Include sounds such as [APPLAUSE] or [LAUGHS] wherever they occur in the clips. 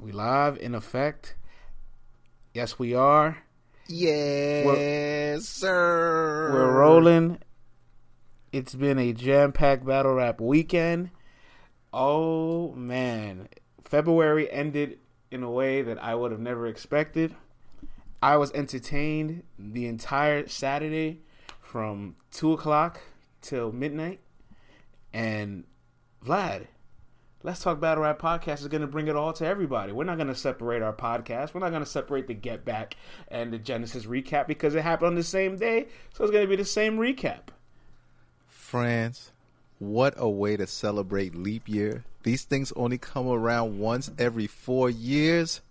We live in effect. Yes, we are. Yes, we're, sir. We're rolling. It's been a jam packed battle rap weekend. Oh, man. February ended in a way that I would have never expected. I was entertained the entire Saturday from 2 o'clock till midnight. And Vlad, Let's Talk Battle Rap podcast is going to bring it all to everybody. We're not going to separate our podcast. We're not going to separate the Get Back and the Genesis recap because it happened on the same day. So it's going to be the same recap. France, what a way to celebrate leap year. These things only come around once every four years.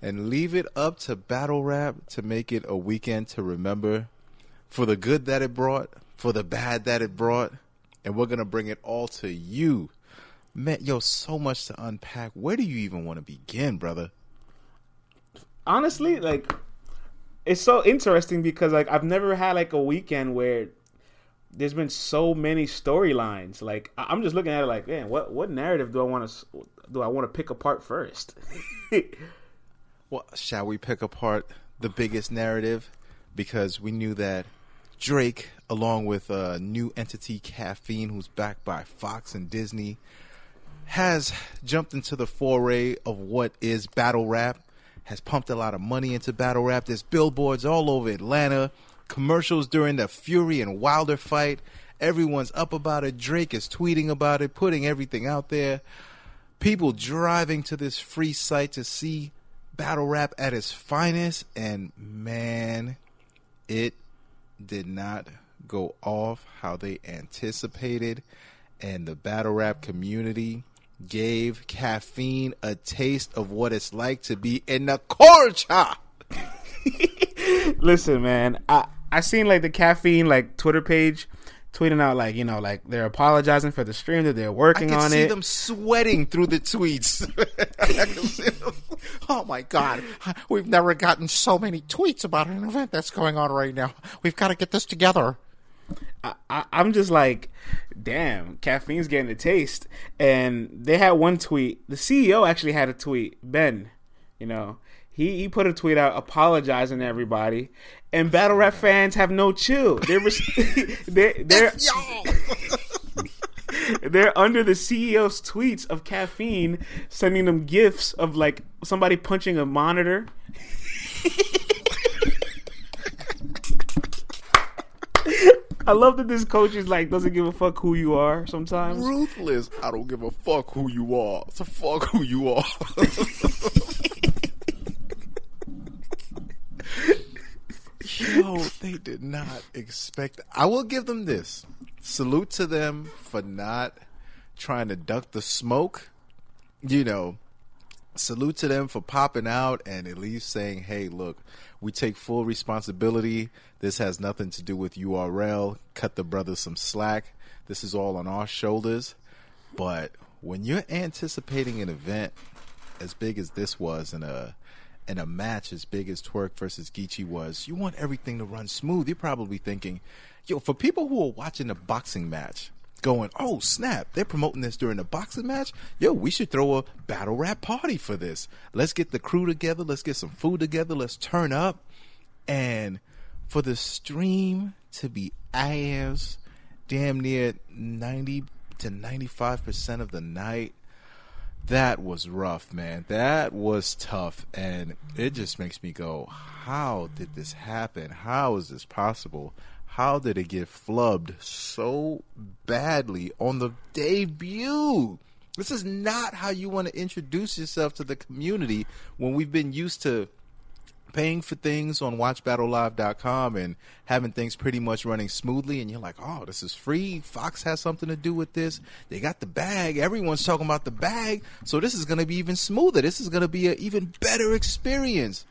And leave it up to Battle Rap to make it a weekend to remember for the good that it brought, for the bad that it brought. And we're going to bring it all to you Man, yo, so much to unpack. Where do you even want to begin, brother? Honestly, like it's so interesting because like I've never had like a weekend where there's been so many storylines. Like I'm just looking at it like, man, what what narrative do I want to do I want to pick apart first? [LAUGHS] well, shall we pick apart the biggest narrative because we knew that Drake, along with a new entity Caffeine, who's backed by Fox and Disney, has jumped into the foray of what is battle rap, has pumped a lot of money into battle rap. There's billboards all over Atlanta, commercials during the Fury and Wilder fight. Everyone's up about it. Drake is tweeting about it, putting everything out there. People driving to this free site to see battle rap at its finest. And man, it did not go off how they anticipated. And the battle rap community gave caffeine a taste of what it's like to be in the culture. [LAUGHS] Listen, man, I I seen like the caffeine like Twitter page tweeting out like you know like they're apologizing for the stream that they're working on it. I on see it. them sweating through the tweets. [LAUGHS] oh my god, we've never gotten so many tweets about an event that's going on right now. We've got to get this together. I, am just like, damn, caffeine's getting a taste. And they had one tweet. The CEO actually had a tweet. Ben, you know, he he put a tweet out apologizing to everybody. And battle rap fans have no chill. They're [LAUGHS] they're they're, [LAUGHS] they're under the CEO's tweets of caffeine, sending them gifts of like somebody punching a monitor. [LAUGHS] I love that this coach is like doesn't give a fuck who you are sometimes. Ruthless. I don't give a fuck who you are. So fuck who you are. Yo, they did not expect. I will give them this. Salute to them for not trying to duck the smoke. You know, salute to them for popping out and at least saying, "Hey, look, we take full responsibility. This has nothing to do with URL. Cut the brothers some slack. This is all on our shoulders." But when you're anticipating an event as big as this was in a in a match as big as Twork versus Geechee was, you want everything to run smooth. You're probably thinking, yo, for people who are watching a boxing match, going, oh snap, they're promoting this during a boxing match. Yo, we should throw a battle rap party for this. Let's get the crew together. Let's get some food together. Let's turn up. And for the stream to be ass damn near 90 to 95% of the night, that was rough, man. That was tough. And it just makes me go, how did this happen? How is this possible? How did it get flubbed so badly on the debut? This is not how you want to introduce yourself to the community when we've been used to paying for things on watchbattlelive.com and having things pretty much running smoothly and you're like oh this is free. Fox has something to do with this. They got the bag. Everyone's talking about the bag. So this is going to be even smoother. This is going to be an even better experience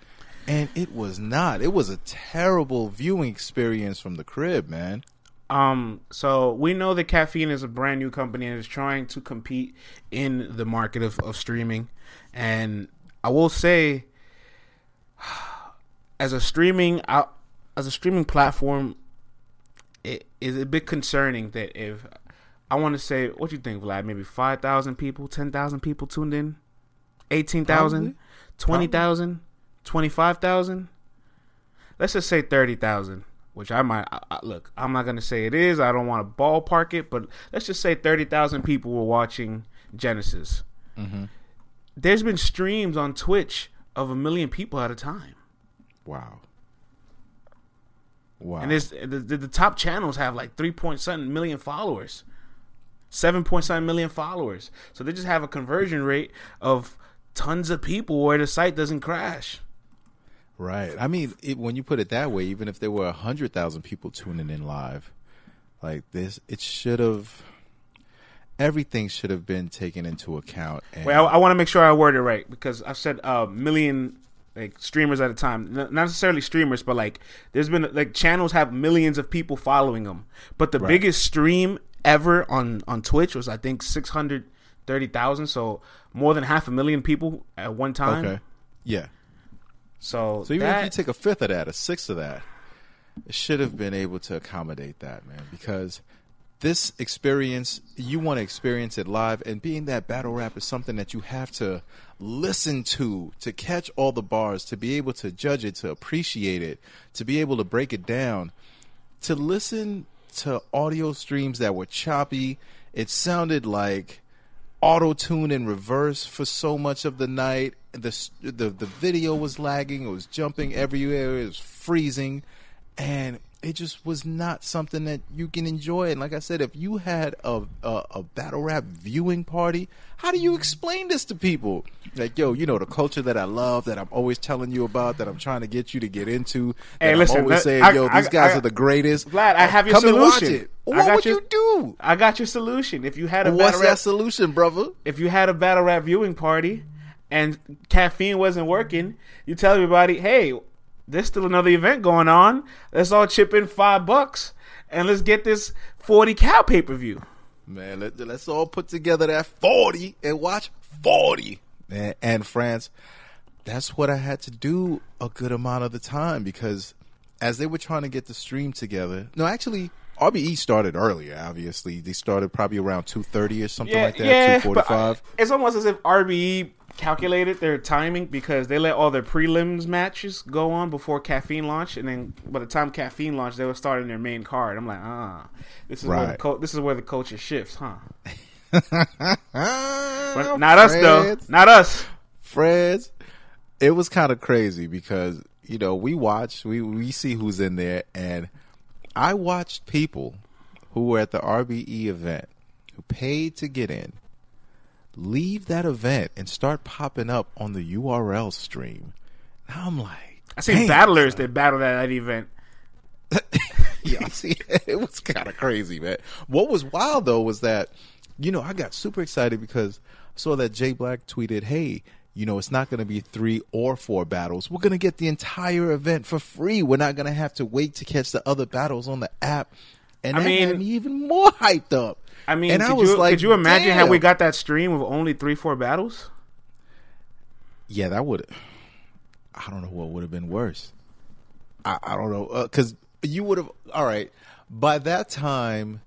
and it was not. It was a terrible viewing experience from the crib, man. Um, so we know that caffeine is a brand new company and is trying to compete in the market of, of streaming. And I will say, [SIGHS] as a streaming out as a streaming platform, it is a bit concerning that if I want to say, what do you think, Vlad? Maybe five thousand people, ten thousand people tuned in 18,000, 20,000, 25,000. Let's just say 30,000, which I might I, I, look, I'm not going to say it is. I don't want to ballpark it, but let's just say 30,000 people were watching Genesis. Mm-hmm. There's been streams on Twitch of a million people at a time. Wow. Wow. And the, the, the top channels have like 3 point something million followers. 7 point something million followers. So they just have a conversion rate of tons of people where the site doesn't crash. Right. I mean, it, when you put it that way, even if there were 100,000 people tuning in live, like this, it should have everything should have been taken into account. And Wait, I, I want to make sure I word it right because I've said a million like streamers at a time. Not necessarily streamers, but like there's been like channels have millions of people following them. But the Right. biggest stream ever on on Twitch was I think six hundred thirty thousand. So more than half a million people at one time. okay. Yeah. So, So even that, if you take a fifth of that, a sixth of that, it should have been able to accommodate that, man. Because this experience, you want to experience it live, and being that battle rap is something that you have to listen to to catch all the bars, to be able to judge it, to appreciate it, to be able to break it down, to listen to audio streams that were choppy. It sounded like auto tune in reverse for so much of the night. The, the the video was lagging. It was jumping everywhere. It was freezing, and it just was not something that you can enjoy. And like I said, if you had a a, a battle rap viewing party, how do you explain this to people? Like, yo, you know the culture that I love, that I'm always telling you about, that I'm trying to get you to get into. Hey, listen, I'm always saying, I- yo, I- these guys I- are the greatest. Vlad, I have your Come and watch solution. it. I What got would your- you do? I got your solution. If you had a What's battle that rap, solution, brother? if you had a battle rap viewing party and caffeine wasn't working, you tell everybody, hey, there's still another event going on. Let's all chip in five bucks and let's get this 40 Cal pay per view. Man, let, let's all put together that 40 and watch 40. And, and France, that's what I had to do a good amount of the time because as they were trying to get the stream together, no, actually, RBE started earlier, obviously. They started probably around 2.30 or something like that, but uh, I- 2.45. it's almost as if RBE calculated their timing because they let all their prelims matches go on before caffeine launched, and then by the time caffeine launched, they were starting their main card. I'm like, ah, this is where the co- this is where the culture shifts, huh? [LAUGHS] But not us though, not us. Freds, it was kind of crazy because you know we watch, we we see who's in there, and I watched people who were at the RBE event who paid to get in leave that event and start popping up on the URL stream. Now I'm like, I see battlers that battled at that event. [LAUGHS] yeah, I see, [LAUGHS] it was kind of crazy, man. What was wild though was that, you know, I got super excited because I saw that Jay Black tweeted, "Hey, you know, it's not going to be three or four battles. We're going to get the entire event for free. We're not going to have to wait to catch the other battles on the app." And I that mean- had me even more [LAUGHS] hyped up. I mean, and could, I was you, like, could you imagine how we got that stream with only three, four battles? Yeah, that would. I don't know what would have been worse. I, I don't know because you would have. All right, by that time,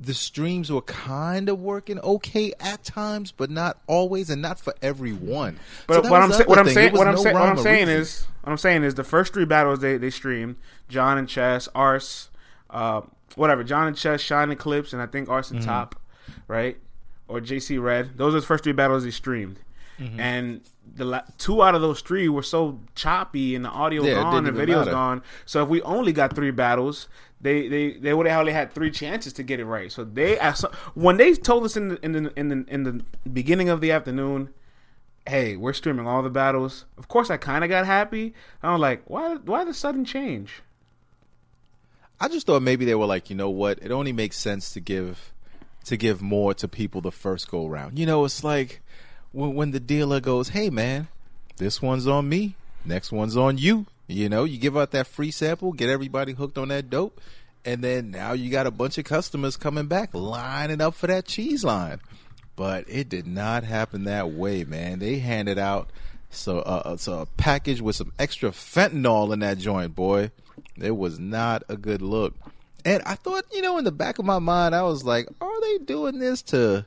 the streams were kind of working okay at times, but not always, and not for everyone. But So what I'm sa- what I'm saying what I'm no saying what I'm saying is what I'm saying is the first three battles they they streamed John and Chess, Arse, uh, whatever John and Chess, Shine and Clips, and I think Arson Mm-hmm. Top, right, or JC Red. Those are the first three battles he streamed, Mm-hmm. and the la- two out of those three were so choppy and the audio Yeah, gone, the video's matter. gone. So if we only got three battles. They, they, they would have only had three chances to get it right. So they when they told us in the in the in the, in the beginning of the afternoon, hey, we're streaming all the battles. Of course, I kind of got happy. I was like, why? Why the sudden change? I just thought maybe they were like, you know what? It only makes sense to give to give more to people the first go round. You know, it's like when, when the dealer goes, "Hey, man, this one's on me. Next one's on you." You know, you give out that free sample, get everybody hooked on that dope, and then now you got a bunch of customers coming back lining up for that cheese line. But it did not happen that way, man. They handed out so uh, uh, so a package with some extra fentanyl in that joint, boy. It was not a good look. And I thought, you know, in the back of my mind, I was like, are they doing this to,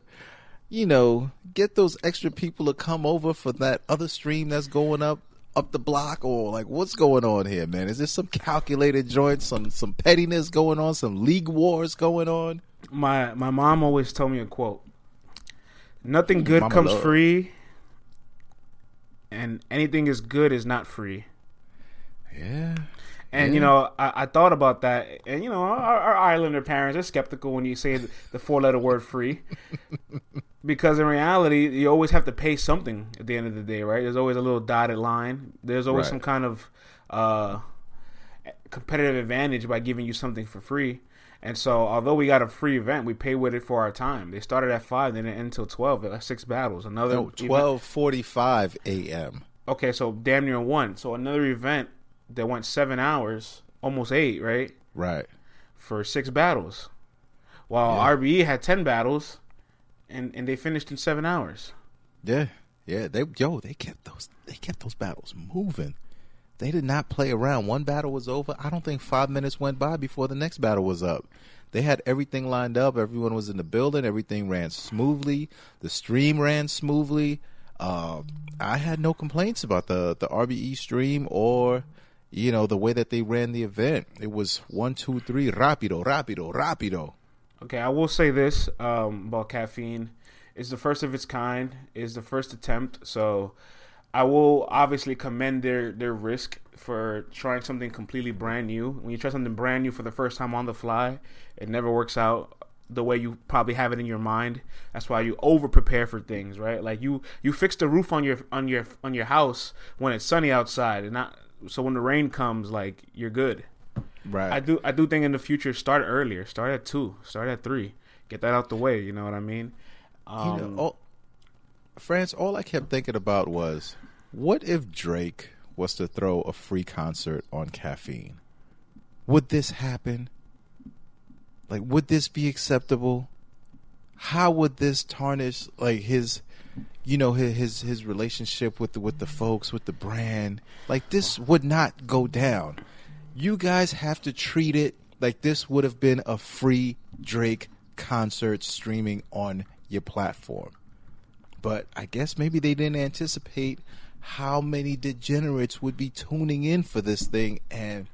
you know, get those extra people to come over for that other stream that's going up up the block or like what's going on here, man? Is this some calculated joint, some some pettiness going on, some league wars going on? My my mom always told me a quote. Nothing good Mama comes love. free and anything is good is not free. Yeah. And Yeah. you know, I, I thought about that, and you know, our, our Islander parents are skeptical when you say the four-letter word "free," [LAUGHS] because in reality, you always have to pay something at the end of the day, right? There's always a little dotted line. There's always Right. some kind of uh, competitive advantage by giving you something for free. And so, although we got a free event, we pay with it for our time. They started at five, then it ended until twelve. Six battles. Another No, twelve forty five a.m. Okay, so damn near one. So another event that went seven hours, almost eight, right? Right. for six battles, while Yeah. RBE had ten battles, and and they finished in seven hours. Yeah. Yeah. They yo, they kept those they kept those battles moving. They did not play around. One battle was over. I don't think five minutes went by before the next battle was up. They had everything lined up. Everyone was in the building. Everything ran smoothly. The stream ran smoothly. Um, I had no complaints about the the RBE stream or you know the way that they ran the event. It was one, two, three, rapido, rapido, rapido. Okay, I will say this um, about caffeine: it's the first of its kind. It's the first attempt, so I will obviously commend their their risk for trying something completely brand new. When you try something brand new for the first time on the fly, it never works out the way you probably have it in your mind. That's why you over prepare for things, right? Like you you fix the roof on your on your on your house when it's sunny outside, and not so when the rain comes, like you're good. Right. I do I do think in the future start earlier. Start at two. Start at three. Get that out the way. You know what I mean? Um, you know, all, France, all I kept thinking about was, what if Drake was to throw a free concert on caffeine? Would this happen? Like, would this be acceptable? How would this tarnish like his, you know, his his, his relationship with the with the folks with the brand? Like, this would not go down. You guys have to treat it like this would have been a free Drake concert streaming on your platform. But I guess maybe they didn't anticipate how many degenerates would be tuning in for this thing. And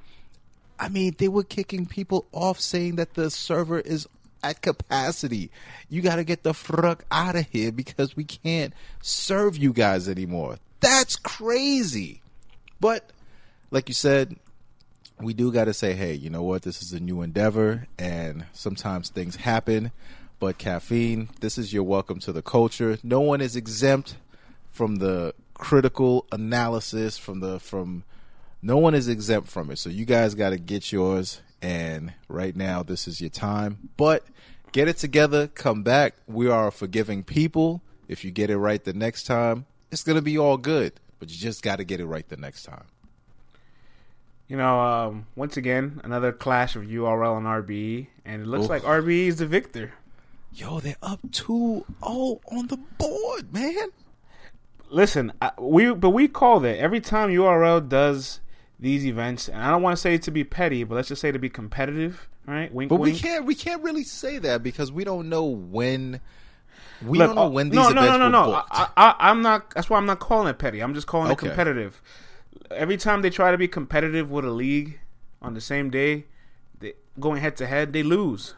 I mean, they were kicking people off saying that the server is at capacity. You got to get the fuck out of here because we can't serve you guys anymore. That's crazy. But like you said, we do got to say, hey, you know what? This is a new endeavor, and sometimes things happen. But caffeine, this is your welcome to the culture. No one is exempt from the critical analysis from the from. No one is exempt from it. So you guys got to get yours. And right now, this is your time. But get it together. Come back. We are a forgiving people. If you get it right the next time, it's gonna be all good. But you just got to get it right the next time. You know, um, once again, another clash of URL and RBE, and it looks Oof. like RBE is the victor. Yo, they're up 2 0 on the board, man. Listen, we but we called it every time URL does these events, and I don't want to say to be petty, but let's just say to be competitive, right? Wink, But we can't we can't really say that because we don't know when we Look, don't know uh, when these no, no, events no, no, were no. booked. I, I, I'm not. That's why I'm not calling it petty. I'm just calling Okay. it competitive. Every time they try to be competitive with a league on the same day, they, going head to head, they lose.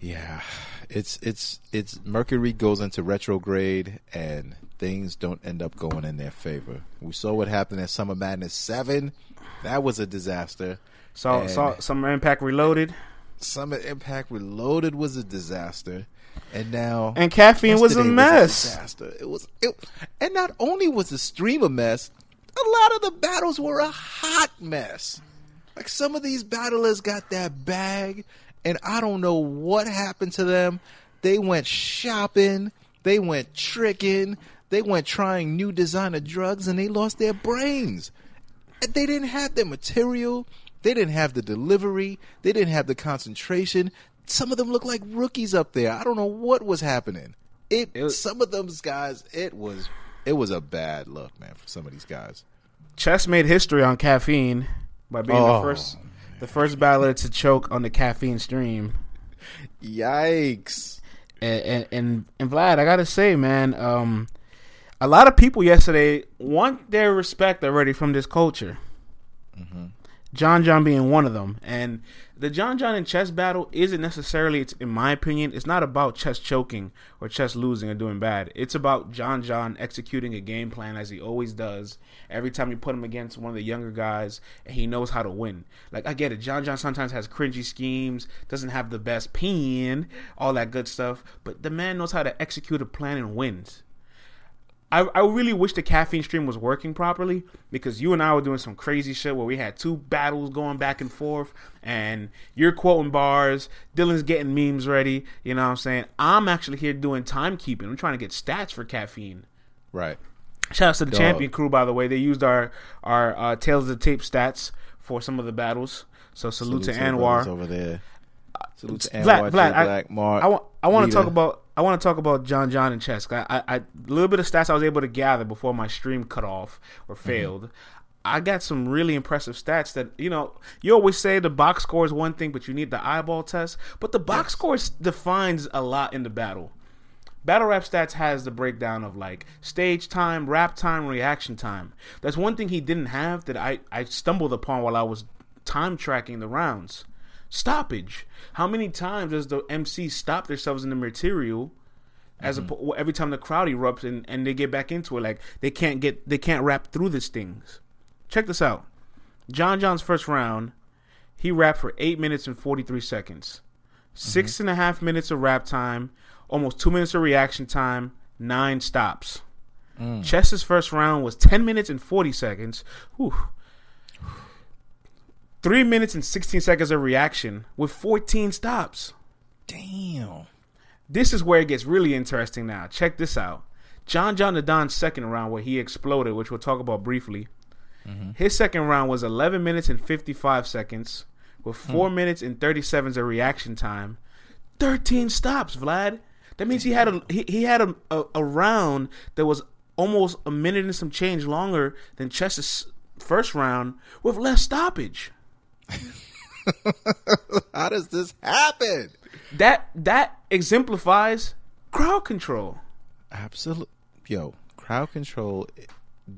yeah, it's it's it's Mercury goes into retrograde and things don't end up going in their favor. We saw what happened at Summer Madness seven. That was a disaster. So, And- so Summer Impact Reloaded, Summer Impact Reloaded was a disaster, and now and caffeine was a mess. disaster. It was, it, and not only was the stream a mess, a lot of the battles were a hot mess. Like some of these battlers got that bag, and I don't know what happened to them. They went shopping, they went tricking, they went trying new designer drugs, and they lost their brains. They didn't have the material. They didn't have the delivery. They didn't have the concentration. Some of them look like rookies up there. I don't know what was happening. It, It was- some of those guys, it was it was a bad look, man, for some of these guys. Chess made history on caffeine by being Oh, the first, the first battler to choke on the caffeine stream. Yikes! And, and and and Vlad, I gotta say, man, um, a lot of people yesterday want their respect already from this culture. Mm-hmm. John John being one of them, and the John John and chess battle isn't necessarily, it's in my opinion, it's not about chess choking or chess losing or doing bad. It's about John John executing a game plan as he always does. Every time you put him against one of the younger guys, and he knows how to win. Like I get it, John John sometimes has cringy schemes, doesn't have the best pin, all that good stuff, but the man knows how to execute a plan and wins. I, I really wish the caffeine stream was working properly because you and I were doing some crazy shit where we had two battles going back and forth and you're quoting bars, Dylan's getting memes ready, you know what I'm saying? I'm actually here doing timekeeping. I'm trying to get stats for caffeine. Right. Shout out to the Dog. champion crew, by the way. They used our our uh, Tales of the Tape stats for some of the battles. So salute, to the Anwar. over there. Salute to Vlad, Anwar, Vlad, J I- Black, Mark. I want I want to talk about I want to talk about John John and chess. I, I, I a little bit of stats I was able to gather before my stream cut off or Mm-hmm. failed. I got some really impressive stats that you know. You always say the box score is one thing, but you need the eyeball test. But the box score defines a lot in the battle. Battle rap stats has the breakdown of like stage time, rap time, reaction time. That's one thing he didn't have that I, I stumbled upon while I was time tracking the rounds. Stoppage. How many times does the MC stop themselves in the material as a, mm-hmm. every time the crowd erupts and, and they get back into it like they can't get they can't rap through these things. Check this out. John John's first round, he rapped for eight minutes and forty three seconds. Mm-hmm. Six and a half minutes of rap time, almost two minutes of reaction time, nine stops. Mm. Chess's first round was 10 minutes and 40 seconds. Whew. Three minutes and 16 seconds of reaction with 14 stops. Damn. This is where it gets really interesting now. Check this out. John John the Don's second round, where he exploded, which we'll talk about briefly. Mm-hmm. His second round was 11 minutes and 55 seconds, with hmm. 4 minutes and 37 of reaction time. 13 stops, Vlad. That means he had a he, he had a, a, a round that was almost a minute and some change longer than Chess's first round with less stoppage. [LAUGHS] How does this happen? That that exemplifies crowd control. Absolutely. Yo, crowd control.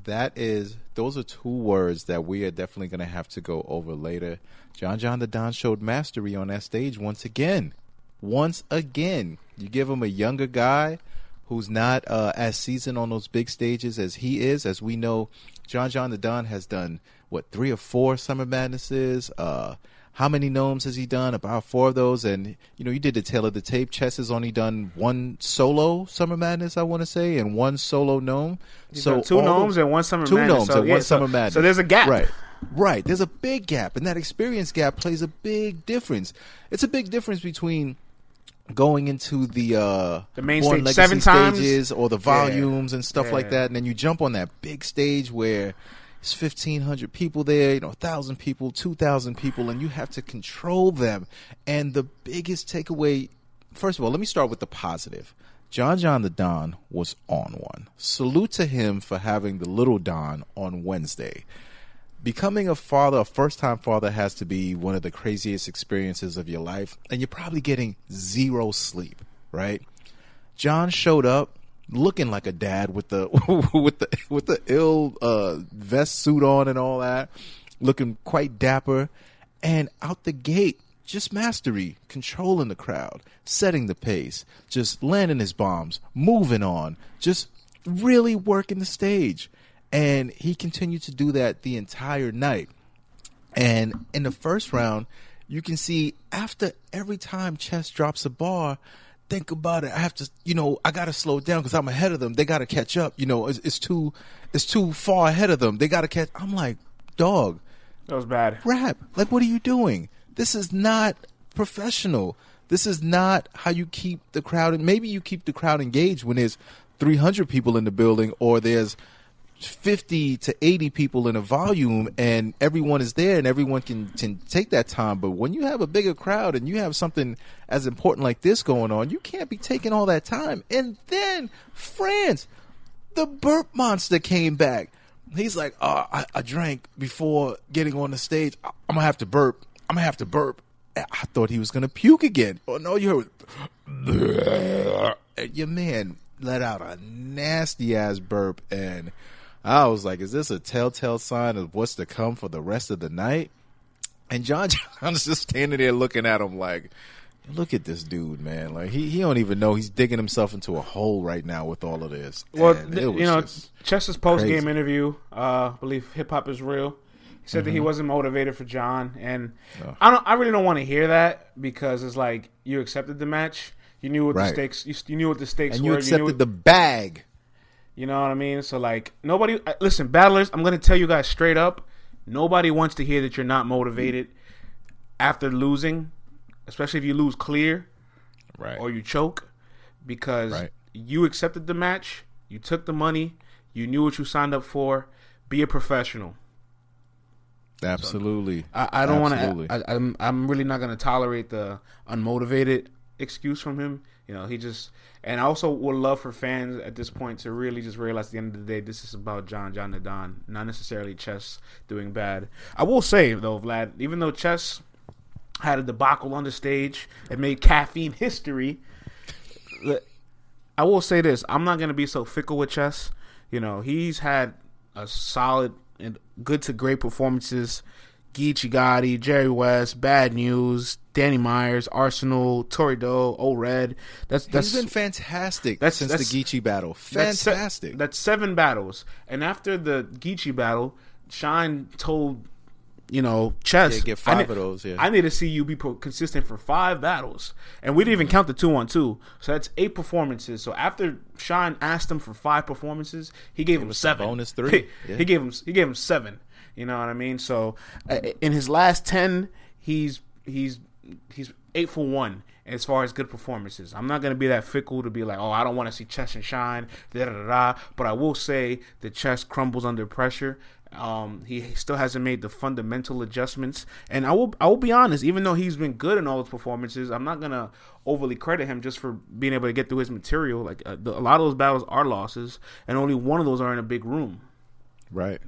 That is, those are two words that we are definitely going to have to go over later. John John the Don showed mastery on that stage once again. Once again. You give him a younger guy who's not uh, as seasoned on those big stages as he is. As we know, John John the Don has done, what, three or four Summer Madnesses? Uh, how many NOMEs has he done? About four of those. And, you know, you did the tail of the tape. Chess has only done one solo Summer Madness, I want to say, and one solo NOME. So two NOMEs and one summer two madness. NOMEs So, and yeah, one so- summer madness. So there's a gap. Right. Right. There's a big gap, and that experience gap plays a big difference. It's a big difference between going into the uh The main stage seven times? stages or the volumes and stuff like that, and then you jump on that big stage where it's fifteen hundred people there, you know, thousand people, two thousand people, and you have to control them. And the biggest takeaway, first of all, let me start with the positive. John John the Don was on one. Salute to him for having the little Don on Wednesday becoming a father, a first time father, has to be one of the craziest experiences of your life, and you're probably getting zero sleep, right? John showed up looking like a dad with the [LAUGHS] with the with the ill uh, vest suit on and all that, looking quite dapper, and out the gate. Just mastery, controlling the crowd, setting the pace, just landing his bombs, moving on, just really working the stage. And he continued to do that the entire night. And in the first round, you can see after every time Chess drops a bar, think about it. I have to, you know, I got to slow down because I'm ahead of them. They got to catch up. You know, it's, it's too, it's too far ahead of them. They got to catch. I'm like, dog, That was bad. rap. Like, what are you doing? This is not professional. This is not how you keep the crowd. And maybe you keep the crowd engaged when there's 300 people in the building or there's 50 to 80 people in a volume and everyone is there and everyone can, can take that time. But when you have a bigger crowd and you have something as important like this going on, you can't be taking all that time. And then France, the burp monster came back. He's like, oh, I, I drank before getting on the stage. I, am gonna have to burp. I'm gonna have to burp. I thought he was gonna puke again. Oh no, you heard. your man let out a nasty ass burp, and I was like, "Is this a telltale sign of what's to come for the rest of the night?" And John [LAUGHS] John's just standing there looking at him like, "Look at this dude, man! Like he he don't even know he's digging himself into a hole right now with all of this." Well, th- it was you know, Chester's post game interview, uh, I believe hip hop is real. He said that he wasn't motivated for John, and Mm-hmm. Oh. I don't. I really don't want to hear that because it's like you accepted the match. You knew what Right. the stakes. You, you knew what the stakes and were. you accepted knew, the bag. You know what I mean? So like nobody. uh, Listen, battlers. I'm gonna tell you guys straight up. Nobody wants to hear that you're not motivated after losing, especially if you lose clear Right. or you choke, because Right. you accepted the match, you took the money, you knew what you signed up for. Be a professional. Absolutely. I, I don't want to. I'm I'm really not going to tolerate the unmotivated excuse from him. You know, he just. And I also would love for fans at this point to really just realize at the end of the day, this is about John John Da Don, not necessarily Chess doing bad. I will say though, Vlad, even though Chess had a debacle on the stage and made caffeine [LAUGHS] history, I will say this: I'm not to be so fickle with Chess. You know, he's had a solid and good to great performances. Geechee Gotti, Jerry West, Bad News, Danny Myers, Arsonal, Tori Torido, O Red. That's that's He's been fantastic that's- since that's- the Geechee battle. that's Fantastic. That's seven battles, and after the Geechee battle, Shine told you know Chess, Yeah, get I five ne- of those, yeah. I need to see you be pro- consistent for five battles, and we didn't even count the two on two, so that's eight performances. So after Shine asked him for five performances, he gave him seven. bonus [LAUGHS] three. He, Yeah. he gave him he gave him seven. You know what I mean? So uh, in his last ten, he's he's he's eight for one as far as good performances. I'm not gonna be that fickle to be like, oh, I don't want to see Chess and Shine, da da da. But I will say the Chess crumbles under pressure. Um, he still hasn't made the fundamental adjustments, and I will I will be honest. Even though he's been good in all his performances, I'm not gonna overly credit him just for being able to get through his material. Like uh, the, a lot of those battles are losses, and only one of those are in a big room. right.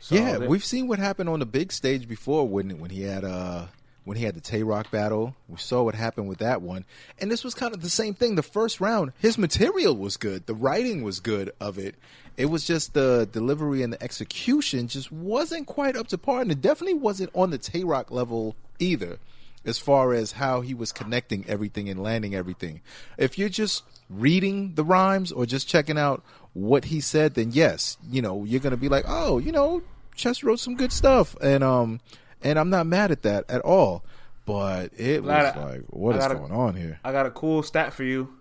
So yeah, that- we've seen what happened on the big stage before when when he had uh when he had the Tay Roc battle. We saw what happened with that one. And this was kind of the same thing. The first round, his material was good. The writing was good of it. It was just the delivery and the execution just wasn't quite up to par and it definitely wasn't on the Tay Roc level either. As far as how he was connecting everything and landing everything. If you're just reading the rhymes or just checking out what he said, then yes, you know, you're gonna be like, oh, you know, Chess wrote some good stuff, and um, and I'm not mad at that at all. But it was I- like, what is going on here? I got a cool stat for you.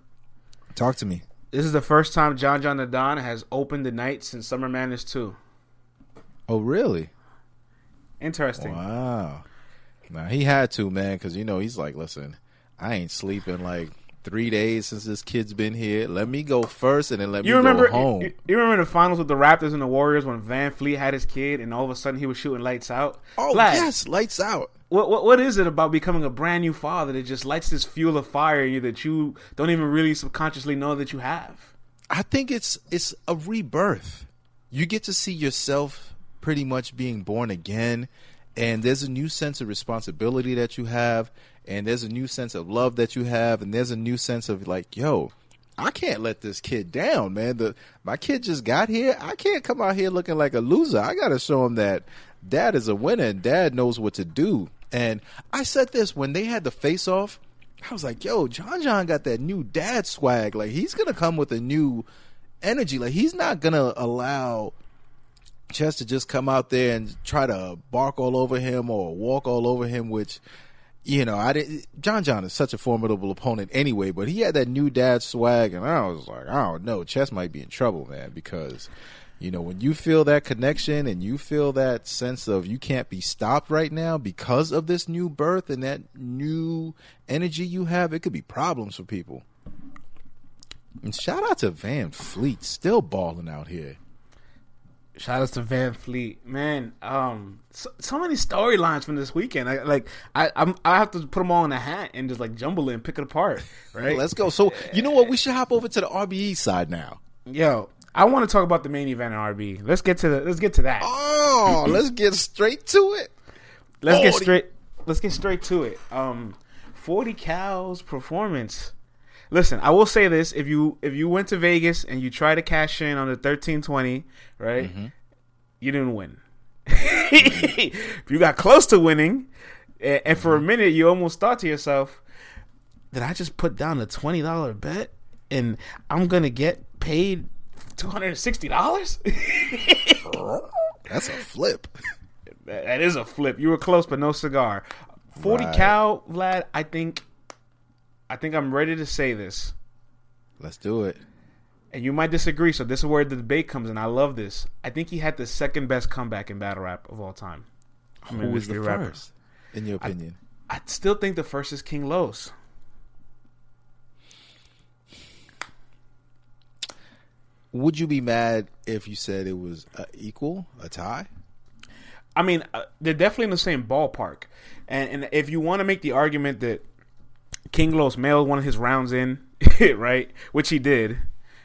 Talk to me. This is the first time John John Da Don has opened the night since Summer Madness 2. Oh, really? Interesting. Wow. Now he had to, man, because you know he's like, listen, I ain't sleeping like three days since this kid's been here. Let me go first, and then let You me remember go home. You, you remember the finals with the Raptors and the Warriors when VanVleet had his kid and all of a sudden he was shooting lights out? oh yes, lights out. What, what what is it about becoming a brand new father that just lights this fuel of fire in you that you don't even really subconsciously know that you have? I think it's it's a rebirth. You get to see yourself pretty much being born again, and there's a new sense of responsibility that you have, and there's a new sense of love that you have, and there's a new sense of like, yo, I can't let this kid down, man. The my kid just got here. I can't come out here looking like a loser. I got to show him that dad is a winner and dad knows what to do. And I said this when they had the face off. I was like, yo, John John got that new dad swag. Like he's gonna come with a new energy. Like he's not gonna allow Chess to just come out there and try to bark all over him or walk all over him, which you know, I didn't. John John is such a formidable opponent anyway, but he had that new dad swag, and I was like, I don't know, Chess might be in trouble, man, because you know when you feel that connection and you feel that sense of you can't be stopped right now because of this new birth and that new energy you have, it could be problems for people. And shout out to VanVleet, still balling out here. Shout out to VanVleet, man. Um, so, so many storylines from this weekend. I, like I, I'm, I have to put them all in a hat and just like jumble it and pick it apart, [LAUGHS] right? Let's go. So you know what? We should hop over to the RBE side now. Yo, I want to talk about the main event in RBE. Let's get to the, let's get to that. Oh, [CLEARS THROAT] let's get straight to it. Let's get straight. Let's get straight to it. Um, forty Cal's performance. Listen, I will say this: if you if you went to Vegas and you try to cash in on the thirteen twenty, right, Mm-hmm. you didn't win. if [LAUGHS] you got close to winning, a- and for a minute you almost thought to yourself, "Did I just put down a twenty dollar bet and I'm gonna get paid two hundred and sixty dollars?" [LAUGHS] That's a flip. That is a flip. You were close, but no cigar. Forty Right. cal, Vlad. I think, I think I'm ready to say this, Let's do it. and you might disagree. So this is where the debate comes in. I love this. I think he had the second best comeback in battle rap of all time. I'm Who was the first, in your opinion? I still think the first is King Los. Would you be mad if you said it was a equal, a tie? I mean, uh, they're definitely in the same ballpark. And, and if you want to make the argument that King Los mailed one of his rounds in, [LAUGHS] right, which he did,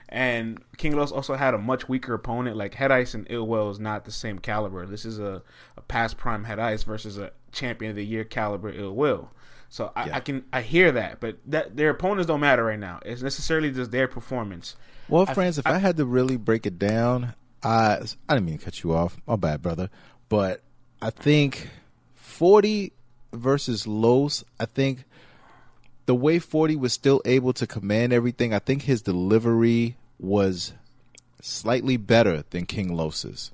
and King Los also had a much weaker opponent. Like Head Ice and Ill Will is not the same caliber. This is a, a past prime Head Ice versus a champion of the year caliber Ill Will. So I, Yeah. I can I hear that, but that their opponents don't matter right now. It's necessarily just their performance. Well, friends, if I, had to really break it down, I I didn't mean to cut you off. My bad, brother. But I think forty versus Los. I think the way forty was still able to command everything. I think his delivery was slightly better than King Los's.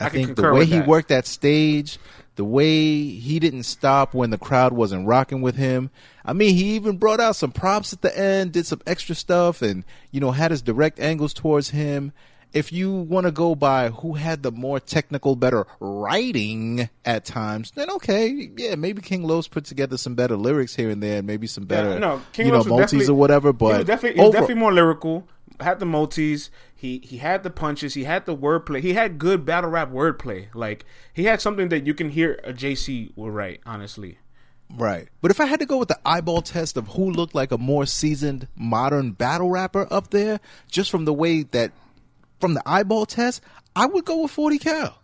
I, I think the way he that. worked that stage, the way he didn't stop when the crowd wasn't rocking with him. I mean, he even brought out some props at the end, did some extra stuff, and you know had his direct angles towards him. If you want to go by who had the more technical, better writing at times, then okay, yeah, maybe King Los put together some better lyrics here and there, and maybe some better, Yeah, no, King you know, Los multis or whatever. But he was definitely, he was over- definitely more lyrical. Had the multis. He he had the punches. He had the wordplay. He had good battle rap wordplay. Like he had something that you can hear a JC will write. Honestly, Right. But if I had to go with the eyeball test of who looked like a more seasoned modern battle rapper up there, just from the way that, from the eyeball test, I would go with 40 Cal.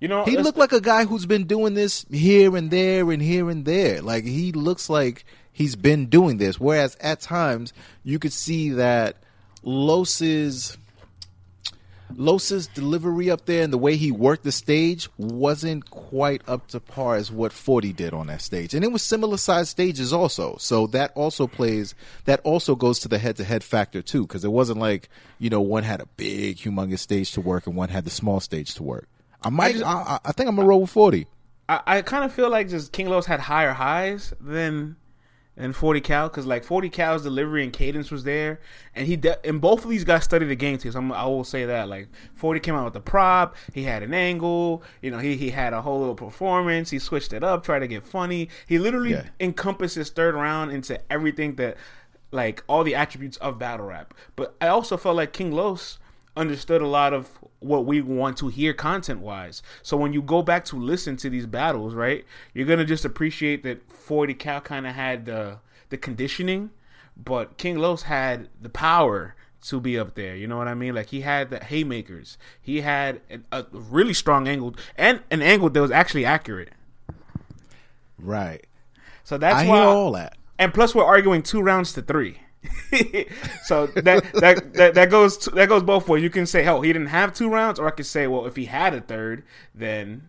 you know He looked like a guy who's been doing this here and there and here and there. Like he looks like he's been doing this. Whereas at times you could see that Los's Los's delivery up there and the way he worked the stage wasn't quite up to par as what 40 did on that stage. And it was similar sized stages also. So that also plays, that also goes to the head to head factor too. Cause it wasn't like, you know, one had a big, humongous stage to work and one had the small stage to work. I might, I, I, I think I'm gonna roll with 40. I, I kind of feel like just King Los had higher highs than than 40 Cal because like 40 Cal's delivery and cadence was there, and he de- and both of these guys studied the game too. So I'm, I will say that like 40 came out with the prop, he had an angle, you know, he he had a whole little performance. He switched it up, tried to get funny. He literally Yeah. encompassed his third round into everything that like all the attributes of battle rap. But I also felt like King Los understood a lot of what we want to hear content wise. So when you go back to listen to these battles, right, you're gonna just appreciate that 40 Cal kind of had the the conditioning, but King Los had the power to be up there. You know what I mean? Like he had the haymakers. He had a, a really strong angle and an angle that was actually accurate. Right. So that's I why. hear all that. and plus we're arguing two rounds to three. [LAUGHS] so that, that that that goes to, that goes both ways. You can say, "Hell, he didn't have two rounds," or I could say, "Well, if he had a third, then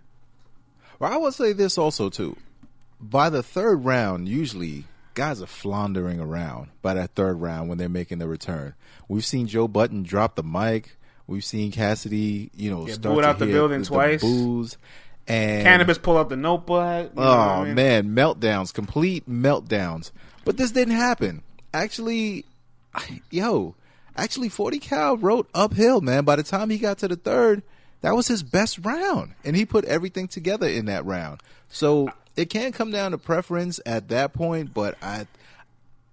Well, I would say this also too. By the third round, usually guys are floundering around by that third round when they're making the return. We've seen Joe Budden drop the mic. We've seen Cassidy, you know, Get start to out the building the, twice. The boos and Canibus pull out the notebook." Oh I mean? man, meltdowns, complete meltdowns. But this didn't happen. Actually, yo, actually, Forty Cal wrote uphill, man. By the time he got to the third, that was his best round, and he put everything together in that round. So it can come down to preference at that point. But I,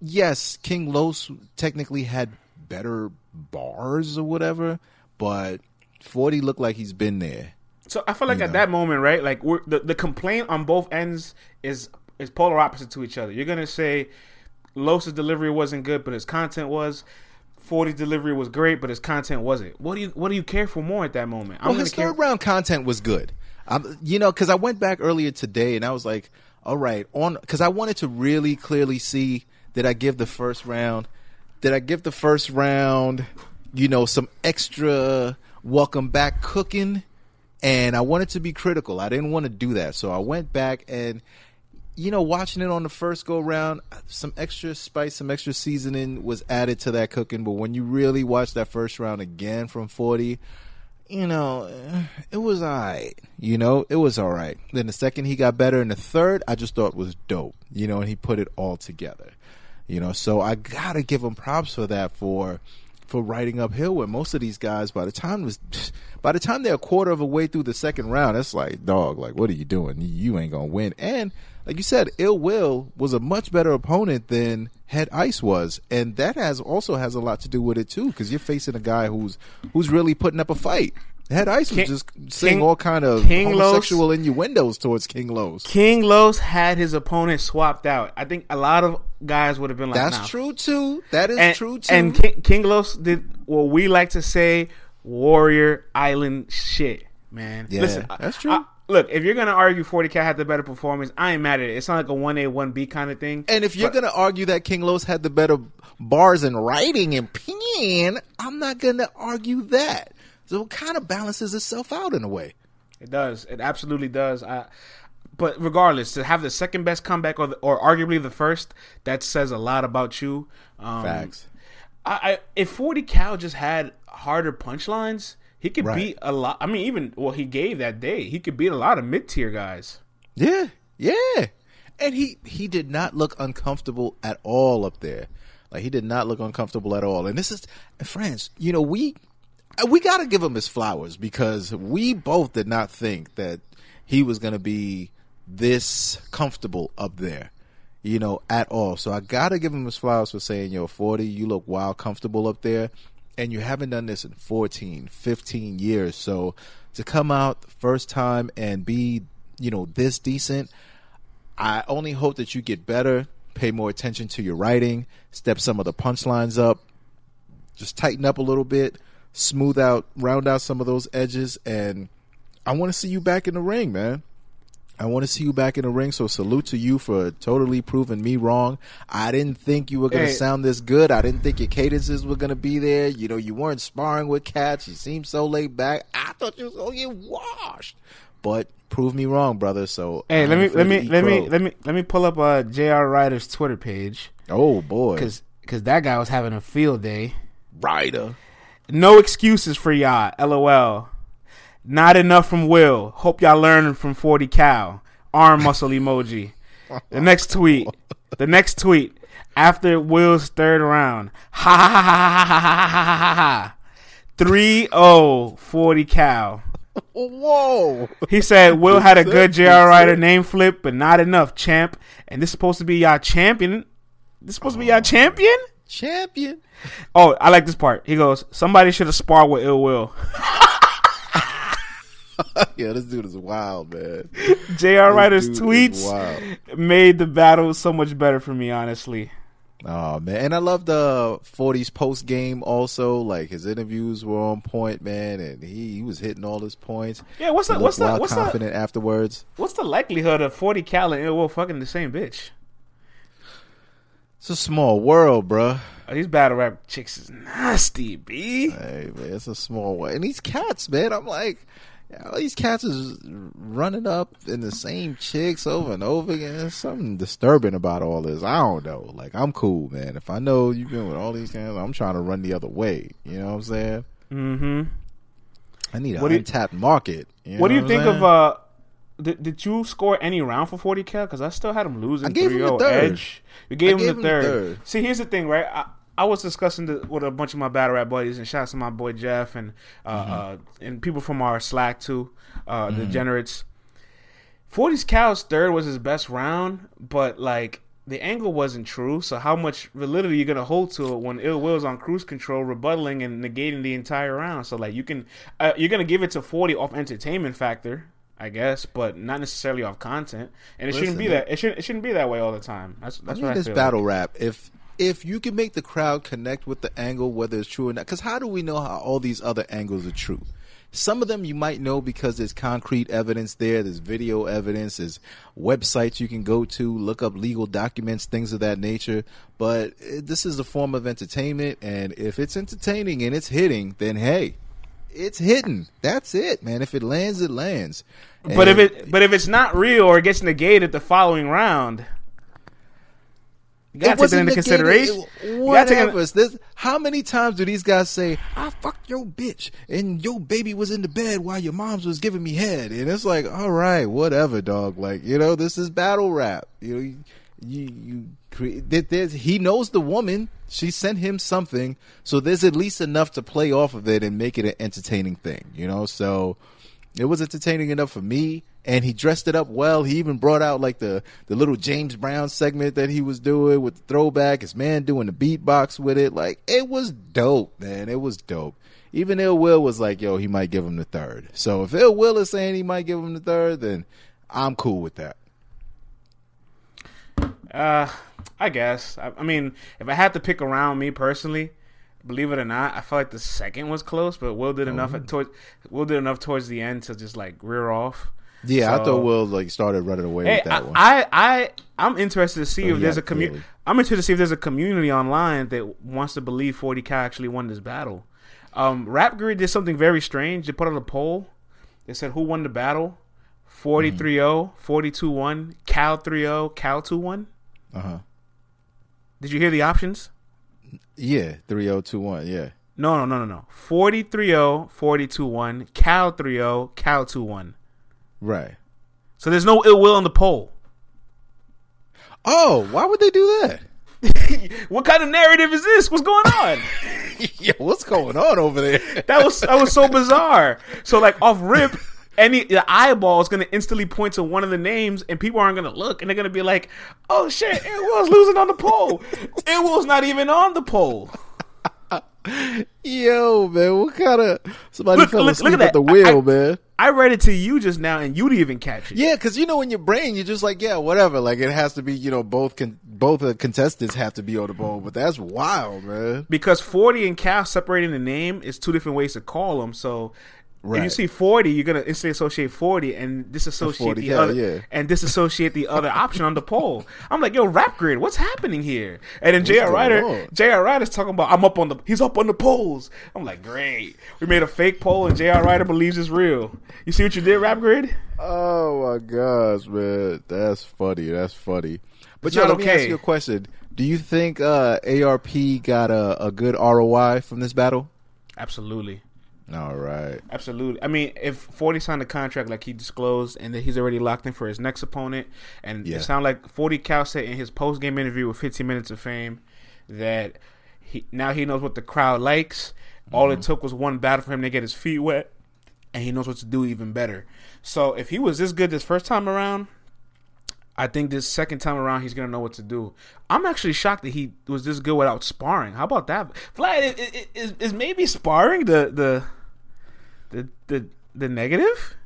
yes, King Los technically had better bars or whatever, but Forty looked like he's been there. So I feel like You at know. that moment, right? Like we're, the the complaint on both ends is is polar opposite to each other. You're gonna say Los's delivery wasn't good, but his content was. 40's delivery was great, but his content wasn't. What do you What do you care for more at that moment? I'm well, his care. third round content was good. Um, you know, because I went back earlier today and I was like, all right, on because I wanted to really clearly see did I give the first round did I give the first round, you know, some extra welcome back cooking? And I wanted to be critical. I didn't want to do that. So I went back and, you know, watching it on the first go round, some extra spice, some extra seasoning was added to that cooking. But when you really watch that first round again from 40, you know, eh, it was all right. You know, it was all right. Then the second he got better, and the third I just thought was dope. You know, and he put it all together. You know, so I gotta give him props for that for for riding uphill with most of these guys. By the time was [SIGHS] by the time they're a quarter of a way through the second round, it's like dog, like what are you doing? You ain't gonna win. And like you said, Ill Will was a much better opponent than Head Ice was, and that has also has a lot to do with it too, because you're facing a guy who's who's really putting up a fight. Head Ice was just saying King- all kind of King Los- homosexual innuendos towards King Los. King Los had his opponent swapped out. I think a lot of guys would have been like, That's nah. true too. That is And, true too. and King, King Los did what we like to say, Warrior Island shit, man. Yeah, Listen, that's true. I- look, if you're gonna argue 40 Cal had the better performance, I ain't mad at it. It's not like a one A one B kind of thing. And if you're But- gonna argue that King Los had the better bars and writing and pen, I'm not gonna argue that. So it kind of balances itself out in a way. It does. It absolutely does. I, but regardless, to have the second best comeback or the, or arguably the first, that says a lot about you. Um, Facts. I, I if Forty Cal just had harder punchlines, he could Right. beat a lot. I mean, even what he gave that day, he could beat a lot of mid tier guys. Yeah, yeah. And he he did not look uncomfortable at all up there. Like he did not look uncomfortable at all. And this is friends, you know, we we got to give him his flowers because we both did not think that he was going to be this comfortable up there. You know, at all. So I got to give him his flowers for saying, "Yo, 40, you look wild comfortable up there." And you haven't done this in 14, 15 years. So to come out first time and be, you know, this decent, I only hope that you get better, pay more attention to your writing, step some of the punchlines up, just tighten up a little bit, smooth out, round out some of those edges, and I want to see you back in the ring, man. I want to see you back in the ring. So salute to you for totally proving me wrong. I didn't think you were going to Hey. sound this good. I didn't think your cadences were going to be there. You know, you weren't sparring with cats. You seemed so laid back. I thought you was going to get washed. But prove me wrong, brother. So Hey, I'm let me let me let me let me let me pull up uh Jr. Writer's Twitter page Oh boy, because because that guy was having a field day. Writer. No excuses for y'all. LOL. Not enough from Will. Hope y'all learning from 40 Cal. Arm muscle emoji. The next tweet. The next tweet. After Will's third round. Ha ha ha ha ha ha ha ha ha ha. 3 0 40 Cal. Whoa. He said Will had a good [LAUGHS] JR Writer name flip, but not enough, champ. And this is supposed to be y'all champion. This is supposed to be y'all champion? Champion. Oh, I like this part. He goes, Somebody should have sparred with ill will. [LAUGHS] [LAUGHS] yeah, this dude is wild, man. JR Writer's tweets made the battle so much better for me, honestly. Oh man, and I love the 40s post game also. Like his interviews were on point, man, and he, he was hitting all his points. Yeah, what's the what's the wild what's the afterwards. what's the likelihood of forty Cal and Ill Will fucking the same bitch? It's a small world, bruh. Oh, these battle rap chicks is nasty, b. Hey man, it's a small world. And these cats, man, I'm like, all these cats is running up in the same chicks over and over again. There's something disturbing about all this. I don't know. Like I'm cool, man. If I know you've been with all these guys, I'm trying to run the other way. You know what I'm saying? Mm-hmm. I need an What do you- untapped market. You What do you think I'm of uh? Did, did you score any round for 40 Cal? Because I still had him losing. I gave him the third. Edge. You gave, him, gave the him the third. third. See, here's the thing, right? I, I was discussing the, with a bunch of my battle rap buddies, and shouts to my boy Jeff and uh, Mm-hmm. uh and people from our Slack too, uh, the Degenerates. 40's Cal's third was his best round, but like the angle wasn't true. So how much validity are you gonna hold to it when Ill Will's on cruise control, rebuttaling and negating the entire round? So like you can, uh, you're gonna give it to 40 off entertainment factor. I guess, but not necessarily off content, and it shouldn't be that. It shouldn't. It shouldn't be that way all the time. That's I mean, what I this feel. battle rap. If if you can make the crowd connect with the angle, whether it's true or not, because how do we know how all these other angles are true? Some of them you might know because there's concrete evidence there, there's video evidence, there's websites you can go to, look up legal documents, things of that nature. But eh, this is a form of entertainment, and if it's entertaining and it's hitting, then hey, it's hitting. That's it, man. If it lands, it lands. But if it but if it's not real or it gets negated the following round, gotta take that into negated. consideration. It- You gotta take it- This- how many times do these guys say, "I fucked your bitch," and your baby was in the bed while your mom's was giving me head, and it's like, all right, whatever, dog. Like you know, this is battle rap. You know, you you, you there's he knows the woman. She sent him something, so there's at least enough to play off of it and make it an entertaining thing. You know, so it was entertaining enough for me and he dressed it up well. He even brought out like the the little james brown segment that he was doing with the throwback his man doing the beatbox with it. Like it was dope man. It was dope. Even ill will was like yo he might give him the third. So if ill will is saying he might give him the third then i'm cool with that. Uh, I guess. I, I mean, if I had to pick around me personally, believe it or not, I felt like the second was close, but Will did enough at towards Will did enough towards the end to just like rear off. yeah i So- thought will like started running away Hey, with that I, one I, I, I'm interested to see Oh, if there's a community. I'm interested to see if there's a community online that wants to believe 40 Cal actually won this battle. Um, Rap Grid did something very strange. They put out a poll. They said who won the battle. 43-0, 42-1, Cal 3-0, Cal 2-1. uh-huh Did you hear the options? Yeah 3021 yeah No, no, no, no, no. 43-0, 42-1, Cal 3-0, Cal 2-1. right So there's no ill will in the poll. oh why would they do that [LAUGHS] what kind of narrative is this? What's going on? [LAUGHS] yeah what's going on over there that was that was so bizarre. So like off rip, any the eyeball is gonna instantly point to one of the names, and people aren't gonna look, and they're gonna be like, "Oh shit, it was losing on the poll. It was not even on the poll." Yo, man, what kind of somebody Look- fell look- look asleep at at, the wheel, I- man? I read it to you just now, and you didn't even catch it. Yeah, because you know in your brain you're just like, yeah, whatever. Like it has to be, you know, both con- both the contestants have to be on the bowl, but that's wild, man. Because forty and Cal separating the name is two different ways to call them. So. If you see forty, you're gonna instantly associate forty and disassociate 40 the Cal, other yeah. and disassociate the other [LAUGHS] option on the poll. I'm like, yo, rap grid, what's happening here? And then J.R. Writer? J.R. Writer's talking about I'm up on the he's up on the polls. I'm like, great. We made a fake poll and J.R. Writer believes it's real. You see what you did, rap grid? Oh my gosh, man, that's funny. That's funny. But yo, let me ask you a question. Do you think uh, ARP got a, a good ROI from this battle? Absolutely. All right. Absolutely. I mean, if 40 signed a contract like he disclosed and that he's already locked in for his next opponent, and Yeah. it sounded like 40 Cal said in his post game interview with 15 Minutes of Fame that he now he knows what the crowd likes. All Mm-hmm. it took was one battle for him to get his feet wet, and he knows what to do even better. So if he was this good this first time around, I think this second time around he's gonna know what to do. I'm actually shocked that he was this good without sparring. How about that, Vlad? i- i- Is, is maybe sparring the the the the, the negative?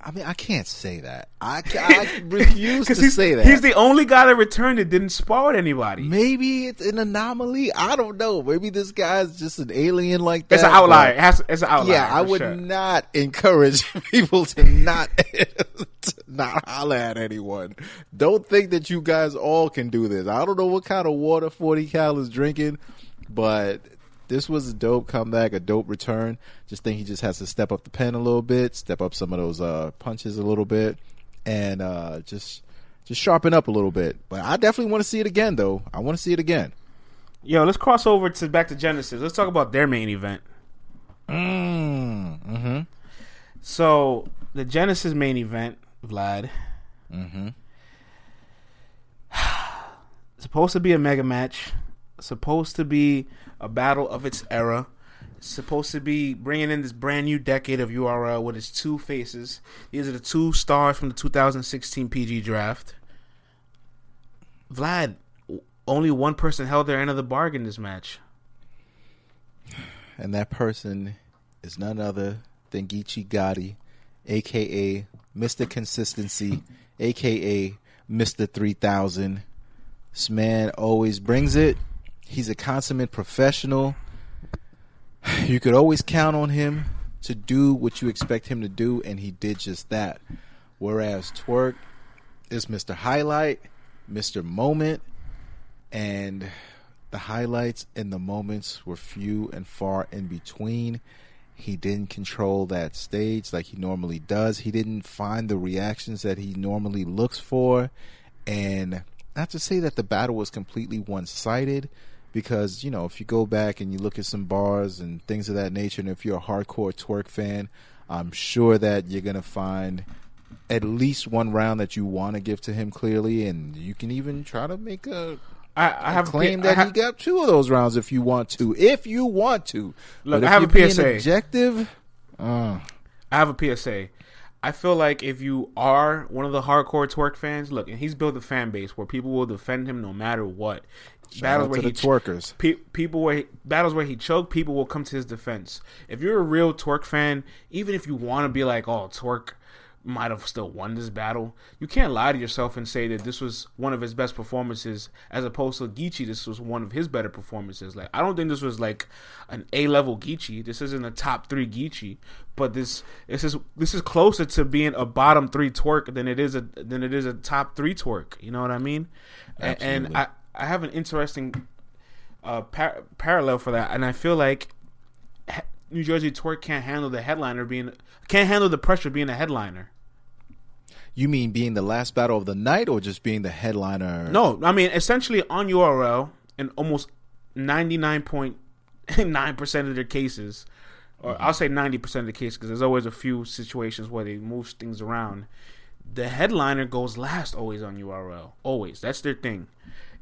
I mean, I can't say that. I, [LAUGHS] I refuse to say that. he's the only guy that returned that didn't spar with anybody. Maybe it's an anomaly. I don't know. Maybe this guy's just an alien like that. it's an outlier. It has, it's an outlier. Yeah, I would sure. not encourage [LAUGHS] people to not to [LAUGHS] not holler at anyone. Don't think that you guys all can do this. I don't know what kind of water Forty Cal is drinking, but this was a dope comeback, a dope return. Just think he just has to step up the pen a little bit, step up some of those uh, punches a little bit, and uh, just just sharpen up a little bit. But I definitely want to see it again, though. I want to see it again. Yo, let's cross over to back to Genesis. Let's talk about their main event. Mm, mm-hmm. So the Genesis main event, Vlad. Mm-hmm. [SIGHS] supposed to be a mega match. Supposed to be a battle of its era. Supposed to be bringing in this brand new decade of URL with its two faces. These are the two stars from the 2016 PG draft. Vlad, only one person held their end of the bargain this match. and that person is none other than Geechee Gotti, aka Mr. Consistency, aka Mr. 3000. This man always brings it. He's a consummate professional. [SIGHS] You could always count on him to do what you expect him to do, and he did just that. Whereas Twork is Mr. Highlight, Mr. Moment, and the highlights and the moments were few and far in between. He didn't control that stage like he normally does. He didn't find the reactions that he normally looks for. And not to say that the battle was completely one sided, because, you know, if you go back and you look at some bars and things of that nature, and if you're a hardcore Twork fan, I'm sure that you're going to find at least one round that you want to give to him clearly, and you can even try to make a I, I have claim that I he got two of those rounds if you want to. If you want to. Look, I have a PSA. Objective. Uh, I have a PSA. I feel like if you are one of the hardcore Twork fans, look, and he's built a fan base where people will defend him no matter what. Shout out to the ch- twerkers. Pe- people where he, battles where he choked, people will come to his defense. If you're a real Twork fan, even if you want to be like, "Oh, Twork might have still won this battle," you can't lie to yourself and say that this was one of his best performances, as opposed to Geechee. This was one of his better performances. Like, I don't think this was like an A level Geechee. This isn't a top three Geechee, but this this is this is closer to being a bottom three Twork than it is a than it is a top three Twork. You know what I mean? And, and I I have an interesting uh, par- parallel for that, and I feel like New Jersey Twork can't handle the headliner being can't handle the pressure being a headliner. You mean being the last battle of the night, or just being the headliner? No, I mean essentially on URL in almost ninety nine point nine percent of their cases, or I'll say ninety percent of the cases because there's always a few situations where they move things around. The headliner goes last always on URL, always. That's their thing.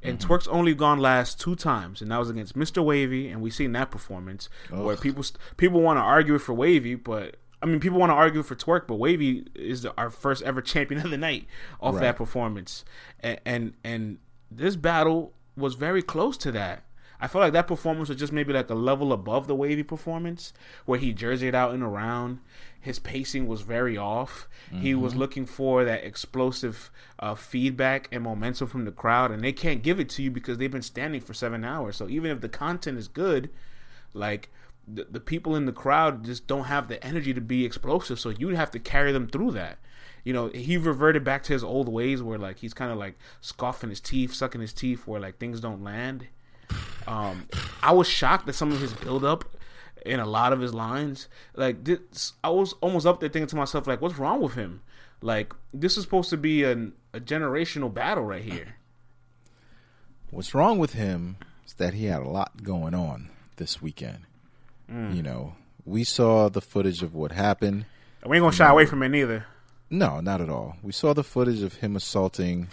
And mm-hmm. Twork's only gone last two times, and that was against Mr. Wavy, and we seen that performance where people people want to argue for Wavy, but I mean people want to argue for Twork, but Wavy is the, our first ever champion [LAUGHS] of the night off Right. that performance, and, and and this battle was very close to that. I feel like that performance was just maybe like a level above the Wavy performance, where he jerseyed out and around. His pacing was very off. He was looking for that explosive uh, feedback and momentum from the crowd, and they can't give it to you because they've been standing for seven hours. So even if the content is good, like the, the people in the crowd just don't have the energy to be explosive. So you'd have to carry them through that. You know, he reverted back to his old ways where like he's kind of like scoffing his teeth, sucking his teeth, where like things don't land. Um, I was shocked at some of his build up in a lot of his lines. Like this, I was almost up there thinking to myself, like, what's wrong with him? Like this is supposed to be an, a generational battle right here. What's wrong with him is that he had a lot going on this weekend. Mm. You know, we saw the footage of what happened. We ain't gonna shy away from it neither. No, not at all. We saw the footage of him assaulting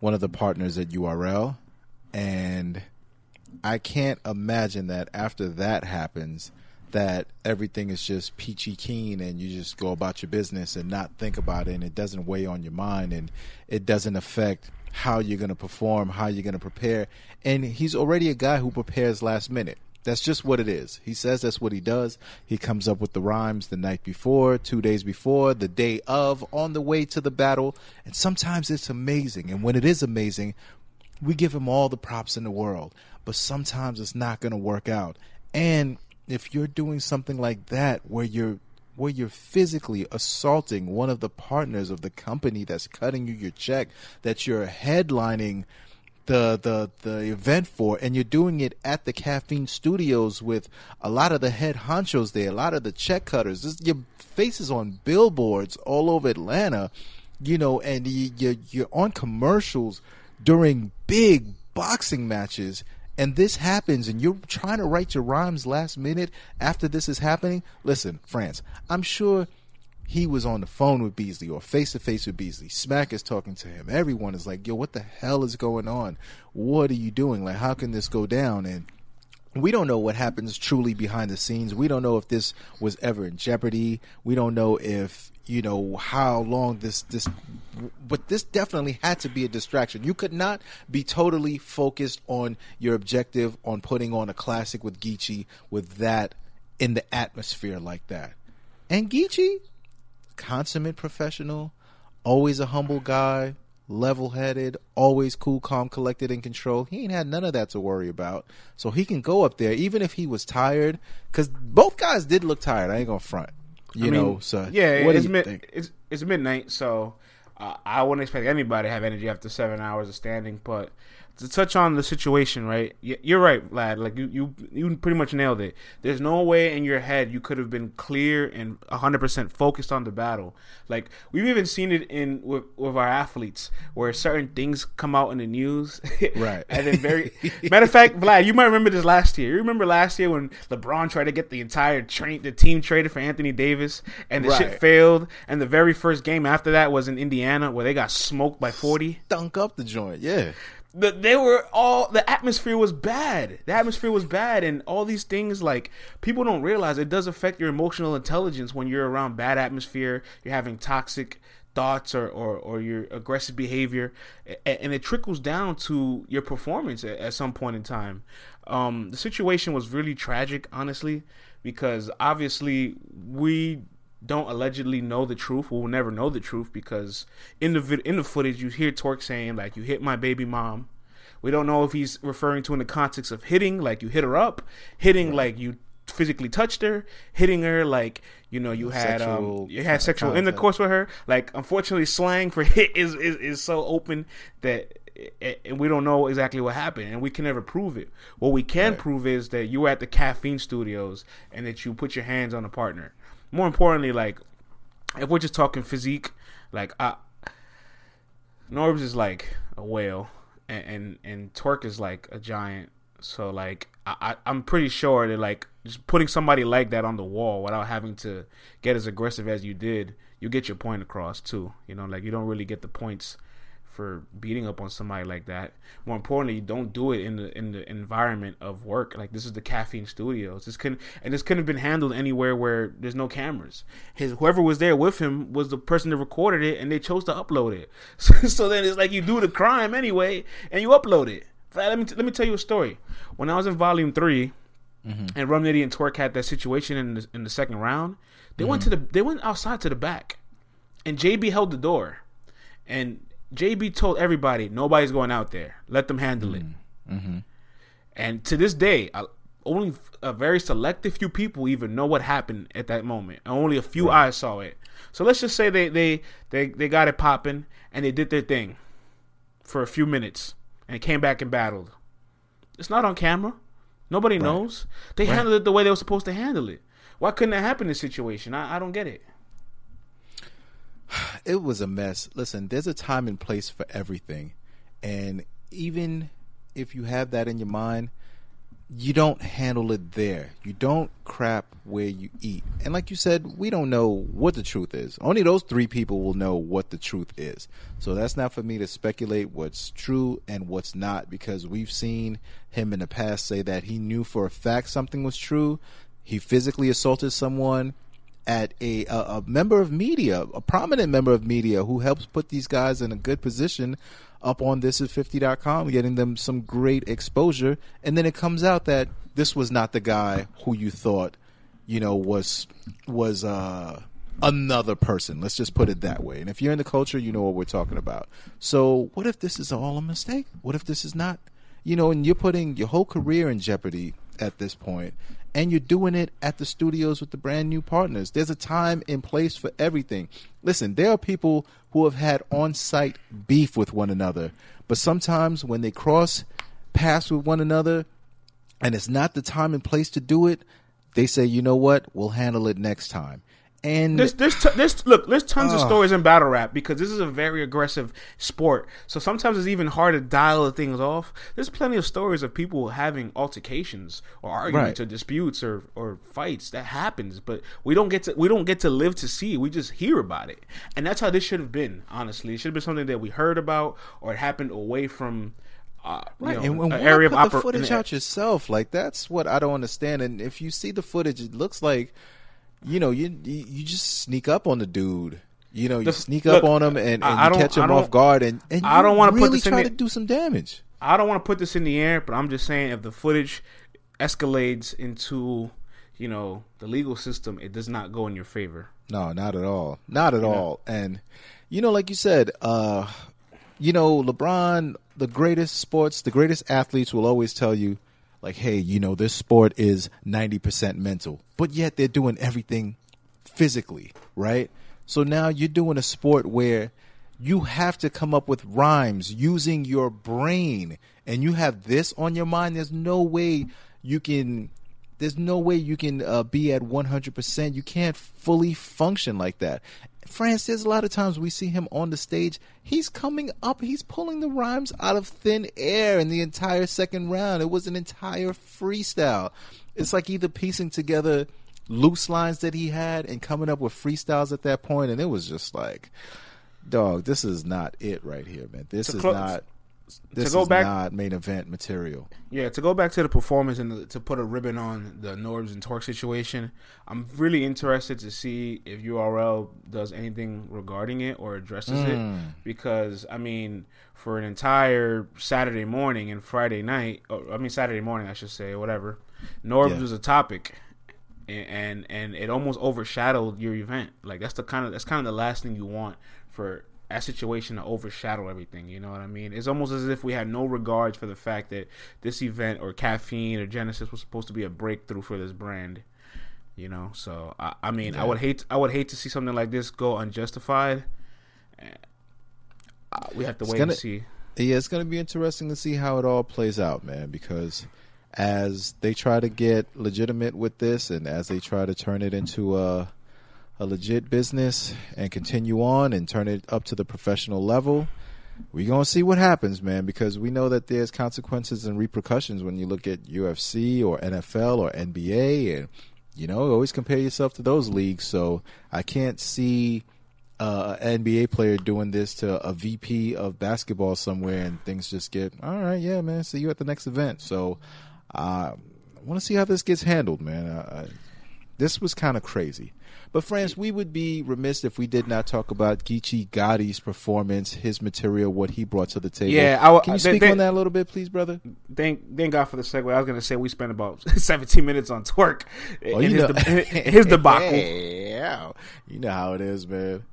one of the partners at URL, and I can't imagine that after that happens, that everything is just peachy keen and you just go about your business and not think about it, and it doesn't weigh on your mind, and it doesn't affect how you're going to perform, how you're going to prepare. And he's already a guy who prepares last minute. That's just what it is. He says that's what he does. He comes up with the rhymes the night before, two days before, the day of, on the way to the battle. And sometimes it's amazing. And when it is amazing, we give him all the props in the world. But sometimes it's not going to work out. And if you're doing something like that where you're where you're physically assaulting one of the partners of the company that's cutting you your check, that you're headlining the the the event for and you're doing it at the caffeine studios with a lot of the head honchos there a lot of the check cutters this, your face is on billboards all over atlanta you know and you, you're, you're on commercials during big boxing matches and this happens and you're trying to write your rhymes last minute after this is happening listen france i'm sure he was on the phone with Beasley or face to face with Beasley. Smack is talking to him. Everyone is like, yo, what the hell is going on? What are you doing? Like, how can this go down? And we don't know what happens truly behind the scenes. We don't know if this was ever in jeopardy. We don't know if, you know, how long this, this, but this definitely had to be a distraction. You could not be totally focused on your objective on putting on a classic with Geechee with that in the atmosphere like that. And Geechee, consummate professional, always a humble guy, level headed, always cool, calm, collected, and control. He ain't had none of that to worry about. So he can go up there, even if he was tired, because both guys did look tired. I ain't gonna front. You I mean, know, so yeah, what it's mid, it's it's midnight, so uh, I wouldn't expect anybody to have energy after seven hours of standing. But to touch on the situation, right? You're right, lad. Like you, you, you pretty much nailed it. There's no way in your head you could have been clear and 100 percent focused on the battle. Like we've even seen it in with, with our athletes, where certain things come out in the news, [LAUGHS] Right. and then very matter of fact, Vlad, you might remember this last year. You remember last year when LeBron tried to get the entire train, the team traded for Anthony Davis, and the shit failed. And the very first game after that was in Indiana, where they got smoked by 40 Dunk up the joint, yeah. The, they were all the atmosphere was bad. The atmosphere was bad, and all these things like people don't realize it does affect your emotional intelligence when you're around bad atmosphere. You're having toxic thoughts or or, or your aggressive behavior, and it trickles down to your performance at, at some point in time. Um, the situation was really tragic, honestly, because obviously we don't allegedly know the truth. We'll never know the truth because in the vid- in the footage you hear Twork saying like you hit my baby mom. We don't know if he's referring to in the context of hitting, like you hit her up, hitting like you physically touched her, hitting her like you know you had Sexual um you had sexual contact. intercourse with her. Like unfortunately, slang for [LAUGHS] hit is is, is so open that. And we don't know exactly what happened, and we can never prove it. What we can Right. prove is that you were at the caffeine studios and that you put your hands on a partner. More importantly, like if we're just talking physique, like I, Norbs is like a whale, and and, and Twork is like a giant. So like I, I I'm pretty sure that like just putting somebody like that on the wall without having to get as aggressive as you did, you get your point across too. You know, like you don't really get the points for beating up on somebody like that. More importantly, you don't do it in the in the environment of work. Like this is the caffeine studios. This couldn't and this couldn't have been handled anywhere where there's no cameras. His whoever was there with him was the person that recorded it, and they chose to upload it. [LAUGHS] So, so then it's like you do the crime anyway, and you upload it. Let me let me tell you a story. When I was in Volume 3 mm-hmm. and Rum Nitty and Twork had that situation in the, in the second round, they went mm-hmm. to the they went outside to the back, and JB held the door, and JB told everybody nobody's going out there. Let them handle it. Mm-hmm. Mm-hmm. And to this day, I, only a very selective few people even know what happened at that moment. Only a few eyes saw it. So let's just say they they they, they got it popping and they did their thing for a few minutes and came back and battled. It's not on camera. Nobody knows. They handled it the way they were supposed to handle it. Why couldn't that happen in this situation? I, I don't get it. [SIGHS] it was a mess. Listen, there's a time and place for everything. And even if you have that in your mind, you don't handle it there. You don't crap where you eat. And like you said, we don't know what the truth is. Only those three people will know what the truth is. So that's not for me to speculate what's true and what's not because we've seen him in the past say that he knew for a fact something was true. He physically assaulted someone at a, a a member of media, a prominent member of media who helps put these guys in a good position up on this is 50.com, getting them some great exposure. And then it comes out that this was not the guy who you thought, you know, was was uh another person. Let's just put it that way. And if you're in the culture, you know what we're talking about. So what if this is all a mistake? What if this is not you know, and you're putting your whole career in jeopardy at this point, and you're doing it at the studios with the brand new partners. There's a time and place for everything. Listen, there are people who have had on site beef with one another, but sometimes when they cross paths with one another and it's not the time and place to do it, they say, you know what, we'll handle it next time. And There's, there's, t- there's, look, there's tons of stories in battle rap because this is a very aggressive sport. So sometimes it's even hard to dial the things off. There's plenty of stories of people having altercations or arguments Right. or disputes or, or fights that happens, but we don't get to we don't get to live to see. it. We just hear about it, and that's how this should have been. Honestly, it should have been something that we heard about or it happened away from. Uh, you Right, know, and, and an area of put the footage out yourself? Like that's what I don't understand. And if you see the footage, it looks like, you know, you you just sneak up on the dude. You know, you The- sneak look, up on him and, and I- I you catch him off guard, and, and I don't wanna put really this in try the- to do some damage. I don't want to put this in the air, but I'm just saying if the footage escalates into, you know, the legal system, it does not go in your favor. No, not at all. Not at all. And you know, like you said, uh you know, LeBron, the greatest sports, the greatest athletes will always tell you, like, hey, you know, this sport is 90% mental, but yet they're doing everything physically, right? So now you're doing a sport where you have to come up with rhymes using your brain and you have this on your mind. There's no way you can there's no way you can uh, be at 100%. You can't fully function like that. France, there's a lot of times we see him on the stage. He's coming up, he's pulling the rhymes out of thin air in the entire second round. It was an entire freestyle. It's like either piecing together loose lines that he had and coming up with freestyles at that point, and it was just like, dog, this is not it right here, man. This is not this is back, not main event material. Yeah, to go back to the performance and the, to put a ribbon on the Norbs and Twork situation, I'm really interested to see if URL does anything regarding it or addresses mm. it. Hmm. Because I mean, for an entire Saturday morning and Friday night, or, I mean Saturday morning, I should say, whatever, Norbs yeah. was a topic. And, and and it almost overshadowed your event. Like that's the kind of that's kind of the last thing you want for a situation to overshadow everything. You know what I mean? It's almost as if we had no regards for the fact that this event or caffeine or Genesis was supposed to be a breakthrough for this brand. You know, so I, I mean, yeah. I would hate I would hate to see something like this go unjustified. Uh, we have to it's wait gonna, and see. Yeah, it's going to be interesting to see how it all plays out, man. Because as they try to get legitimate with this, and as they try to turn it into a a legit business and continue on and turn it up to the professional level, we're going to see what happens, man, because we know that there's consequences and repercussions when you look at UFC or NFL or NBA. And, you know, always compare yourself to those leagues. So I can't see uh, an NBA player doing this to a VP of basketball somewhere and things just get, all right, yeah, man, see you at the next event. So uh, I want to see how this gets handled, man. Uh, this was kind of crazy. But France, we would be remiss if we did not talk about Geechee Gotti's performance, his material, what he brought to the table. Yeah, I, can you speak they, on that a little bit, please, brother? Thank, thank God for the segue. I was going to say we spent about [LAUGHS] 17 minutes on Twork oh, his, know. [LAUGHS] his debacle. yeah, you know how it is, man.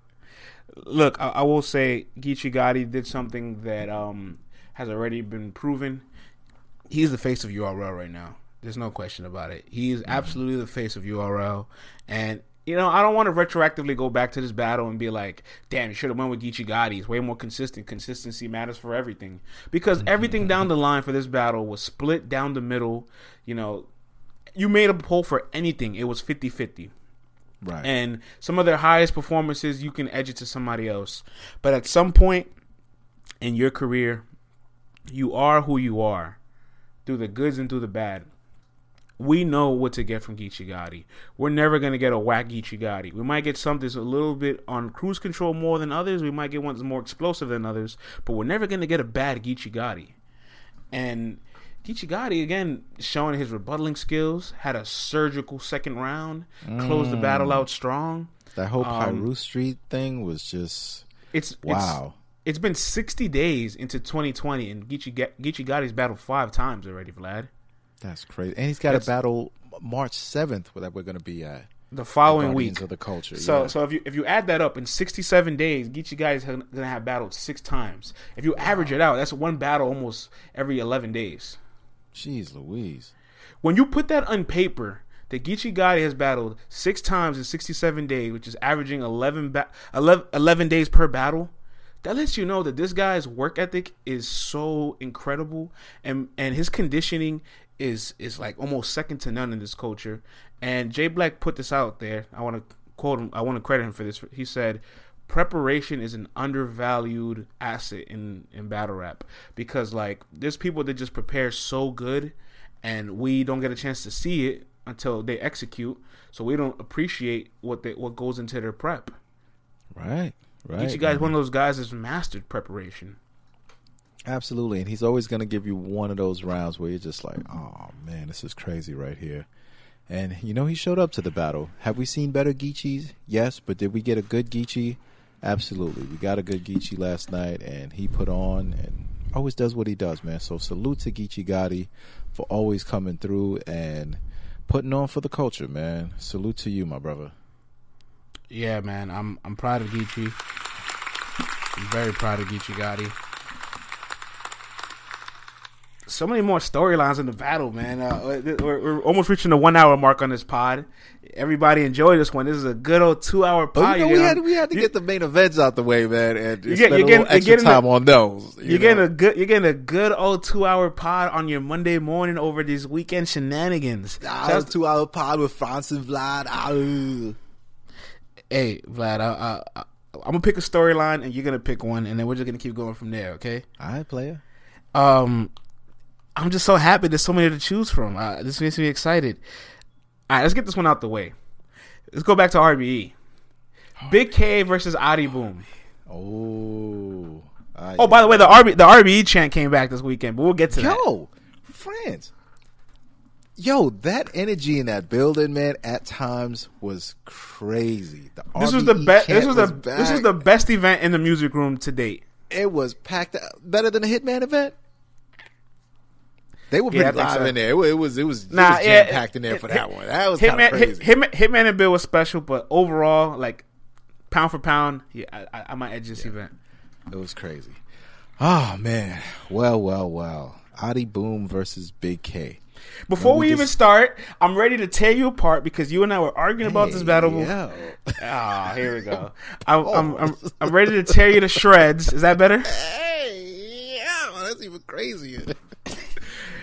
Look, I, I will say Geechee Gotti did something that um, has already been proven. He's the face of URL right now. There's no question about it. He is mm-hmm. absolutely the face of URL, and you know, I don't want to retroactively go back to this battle and be like, damn, you should have went with Geechee Gotti. He's way more consistent. Consistency matters for everything. Because mm-hmm. everything down the line for this battle was split down the middle. You know, you made a poll for anything, it was 50 50. Right. And some of their highest performances, you can edge it to somebody else. But at some point in your career, you are who you are through the goods and through the bad we know what to get from Geechee Gotti. We're never gonna get a whack Geechee Gotti. We might get something that's a little bit on cruise control more than others. We might get one that's more explosive than others, but we're never gonna get a bad Geechee Gotti. And Geechee Gotti again showing his rebuttaling skills, had a surgical second round, mm. closed the battle mm. out strong. That whole um, Street thing was just it's wow. It's, it's been 60 days into 2020, and Gotti's battled five times already, Vlad. That's crazy. And he's got That's, a battle March 7th that we're going to be at. The following the week of the culture. So yeah. so if you if you add that up in 67 days, Geechee Gotti is going to have battled 6 times. If you wow. average it out, that's one battle almost every 11 days. Jeez Louise. When you put that on paper, that Geechee Gotti has battled 6 times in 67 days, which is averaging 11, ba- 11, 11 days per battle, that lets you know that this guy's work ethic is so incredible and and his conditioning is is like almost second to none in this culture. And Jay Black put this out there. I want to quote him. I want to credit him for this. He said, "Preparation is an undervalued asset in in battle rap because like there's people that just prepare so good, and we don't get a chance to see it until they execute. So we don't appreciate what they what goes into their prep. Right. Right. Each guy, one of those guys, has mastered preparation. Absolutely, and he's always going to give you one of those rounds where you're just like, "Oh man, this is crazy right here." And you know, he showed up to the battle. Have we seen better Geechees? Yes, but did we get a good Geechee? Absolutely, we got a good Geechee last night, and he put on and always does what he does, man. So salute to Geechee Gotti for always coming through and putting on for the culture, man. Salute to you, my brother. Yeah, man, I'm I'm proud of Geechee. I'm very proud of Geechee Gotti. So many more storylines in the battle, man. Uh, we're, we're almost reaching the one hour mark on this pod. Everybody enjoy this one. This is a good old two hour pod. Oh, you know, we had we had to you- get the main events out the way, man, and You spend get- a you're little getting- you're extra getting time the- on those. you You're getting a good. You're getting a good old two hour pod on your Monday morning over these weekend shenanigans. Ah, Shout two hour pod with France and Vlad. Ah. hey, Vlad, I, I, I, I'm gonna pick a storyline and you're gonna pick one, and then we're just gonna keep going from there. Okay. All right, player. Um, I'm just so happy there's so many to choose from. Uh, this makes me excited. All right, let's get this one out the way. Let's go back to RBE. Big K versus Adi Boom. Oh. Oh, by the way, the RB the RBE chant came back this weekend, but we'll get to that. Yo, friends. Yo, that energy in that building, man, at times was crazy. The This was the best. This was the this was the best event in the music room to date. It was packed out. better than the Hitman event. They were Yeah, pretty think live so. in there. It was it was, it was, Nah, it yeah, jam in there it- for it- that one. That was kind of crazy. Hit, Hitman, Hitman and Bill was special, but overall, like pound for pound, yeah, I, I, might edge this event. It was crazy. Oh man. Well, well, well. Adi Boom versus Big K. Before we, we even start, I'm ready to tear you apart because you and I were arguing about this battle. Yeah. Ah, here we go. [LAUGHS] I'm, I'm, I'm, I'm ready to tear you to shreds. Is that better? Hey, yeah, that's even crazier.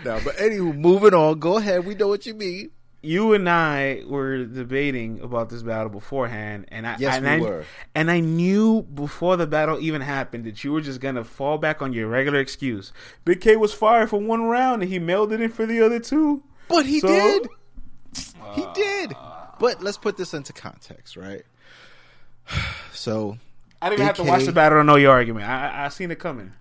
No, but anywho, moving on. Go ahead. We know what you mean. You and I were debating about this battle beforehand, and I Yes, and we I, were. and I knew before the battle even happened that you were just gonna fall back on your regular excuse. Big K was fired for one round, and he mailed it in for the other two. But he So? did. He uh, did. But let's put this into context, right? [SIGHS] So I didn't even have to watch the battle to know your argument. I, I seen it coming.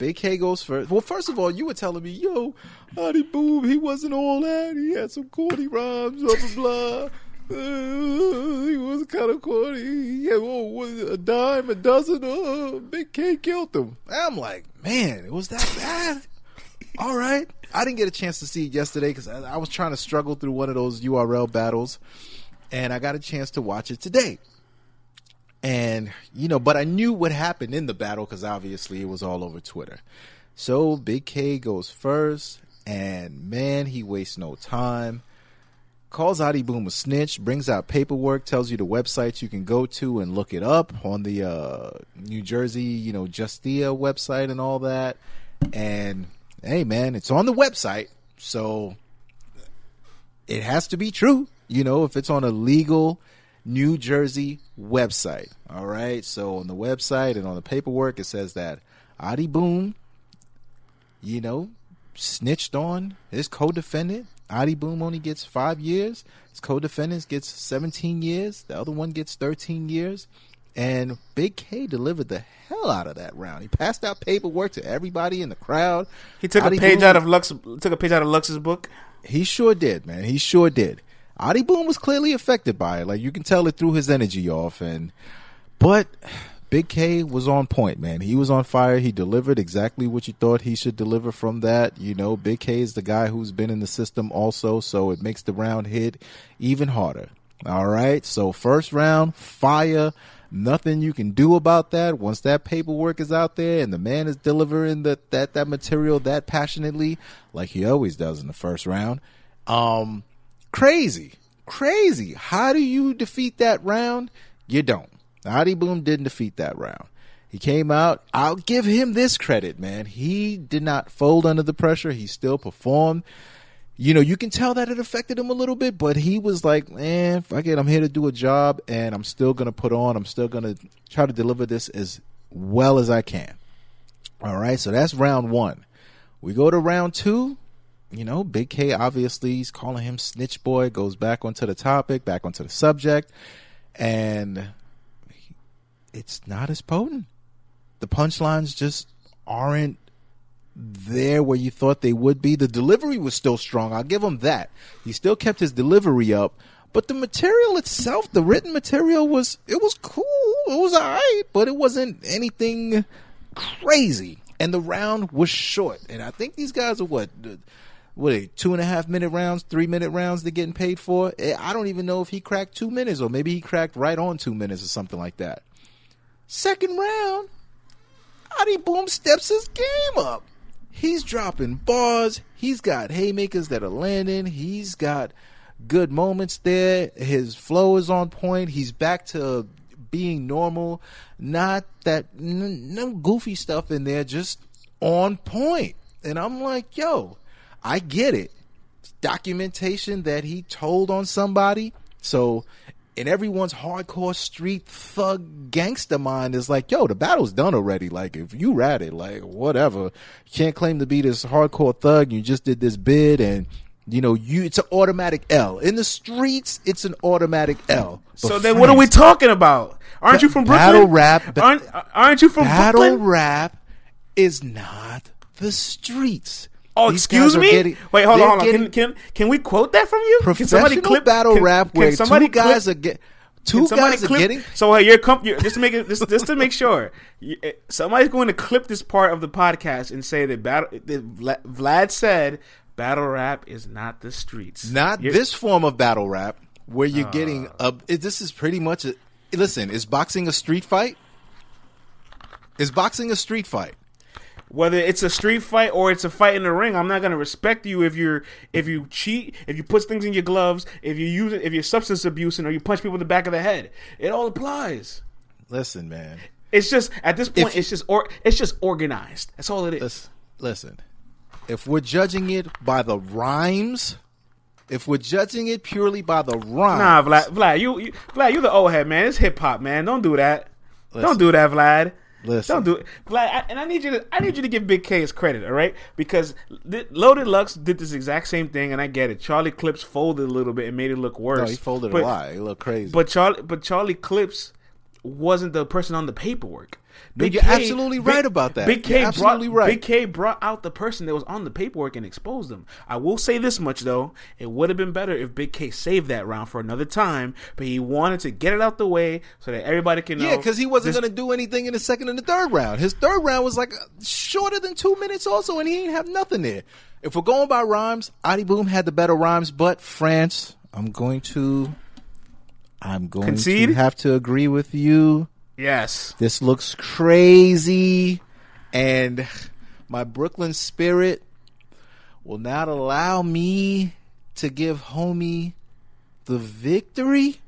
Big K goes first. Well, first of all, you were telling me, yo, honey Boom, he wasn't all that. He had some corny rhymes, blah, blah, blah. Uh, he was kind of corny. He had, oh, was a dime, a dozen. Uh, Big K killed him. I'm like, man, it was that bad. all right. I didn't get a chance to see it yesterday because I, I was trying to struggle through one of those URL battles, and I got a chance to watch it today. And, you know, but I knew what happened in the battle because obviously it was all over Twitter. So Big K goes first, and man, he wastes no time. Calls Adi Boom a snitch, brings out paperwork, tells you the websites you can go to and look it up on the uh, New Jersey, you know, Justia website and all that. And hey, man, it's on the website, so it has to be true. You know, if it's on a legal New Jersey website. All right. So on the website and on the paperwork, it says that Adi Boom, you know, snitched on his co-defendant. Adi Boom only gets five years. His co-defendant gets 17 years. The other one gets 13 years. And Big K delivered the hell out of that round. He passed out paperwork to everybody in the crowd. He took Adi a page out of Lux. Took a page out of Lux's book. he sure did, man. He sure did. Adi Boom was clearly affected by it. Like you can tell it threw his energy off and but Big K was on point, man. He was on fire. He delivered exactly what you thought he should deliver from that. You know, Big K is the guy who's been in the system also, so it makes the round hit even harder. All right. So first round, fire. Nothing you can do about that. Once that paperwork is out there and the man is delivering that that that material that passionately, like he always does in the first round, um, crazy, crazy. How do you defeat that round? You don't. Adi Boom didn't defeat that round. He came out. I'll give him this credit, man. He did not fold under the pressure. He still performed. You know, you can tell that it affected him a little bit, but he was like, man, fuck it. I'm here to do a job and I'm still going to put on. I'm still going to try to deliver this as well as I can. All right. So that's round one. We go to round two. You know, Big K obviously he's calling him snitch boy, goes back onto the topic, back onto the subject, and it's not as potent. The punchlines just aren't there where you thought they would be. The delivery was still strong. I'll give him that. He still kept his delivery up, but the material itself, the written material was it was cool. It was alright, but it wasn't anything crazy. And the round was short. And I think these guys are what what are two and a half minute rounds, three minute rounds they're getting paid for. Eh, I don't even know if he cracked two minutes or maybe he cracked right on two minutes or something like that. Second round, Adi Boom steps his game up. he's dropping bars. He's got haymakers that are landing. He's got good moments there. His flow is on point. He's back to being normal. Not that n- no goofy stuff in there, just on point. And I'm like, yo, I get it. Documentation that he told on somebody. So in everyone's hardcore street thug gangster mind is like, yo, the battle's done already. Like, if you rat it, like, whatever. You can't claim to be this hardcore thug. You just did this bid and, you know, you, it's an automatic L. In the streets, it's an automatic L. But So then, what are we talking about? Aren't you from Brooklyn? Battle rap- Aren't uh, Aren't you from Battle Brooklyn? rap is not the streets. Oh, These excuse me. getting- Wait, hold on, hold on. Can, can can we quote that from you? Can somebody clip battle can- rap where somebody two guys clip- are get two somebody guys are getting So hey, you're, com- you're just to make it just, just to make sure you- eh, somebody's going to clip this part of the podcast and say that battle that Vlad said battle rap is not the streets. Not You're- this form of battle rap where you're Uh. getting a. It, this is pretty much a. Listen, is boxing a street fight? Is boxing a street fight? Whether it's a street fight or it's a fight in the ring, I'm not gonna respect you if you're if you cheat, if you put things in your gloves, if you use it, if you're substance abusing or you punch people in the back of the head. It all applies. Listen, man. It's just at this point, If- it's just or it's just organized. That's all it is. Listen, listen. If we're judging it by the rhymes, if we're judging it purely by the rhymes, Nah, Vlad, Vlad, you, you Vlad, you the old head man. It's hip hop, man. Don't do that. Listen. Don't do that, Vlad. Listen. Don't do it. I, and I need you to, I need you to give Big K his credit, all right? Because th- Loaded Lux did this exact same thing, and I get it. Charlie Clips folded a little bit and made it look worse. no, he folded But- a lot. He looked crazy. But Charlie, but Charlie Clips wasn't the person on the paperwork. No, you're absolutely right about that. Big K brought right. Big K brought out the person that was on the paperwork and exposed them. I will say this much though: it would have been better if Big K saved that round for another time, but he wanted to get it out the way so that everybody can yeah, because he wasn't going to do anything in the second and the third round. His third round was like shorter than two minutes, also, and he didn't have nothing there. If we're going by rhymes, Adi Boom had the better rhymes, but France, I'm going to, I'm going Concede? to have to agree with you. Yes, This looks crazy, and my Brooklyn spirit will not allow me to give homie the victory.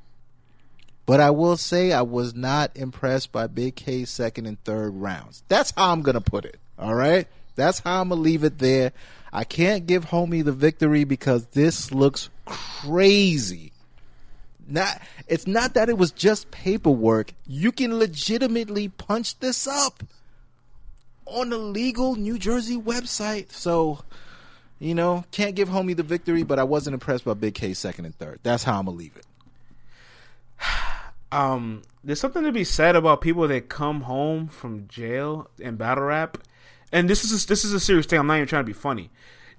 But I will say I was not impressed by Big K's second and third rounds. That's how I'm gonna put it. All right, that's how I'm gonna leave it there. I can't give homie the victory because this looks crazy not it's not that it was just paperwork. You can legitimately punch this up on the legal New Jersey website. So, you know, can't give homie the victory, but I wasn't impressed by Big K second and third. That's how I'm gonna leave it. [SIGHS] um, there's something to be said about people that come home from jail and battle rap, and this is a, this is a serious thing. I'm not even trying to be funny.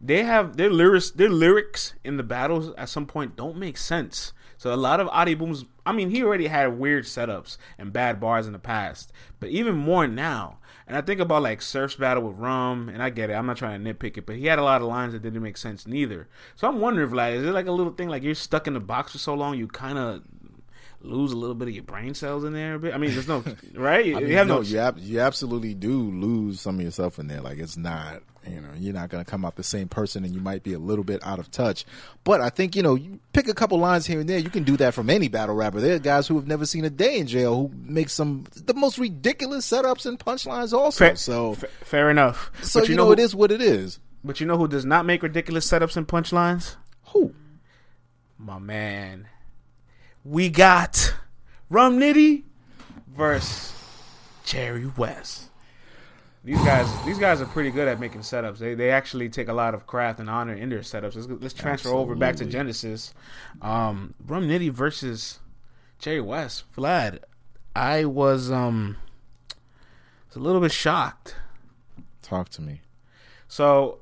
They have their lyrics, their lyrics in the battles at some point don't make sense. So a lot of Adi Boom's, I mean, he already had weird setups and bad bars in the past, but even more now. And I think about like Surf's battle with Rum, and I get it. I'm not trying to nitpick it, but he had a lot of lines that didn't make sense neither. So I'm wondering, Vlad, is it like a little thing like you're stuck in the box for so long, you kind of lose a little bit of your brain cells in there a bit? I mean, there's no [LAUGHS] right. You, I mean, you have no, no. you, ab- you absolutely do lose some of yourself in there. Like it's not, you know, you're not going to come out the same person, and you might be a little bit out of touch. But I think you know, you pick a couple lines here and there. You can do that from any battle rapper. There are guys who have never seen a day in jail who make some the most ridiculous setups and punchlines. Also, Fair, so fa- fair enough. so but you, know, who, it is what it is. But you know who does not make ridiculous setups and punchlines? Who? My man. We got Rum Nitty versus Jerry West. These guys, these guys are pretty good at making setups. They they actually take a lot of craft and honor in their setups. Let's, let's transfer over back to Genesis. Um, Rum Nitty versus Jerry West. Vlad, I was um, was a little bit shocked. Talk to me. So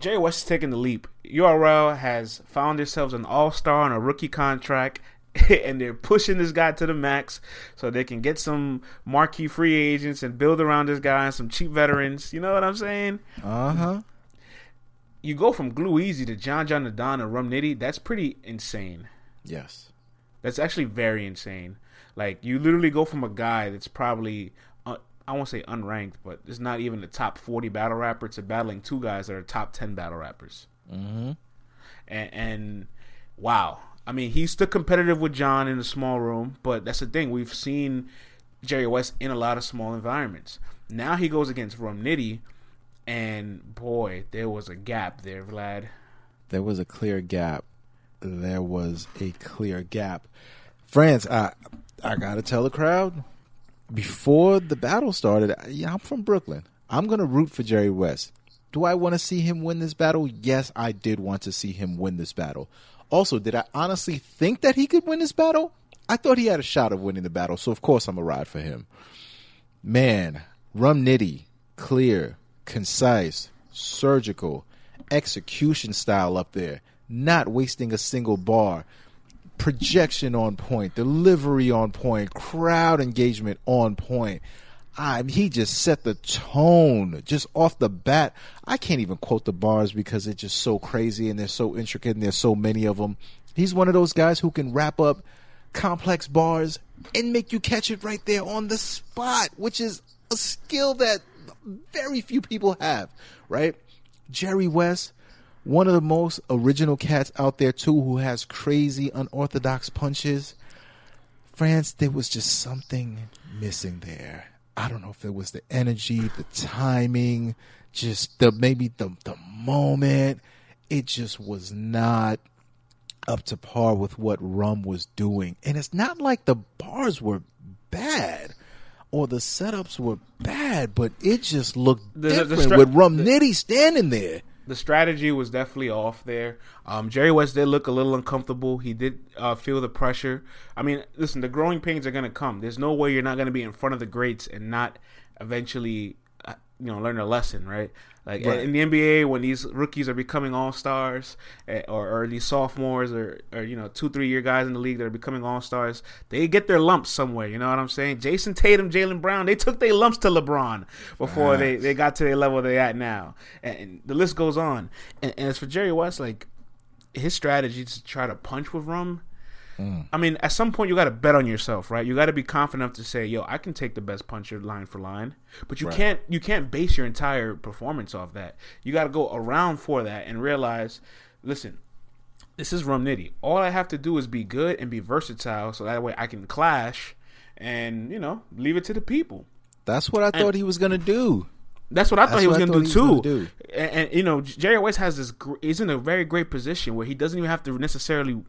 Jerry West is taking the leap. URL has found themselves an all star on a rookie contract, [LAUGHS] and they're pushing this guy to the max so they can get some marquee free agents and build around this guy and some cheap veterans. You know what I'm saying? Uh huh. You go from Gluezy to John John Da Don and Rum Nitty. That's pretty insane. Yes. That's actually very insane. Like you literally go from a guy that's probably uh, I won't say unranked, but it's not even the top forty battle rapper to battling two guys that are top ten battle rappers. Mm-hmm. And, and wow, I mean, he's still competitive with John in a small room, but that's the thing. We've seen Jerry West in a lot of small environments. Now he goes against Rum Nitty, and boy, there was a gap there, Vlad. There was a clear gap. There was a clear gap. Friends, I I gotta tell the crowd before the battle started. Yeah, I'm from Brooklyn. I'm gonna root for Jerry West. Do I want to see him win this battle? Yes, I did want to see him win this battle. Also, did I honestly think that he could win this battle? I thought he had a shot of winning the battle, so of course I'm a ride for him. Man, Rum Nitty, clear, concise, surgical, execution style up there, not wasting a single bar, projection on point, delivery on point, crowd engagement on point. I he just set the tone just off the bat. I can't even quote the bars because it's just so crazy and they're so intricate and there's so many of them. He's one of those guys who can wrap up complex bars and make you catch it right there on the spot, which is a skill that very few people have, right? Jerry West, one of the most original cats out there too, who has crazy unorthodox punches. France, there was just something missing there. I don't know if it was the energy, the timing, just the maybe the the moment. It just was not up to par with what Rum was doing. And it's not like the bars were bad or the setups were bad, but it just looked The- the- the different with Rum Nitty standing there. The strategy was definitely off there. Um, Jerry West did look a little uncomfortable. He did uh, feel the pressure. I mean, listen, the growing pains are going to come. There's no way you're not going to be in front of the greats and not eventually, you know, learn a lesson, right? Like Right. in the NBA, when these rookies are becoming all stars, eh, or, or these sophomores, or, or you know, two three year guys in the league that are becoming all stars, they get their lumps somewhere. You know what I'm saying? Jayson Tatum, Jaylen Brown, they took their lumps to LeBron before they, they got to the level they're at now, and, and the list goes on. And, and as for Jerry West, like his strategy to try to punch with rum. Mm. I mean, at some point you got to bet on yourself, right? You got to be confident enough to say, "Yo, I can take the best puncher line for line," but you Right. can't you can't base your entire performance off that. You got to go around for that and realize, listen, this is Rum Nitty. All I have to do is be good and be versatile, so that way I can clash, and you know, leave it to the people. That's what I thought he was gonna do. That's what I thought That's he was going to do thought he was too. do. And, and you know, Jerry West has this. gr- He's in a very great position where he doesn't even have to necessarily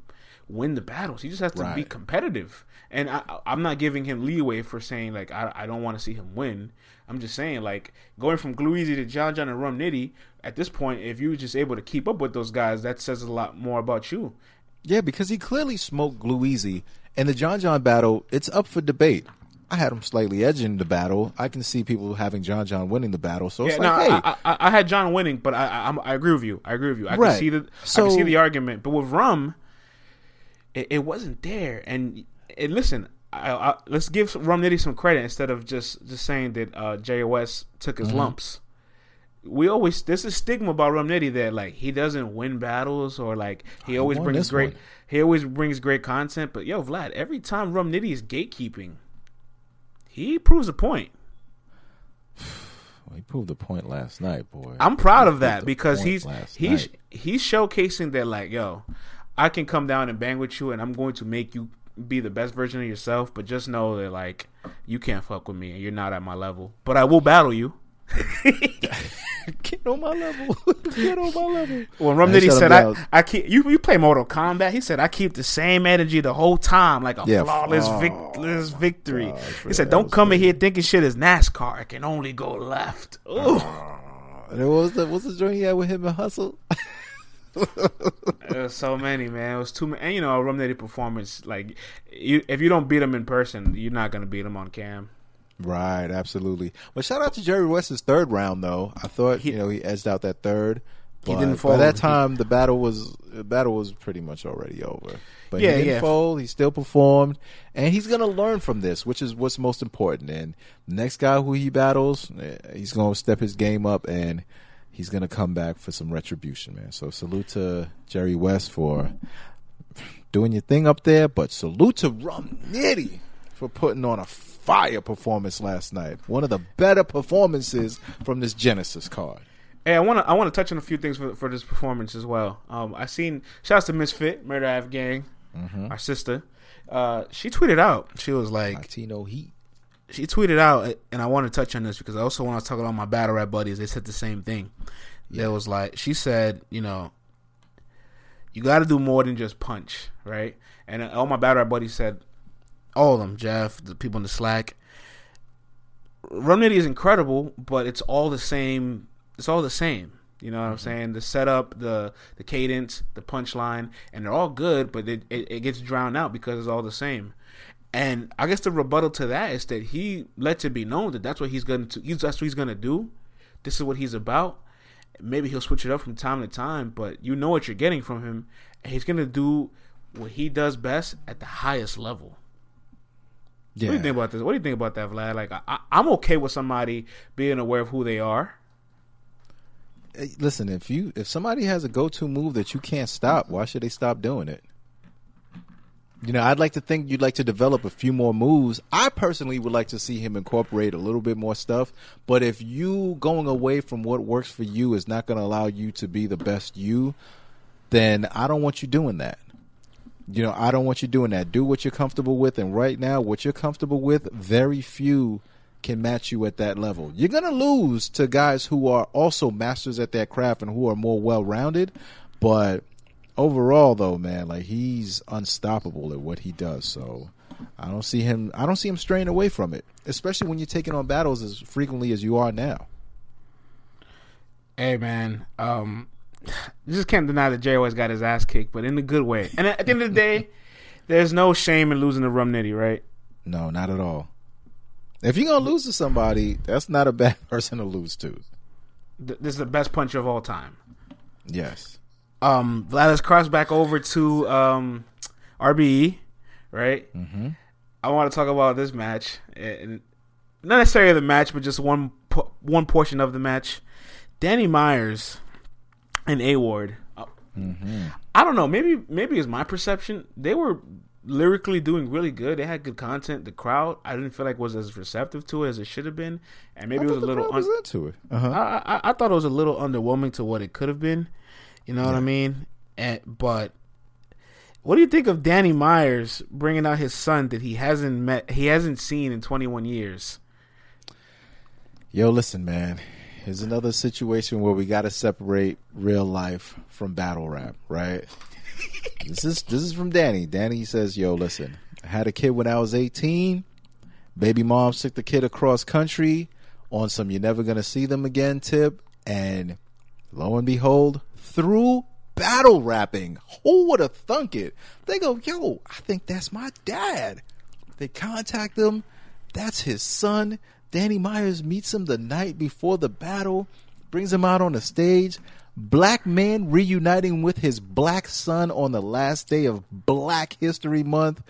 win the battles. He just has to be competitive. And I, I- I'm not giving him leeway for saying like I, I don't want to see him win. I'm just saying like going from Gluezy to John John and Rum Nitty. At this point, if you were just able to keep up with those guys, that says a lot more about you. Yeah, because he clearly smoked Gluezy. And the John John battle, it's up for debate. I had him slightly edging the battle. I can see people having John John winning the battle. So Yeah, it's no, like, hey, I, I, I had John winning, but I, I, I'm- agree with you. I agree with you. I Right. can see the I can see the argument, but with Rum, it, it wasn't there. And, and listen, I, I, let's give Rum Nitty some credit instead of just just saying that uh, West took Mm-hmm. his lumps. We always there's a stigma about Rum Nitty that like he doesn't win battles or like he always brings great one. he always brings great content. But yo, Vlad, every time Rum Nitty is gatekeeping, he proves a point. well, [SIGHS] he proved the point last night, boy. I'm proud of that because he's he's night. he's showcasing that like yo, I can come down and bang with you, and I'm going to make you be the best version of yourself. But just know that like you can't fuck with me, and you're not at my level. But I will battle you. [LAUGHS] Get on my level. [LAUGHS] Get on my level. When Rum Nitty said I. I keep you you play Mortal Kombat, he said I keep the same energy the whole time, like a Yeah. flawless Oh, victless victory. gosh, he said, "Don't was come in here thinking shit is NASCAR. It can only go left." Oh. Ooh. And what was the what's the joint he had with him and Hustle? [LAUGHS] So many, man. It was too many. And you know, a Rum performance, like, you, if you don't beat him in person, you're not gonna beat him on cam. Right, absolutely. But shout out to Jerry West's third round though. I thought He- you know he edged out that third. He didn't fold. By that time, the battle was the battle was pretty much already over. But Yeah, he didn't yeah. fold. He still performed, and he's gonna learn from this, which is what's most important. And the next guy who he battles, eh, he's gonna step his game up, and he's gonna come back for some retribution, man. So salute to Jerry West for doing your thing up there, but salute to Rum Nitty for putting on a fire performance last night. One of the better performances from this Genesis card. Hey, I want to I want to touch on a few things for, for this performance as well. Um, I seen shouts to Misfit Murder Ave Gang, Mm-hmm. our sister. Uh, she tweeted out. She was like, Latino Heat. She tweeted out, and I want to touch on this because I also want to talk about my battle rap buddies. They said the same thing. There was like she said, you know, you got to do more than just punch, right? And all my battle rap buddies said, all of them, Jeff, the people in the Slack. Rum is incredible, but it's all the same. It's all the same. You know what I'm mm-hmm. saying? The setup, the the cadence, the punchline, and they're all good, but it, it, it gets drowned out because it's all the same. And I guess the rebuttal to that is that he lets it be known that that's what he's going to. He's, that's what he's going to do. This is what he's about. Maybe he'll switch it up from time to time, but you know what you're getting from him. And he's going to do what he does best at the highest level. Yeah. What do you think about this? What do you think about that, Vlad? Like, I, I'm okay with somebody being aware of who they are. Hey, Listen, if you if somebody has a go to move that you can't stop, why should they stop doing it? You know, I'd like to think you'd like to develop a few more moves. I personally would like to see him incorporate a little bit more stuff. But if you going away from what works for you is not going to allow you to be the best you, then I don't want you doing that. You know, I don't want you doing that. Do what you're comfortable with. And right now, what you're comfortable with, very few can match you at that level. You're going to lose to guys who are also masters at their craft and who are more well rounded. But overall, though, man, like he's unstoppable at what he does. So I don't see him. I don't see him straying away from it, especially when you're taking on battles as frequently as you are now. Hey, man. Um, you just can't deny that Jay always got his ass kicked, but in a good way. And at the end of the day, there's no shame in losing to Rum Nitty, right? No, not at all. If you're gonna lose to somebody, that's not a bad [LAUGHS] person to lose to. This is the best puncher of all time. Yes. Um, Vlad, let's cross back over to um, RBE, right? Mm-hmm. I want to talk about this match, and not necessarily the match, but just one po- one portion of the match. Danny Myers and A Ward. Uh, I don't know. Maybe maybe it's my perception. They were lyrically doing really good. They had good content. The crowd, I didn't feel like was as receptive to it as it should have been, and maybe it was a little. was into it. Uh-huh. I, I I thought it was a little underwhelming to what it could have been. You know what I mean? And but what do you think of Danny Myers bringing out his son that he hasn't met, he hasn't seen in 21 years? Yo, listen, man. Here's another situation where we got to separate real life from battle rap, right? [LAUGHS] this is this is from Danny. Danny says, "Yo, listen. I had a kid when I was 18. Baby mom took the kid across country on some you're never gonna see them again tip, and lo and behold, through battle rapping, who would have thunk it? They go, yo, I think that's my dad. They contact him. That's his son. Danny Myers meets him the night before the battle, brings him out on the stage. Black man reuniting with his black son on the last day of Black History Month.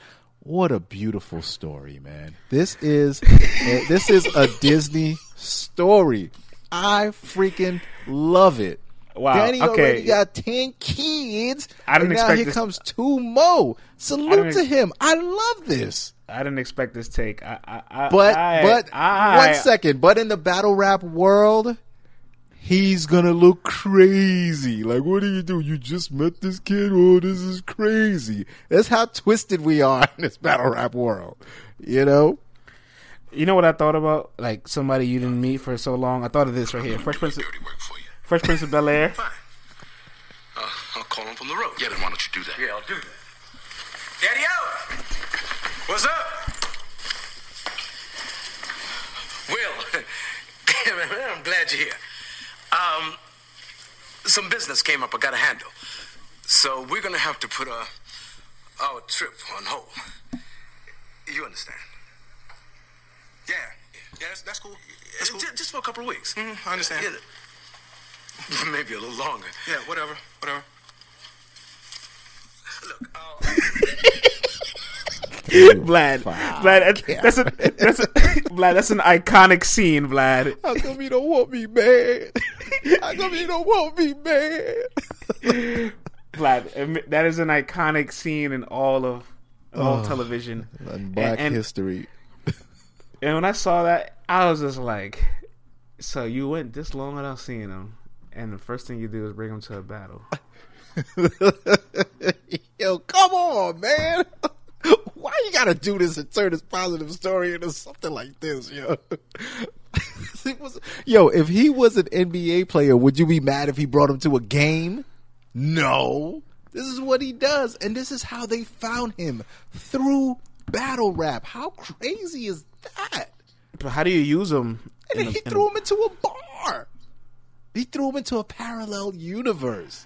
What a beautiful story, man. This is this is a Disney story. I freaking love it. Wow, Danny okay. already got ten kids. I didn't expect here this- comes two more. Salute ex- to him. I love this. I didn't expect this take. I, I, I, But I, but one second. But in the battle rap world, he's gonna look crazy. Like, what do you do? You just met this kid? Oh, this is crazy. That's how twisted we are [LAUGHS] in this battle rap world. You know? You know what I thought about? Like somebody you didn't meet for so long. I thought of this right here. Fresh Prince, Dirty work for you. Fresh Prince of Bel Air. [LAUGHS] Fine. Uh, I'll call him from the road. Yeah, then why don't you do that? Yeah, I'll do that. Daddy out! What's up? Will, [LAUGHS] I'm glad you're here. Um, some business came up I got to handle. So we're going to have to put uh, our trip on hold. You understand? Yeah. Yeah, that's, that's cool. That's cool. Just, for a couple of weeks. I understand. [LAUGHS] maybe a little longer. Yeah, whatever, whatever. Look, [LAUGHS] Vlad, Vlad, that's a that's a [LAUGHS] Vlad. That's an iconic scene, Vlad. How come you don't want me, man? How come you don't want me, man? Vlad, admit- that is an iconic scene in all of all television. And Black and, history. And when I saw that, I was just like, "So you went this long without seeing him, and the first thing you do is bring him to a battle." [LAUGHS] Yo, come on, man. [LAUGHS] Why you gotta do this and turn this positive story into something like this, yo? [LAUGHS] was, yo, if he was an NBA player, would you be mad if he brought him to a game? No. This is what he does, and this is how they found him through battle rap. How crazy is that? But how do you use him? And then he threw him into a bar. He threw him into a parallel universe.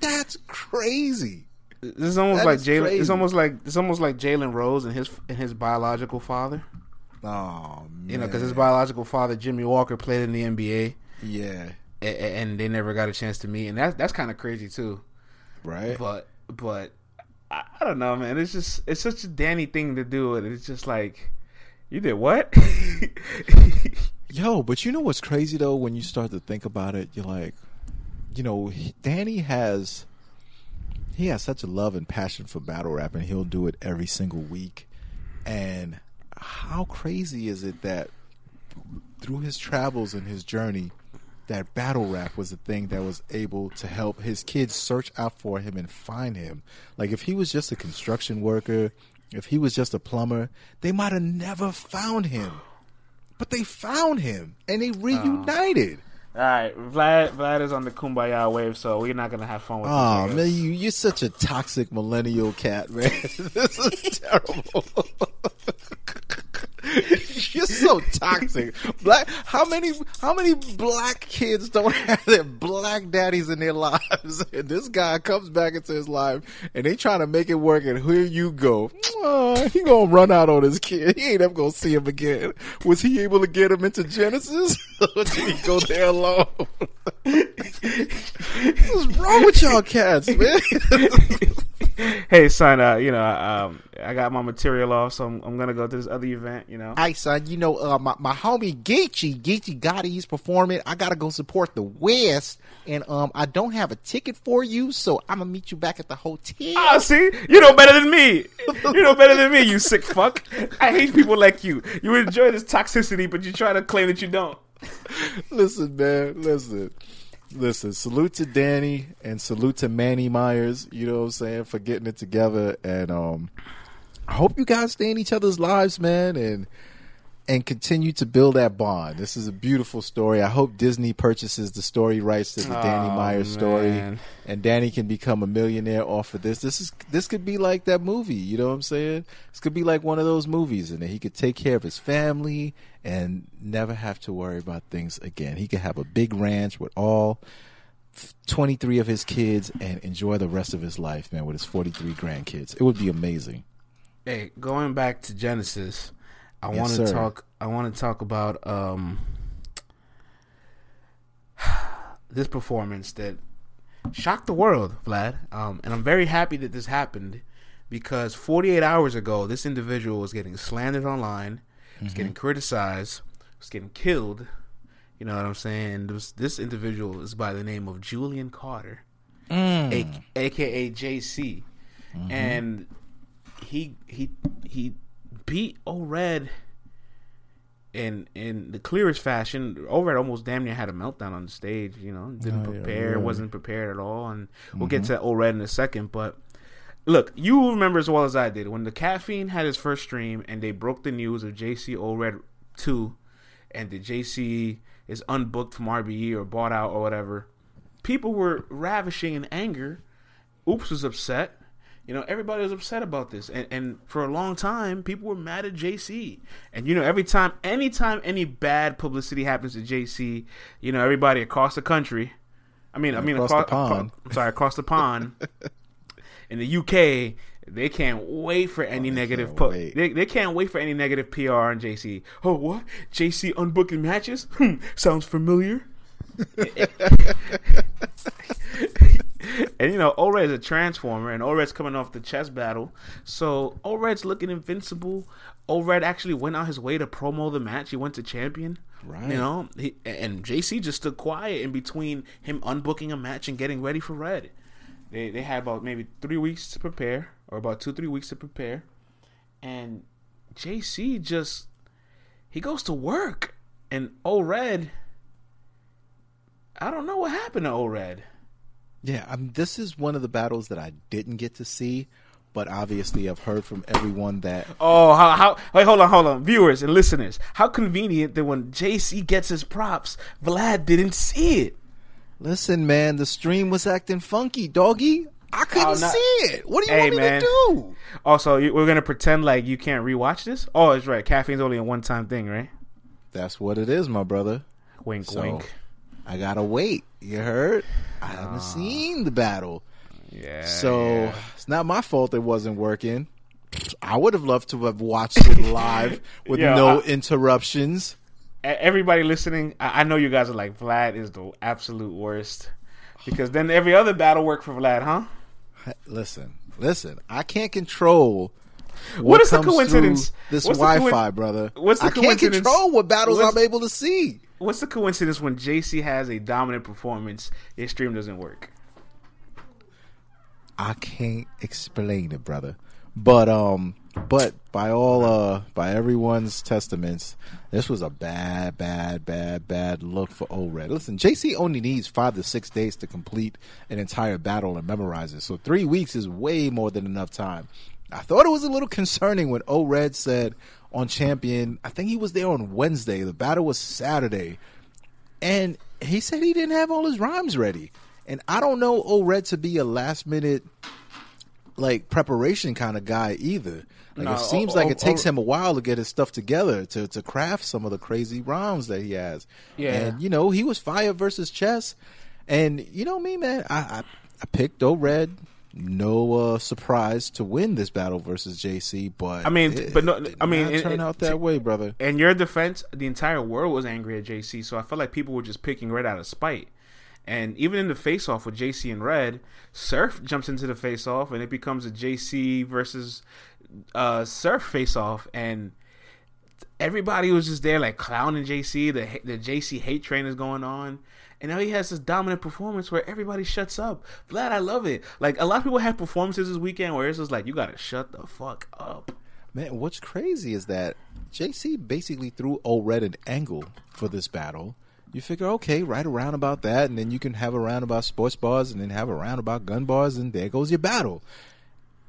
That's crazy. This is almost that like Jalen. It's almost like it's almost like Jalen Rose and his and his biological father. Oh man. You know, because his biological father Jimmy Walker played in the NBA. Yeah. And, and they never got a chance to meet, and that's that's kind of crazy too. Right. But but I, I, don't know, man. It's just it's such a Danny thing to do, and it's just like you did what? [LAUGHS] Yo, but you know what's crazy though? When you start to think about it, you're like, you know, Danny has he has such a love and passion for battle rap, and he'll do it every single week. And how crazy is it that through his travels and his journey, that battle rap was the thing that was able to help his kids search out for him and find him. Like if he was just a construction worker, if he was just a plumber, they might have never found him. But they found him and they oh. reunited. Oh. All right, Vlad. Vlad is on the kumbaya wave, so we're not gonna have fun with. Oh man, you you're such a toxic millennial cat, man. [LAUGHS] this is terrible. [LAUGHS] [LAUGHS] You're so toxic. Black. How many? How many black kids don't [LAUGHS] have their black daddies in their lives? [LAUGHS] And this guy comes back into his life, and they trying to make it work. And here you go. He gonna run out on his kid. He ain't ever gonna see him again. Was he able to get him into Genesis? or did he go there alone? What's wrong with y'all cats, man? hey, son. Uh, you know, um, I got my material off, so I'm, I'm, gonna go to this other event. You know. Hey, son. You know, uh, my my homie Geechee, Geechee Gotti, he's performing. I gotta go support the West, and um, I don't have a ticket for you, so I'm gonna meet you back at the hotel. Ah, see, you know better than me. You know better than me. You sick fuck. I hate people like you. You enjoy this toxicity, but you try to claim that you don't. listen, man. Listen. Listen, salute to Danny and salute to Manny Myers, you know what I'm saying, for getting it together. And um I hope you guys stay in each other's lives, man, and and continue to build that bond. This is a beautiful story. I hope Disney purchases the story rights to the oh, Danny Myers story, and Danny can become a millionaire off of this. This is this could be like that movie. You know what I'm saying? This could be like one of those movies, and he could take care of his family and never have to worry about things again. He could have a big ranch with all 23 of his kids and enjoy the rest of his life, man, with his 43 grandkids. It would be amazing. Hey, going back to Genesis, I yes, want to talk. I want to talk about um, [SIGHS] this performance that shocked the world, Vlad. Um, and I'm very happy that this happened because 48 hours ago, this individual was getting slandered online, mm-hmm. was getting criticized, was getting killed. You know what I'm saying? This, this individual is by the name of Julian Carter, mm. a, aka JC, mm-hmm. and he he he beat O-Red in in the clearest fashion. O-Red almost damn near had a meltdown on the stage. You know, didn't oh, prepare, yeah, wasn't prepared at all, and we'll mm-hmm. get to O-Red in a second. But look, you remember as well as I did when the caffeine had his first stream and they broke the news of JC O-Red two, and the JC is unbooked from RBE or bought out or whatever. People were ravishing in anger. Oops was upset. You know, everybody was upset about this, and and for a long time, people were mad at JC. And you know, every time, anytime any bad publicity happens to JC, you know, everybody across the country, I mean, I mean, across, across the pond. Across, sorry, across the pond, [LAUGHS] in the UK, they can't wait for any oh, negative. Po- they they can't wait for any negative PR on JC. Oh, what? JC unbooking matches? Hmm, sounds familiar. [LAUGHS] [LAUGHS] [LAUGHS] and you know, O-Red's a transformer, and O-Red's coming off the chess battle, so O-Red's looking invincible. O-Red actually went out his way to promo the match. He went to champion, right? You know, he, and JC just stood quiet in between him unbooking a match and getting ready for Red. They they had about maybe three weeks to prepare, or about two three weeks to prepare, and JC just he goes to work, and O-Red. I don't know what happened to O-Red. Yeah, I mean, this is one of the battles that I didn't get to see, but obviously I've heard from everyone that Oh, how, how? Wait, hold on, hold on, viewers and listeners. How convenient that when JC gets his props, Vlad didn't see it. listen, man, the stream was acting funky, doggy. I couldn't Oh, not- see it. What do you Hey, want me man. to do? Also, we're gonna pretend like you can't rewatch this. Oh, it's right. Caffeine's only a one-time thing, right? That's what it is, my brother. Wink, So wink. I gotta wait. You heard? I haven't ah. seen the battle. Yeah. So yeah. it's not my fault it wasn't working. I would have loved to have watched it [LAUGHS] live with Yeah, no I- interruptions. Everybody listening, I-, I know you guys are like Vlad is the absolute worst because then every other battle worked for Vlad, huh? Listen, listen. I can't control. What, What is the coincidence? This What's Wi-Fi, coin- brother. what's the coincidence? I can't control what battles What's- I'm able to see. What's the coincidence when JC has a dominant performance, his stream doesn't work? I can't explain it, brother. But um, but by all uh, by everyone's testaments, this was a bad, bad, bad, bad look for O-Red. Listen, JC only needs five to six days to complete an entire battle and memorize it. So three weeks is way more than enough time. I thought it was a little concerning when O-Red said on Champion. I think he was there on Wednesday. The battle was Saturday, and he said he didn't have all his rhymes ready. And I don't know O-Red to be a last minute like preparation kind of guy either. Like No, it seems O- like O- it takes O- him a while to get his stuff together to to craft some of the crazy rhymes that he has. Yeah. and you know he was fire versus chess, and you know me, man. I I, I picked O Red. No uh, surprise to win this battle versus JC, but I mean, it- but no, I mean, it- turn it- out that way, brother. In your defense, the entire world was angry at JC, so I felt like people were just picking Red out of spite. And even in the face off with JC and Red, Surf jumps into the face off and it becomes a JC versus uh, Surf face off. And everybody was just there like clowning JC. The, the JC hate train is going on. And now he has this dominant performance where everybody shuts up. Vlad, I love it. Like a lot of people have performances this weekend where it's just like, you got to shut the fuck up. Man, what's crazy is that JC basically threw O Red an angle for this battle. You figure, okay, right around about that, and then you can have a round about sports bars, and then have a round about gun bars, and there goes your battle.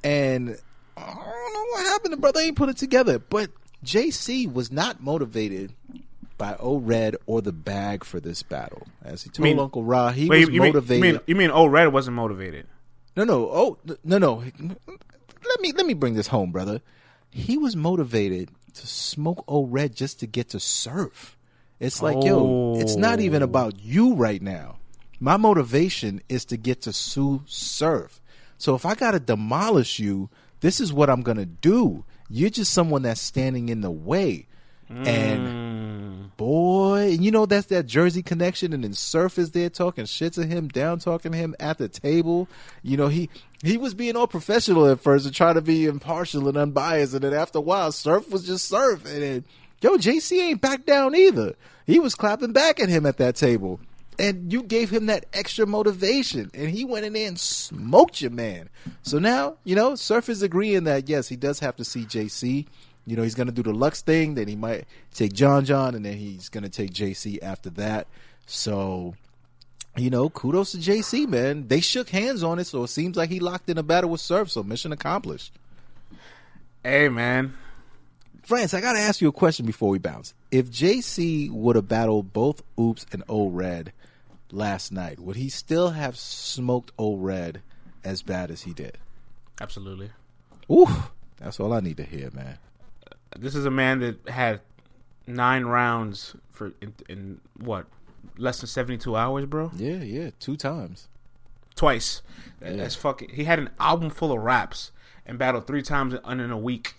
And I don't know what happened. The brother ain't put it together. But JC was not motivated by O Red or the bag for this battle. As he told mean- Uncle Ra, he Wait, was you, mean, you motivated. mean you mean oh Red wasn't motivated? No, no. Oh, no, no. Let me let me bring this home, brother. He was motivated to smoke O Red just to get to surf. It's like, yo, it's not even Oh. about you right now. My motivation is to get to sue surf. So if I gotta demolish you, this is what I'm gonna do. You're just someone that's standing in the way. And mm. Boy, and you know that's that Jersey connection, and then Surf is there talking shit to him, down talking to him at the table. You know he he was being all professional at first and trying to be impartial and unbiased, and then after a while, Surf was just Surf, and then yo JC ain't back down either. He was clapping back at him at that table, and you gave him that extra motivation, and he went in there and smoked your man. So now you know Surf is agreeing that yes, he does have to see JC. You know, he's going to do the Lux thing, then he might take John John, and then he's going to take JC after that. So, you know, kudos to JC, man. They shook hands on it, so it seems like he locked in a battle with Surf, so mission accomplished. Hey man, France, I got to ask you a question before we bounce. If JC would have battled both Oops and O Red last night, would he still have smoked O Red as bad as he did? absolutely. Ooh, that's all I need to hear, man. This is a man that had nine rounds for in, in what less than seventy two hours, bro. Yeah, yeah, two times. Twice. That's fucking. He had an album full of raps and battled three times in, in a week.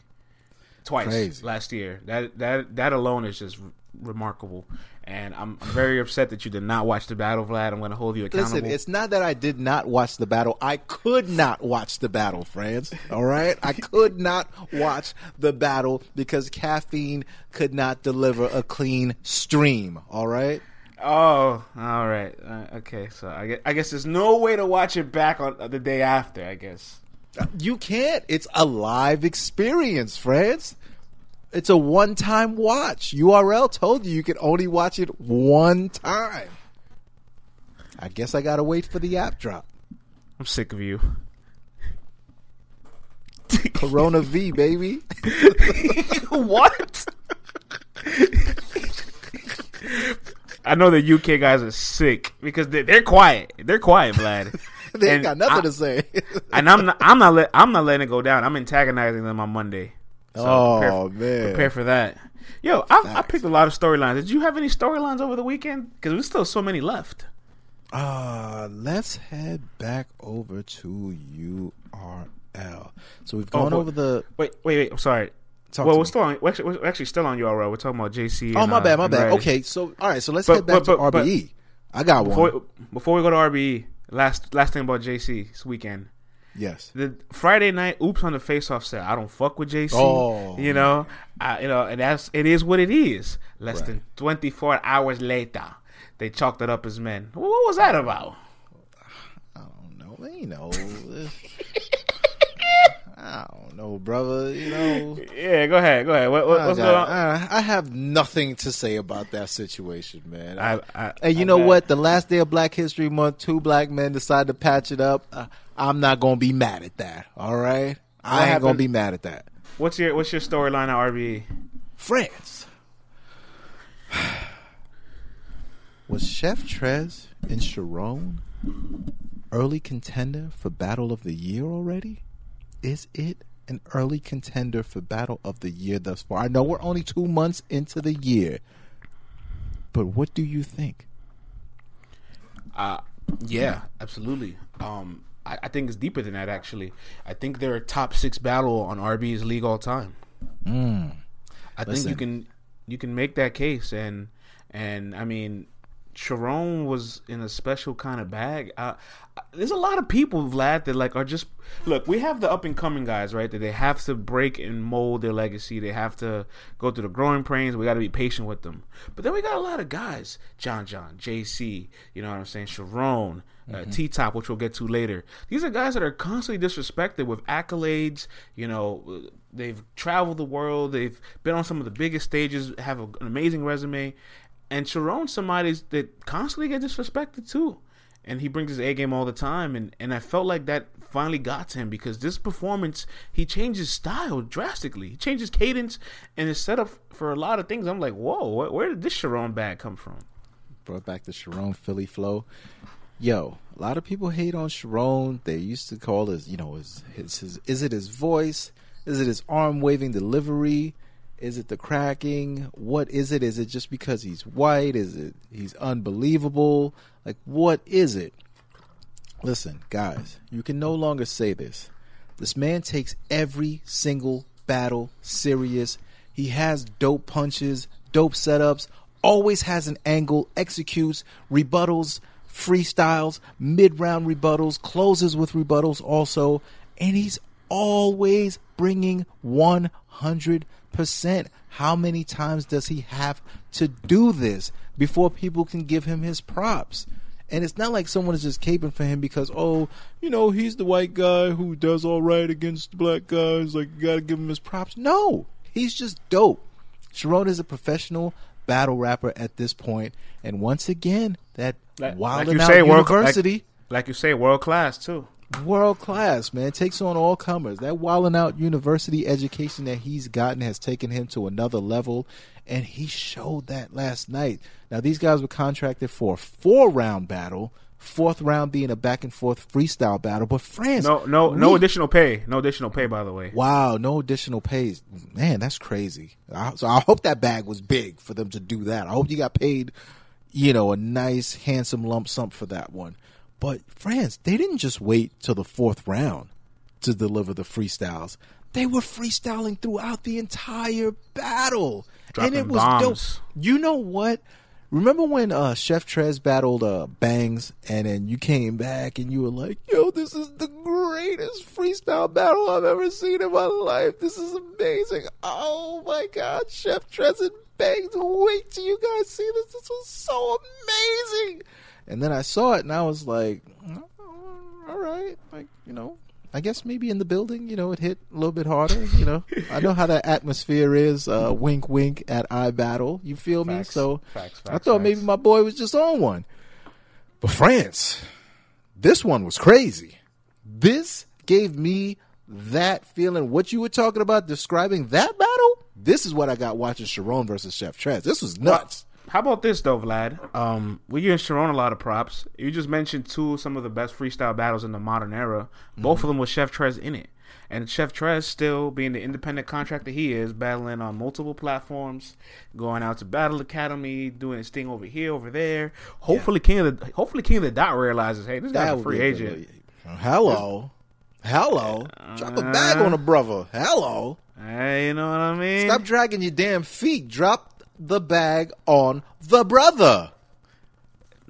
Twice Crazy. last year. That that that alone is just remarkable. And I'm very upset that you did not watch the battle, Vlad. I'm going to hold you accountable. Listen, it's not that I did not watch the battle. I could not watch the battle, friends. All right? I could not watch the battle because caffeine could not deliver a clean stream. All right? Oh, all right. Uh, okay, so I guess, I guess there's no way to watch it back on uh, the day after. I guess. You can't. It's a live experience, friends. It's a one time watch. URL told you you could only watch it one time. I guess I gotta wait for the app drop. I'm sick of you. Corona V, [LAUGHS] baby. [LAUGHS] what? I know the UK guys are sick because they're, they're quiet. They're quiet, Vlad. [LAUGHS] they ain't And got nothing I- to say. and I'm not, I'm not let, I'm not letting it go down. I'm antagonizing them on Monday. So oh prepare, man. prepare for that. Yo, I, I picked a lot of storylines. Did you have any storylines over the weekend? Because there's still so many left. Uh, let's head back over to URL. So we've Oh, gone boy. over the. Wait, wait, wait. I'm sorry. Talk well, we're me. still on. We're actually, we're actually still on URL. We're talking about JC. Oh and, my uh, bad, my and bad. Ray. Okay, so all right, so let's But- head back but- to but- but- RBE. I got one. Before before we go to RBE, last last thing about JC this weekend. Yes. The Friday night, oops on the face off set. I don't fuck with JC. Oh. you know, I, you know, and that's it is what it is. Less Right. than twenty four hours later, they chalked it up as men. What was that about? I don't know. You know. [LAUGHS] I don't know, brother. You know. Yeah, go ahead, go ahead. What, what's got- going on? I- I have nothing to say about that situation, man. I, I, And you I know bet. what? The last day of Black History Month, two black men decide to patch it up. Uh, I'm not gonna be mad at that. All right, I ain't gonna be mad at that. What's your what's your storyline at RBE? France. Was Chef Trez and Sharon early contender for Battle of the Year already? Is it an early contender for Battle of the Year thus far? I know we're only two months into the year, but what do you think? Uh, yeah, absolutely. Um, I, I think it's deeper than that. Actually, I think they're a top six battle on RB's league all time. I think Mm. You can you can make that case, and and I mean, Sharon was in a special kind of bag. Uh, there's a lot of people, Vlad, that like are just look. We have the up and coming guys, right? That they have to break and mold their legacy. They have to go through the growing pains. We got to be patient with them. But then we got a lot of guys, John John, JC. You know what I'm saying? Sharon. Uh, T Top, which we'll get to later. These are guys that are constantly disrespected with accolades. You know, they've traveled the world. They've been on some of the biggest stages. Have an amazing resume. And Sharon's somebody that constantly gets disrespected too. And he brings his A game all the time. And, and I felt like that finally got to him because this performance, he changes style drastically. He changes cadence and his setup for a lot of things. I'm like, whoa, where, where did this Sharon bag come from? brought back the Sharon Philly flow. Yo, a lot of people hate on Sharon. They used to call his, you know, his, his, his is it his voice? Is it his arm waving delivery? Is it the cracking? What is it? Is it just because he's white? Is it he's unbelievable? Like what is it? Listen, guys, you can no longer say this. This man takes every single battle serious. He has dope punches, dope setups, always has an angle, executes, rebuttals, freestyles, mid round rebuttals, closes with rebuttals also, and he's always bringing 100%. How many times does he have to do this before people can give him his props? And it's not like someone is just caping for him because, oh, you know, he's the white guy who does all right against the black guys. Like, you got to give him his props. No, he's just dope. Sharon is a professional battle rapper at this point, and once again, that Like, Wild like you Out say, world, University, like, like you say, world class too. World class, man, takes on all comers. That Wildin' Out University education that he's gotten has taken him to another level, and he showed that last night. Now, these guys were contracted for a four round battle, fourth round being a back and forth freestyle battle, but France, No, no, no additional pay. No additional pay, by the way. Wow, no additional pays. Man, that's crazy. I, so I hope that bag was big for them to do that. I hope you got paid, you know, a nice, handsome lump sum for that one. But France, they didn't just wait till the fourth round to deliver the freestyles. They were freestyling throughout the entire battle, Dropping and it was bombs. dope. You know what? Remember when uh, Chef Trez battled uh, Bangs, and then you came back and you were like, "Yo, this is the greatest freestyle battle I've ever seen in my life. This is amazing. Oh my God, Chef Trez and Bangs! Wait till you guys see this. This was so amazing." And then I saw it, and I was like, "Oh, "All right, like you know, I guess maybe in the building, you know, it hit a little bit harder. You know, [LAUGHS] I know how that atmosphere is. Uh, wink, wink at eye battle. You feel me? So Facts, I facts, thought maybe my boy was just on one. But France, this one was crazy. This gave me that feeling. What you were talking about describing that battle. This is what I got watching Sharon versus Chef Trez. This was nuts. How about this though, Vlad? Um, we giving Sharon a lot of props. You just mentioned two of some of the best freestyle battles in the modern era. Both of them with Chef Trez in it, and Chef Trez still being the independent contractor he is, battling on multiple platforms, going out to Battle Academy, doing his thing over here, over there. Hopefully, King of the hopefully King of the Dot realizes, hey, this guy's a free agent. good- Hello. Hello. Drop a bag on a brother. Hello. Hey, you know what I mean? Stop dragging your damn feet. Drop the bag on the brother.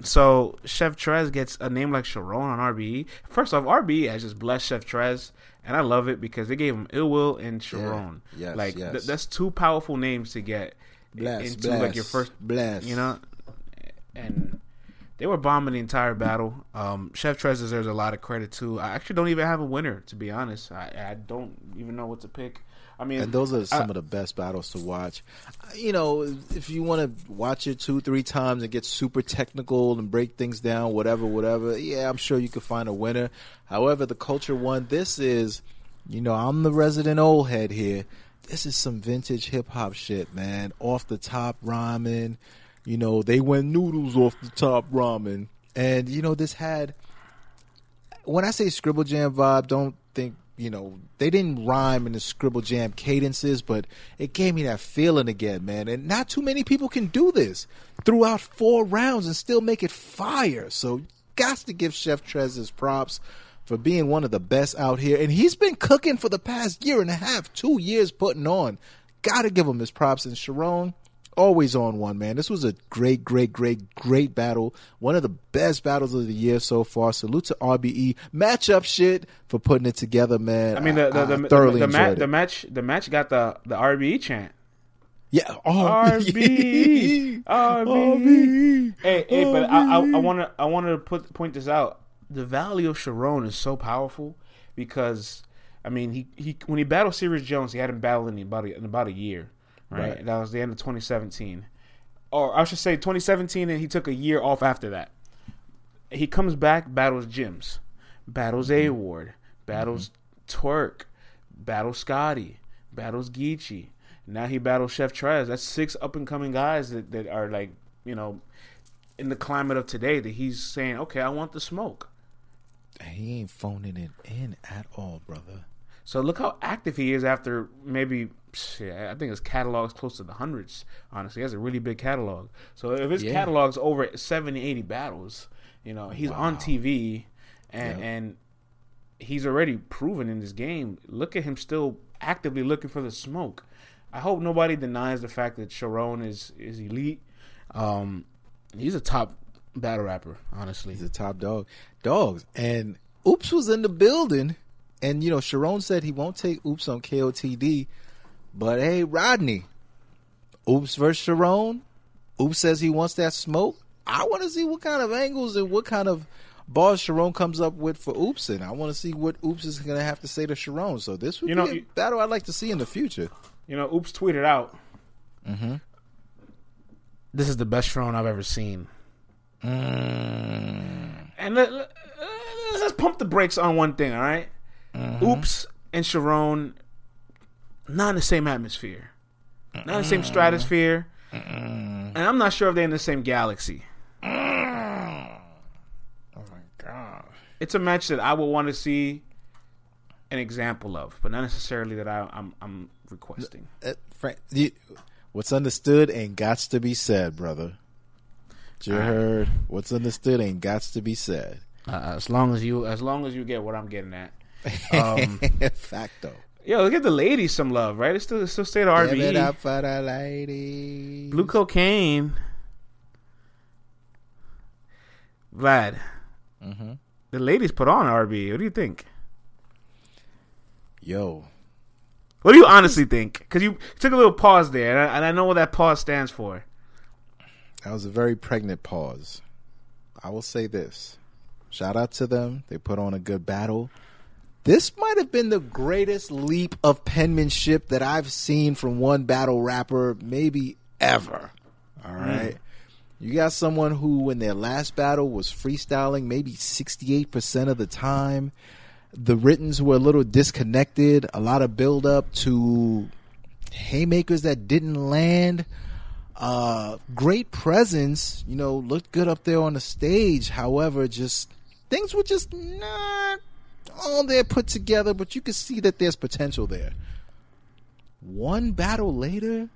So Chef Trez gets a name like Charron on RBE. First off, RBE has just blessed Chef Trez, and I love it because they gave him Ill Will and Charron. Yes, like yes. th- that's two powerful names to get Bless, into like your first bless. You know, and they were bombing the entire battle. Um, Chef Trez deserves a lot of credit too. I actually don't even have a winner to be honest. I, I don't even know what to pick. I mean, And those are some I- of the best battles to watch. You know, if you want to watch it two, three times and get super technical and break things down, whatever, whatever, yeah, I'm sure you could find a winner. However, the culture one, this is, you know, I'm the resident old head here. This is some vintage hip hop shit, man. Off the top ramen. You know, they went noodles off the top ramen. And, you know, this had when I say Scribble Jam vibe, don't think you know they didn't rhyme in the Scribble Jam cadences, but it gave me that feeling again, man. And not too many people can do this throughout four rounds and still make it fire. So, got to give Chef Trez his props for being one of the best out here, and he's been cooking for the past year and a half, two years putting on. Got to give him his props. And Charron, always on one, man. This was a great, great, great, great battle. One of the best battles of the year so far. Salute to RBE matchup shit for putting it together, man. I mean, the the, the, thoroughly the, the, ma- the match the match got the the RBE chant. yeah, oh, RB, RB. Hey, hey, but I, I, I want to, I want to put point this out. The value of Charron is so powerful because, I mean, he, he when he battled Serius Jones, he hadn't battled in about a, in about a year, right? Right. That was the end of 2017, or I should say 2017, and he took a year off after that. He comes back, battles Jims, battles mm-hmm. A Ward, battles mm-hmm. Twork, battles Scotty, battles Geechi. Now he battles Chef Trez. That's six up and coming guys that, that are like, you know, in the climate of today that he's saying, okay, I want the smoke. he ain't phoning it in at all, brother. So look how active he is after maybe I think his catalog's close to the hundreds. Honestly, he has a really big catalog. So if his Yeah. catalog's over 70, 80 battles, you know, he's on TV and Yeah. and he's already proven in this game. Look at him still actively looking for the smoke. I hope nobody denies the fact that Charron is is elite. Um, he's a top battle rapper, honestly. He's a top dog. Dogs. And Oops was in the building. And, you know, Charron said he won't take Oops on KOTD. But, hey, Rodney, Oops versus Charron. Oops says he wants that smoke. I want to see what kind of angles and what kind of bars Charron comes up with for Oops. And I want to see what Oops is going to have to say to Charron. So this would You be know, a you- battle I'd like to see in the future. You know, Oops tweeted out, Mm-hmm. "This is the best Charron I've ever seen." Mm. And let, let, us just pump the brakes on one thing, all right? Mm-hmm. Oops and Charron, not in the same atmosphere, not in the same stratosphere, and I'm not sure if they're in the same galaxy. Oh, my God. It's a match that I would want to see an example of, but not necessarily that I, I'm I'm requesting. uh, Frank, you, what's understood ain't got to be said, brother. You heard? What's understood ain't got to be said. Uh, as long as you, as long as you get what I'm getting at. Um, [LAUGHS] Facto. yo, look at the ladies some love, right? It's still, it's still state of Give it up for the ladies. Blue cocaine. Vlad. Mm-hmm. The ladies put on RB. What do you think? Yo, What do you honestly think? Because you took a little pause there, and I, and I know what that pause stands for. that was a very pregnant pause. I will say this. Shout out to them. They put on a good battle. This might have been the greatest leap of penmanship that I've seen from one battle rapper, maybe ever. All right. You got someone who, in their last battle, was freestyling maybe 68% of the time. The writtens were a little disconnected, a lot of build up to haymakers that didn't land. Uh, great presence, you know, looked good up there on the stage. However, just things were just not all there put together, but you can see that there's potential there. One battle later,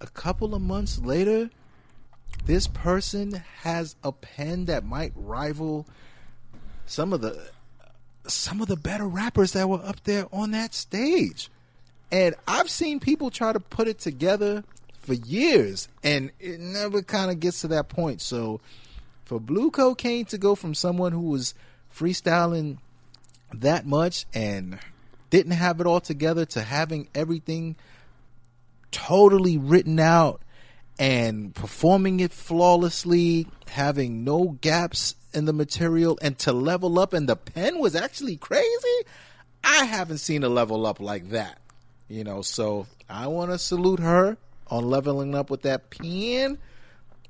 a couple of months later, this person has a pen that might rival some of the some of the better rappers that were up there on that stage. And I've seen people try to put it together for years and it never kind of gets to that point. So for Blue Cocaine to go from someone who was freestyling that much and didn't have it all together to having everything totally written out and performing it flawlessly, having no gaps in the material, and to level up, and the pen was actually crazy. I haven't seen a level up like that, you know. So I want to salute her on leveling up with that pen.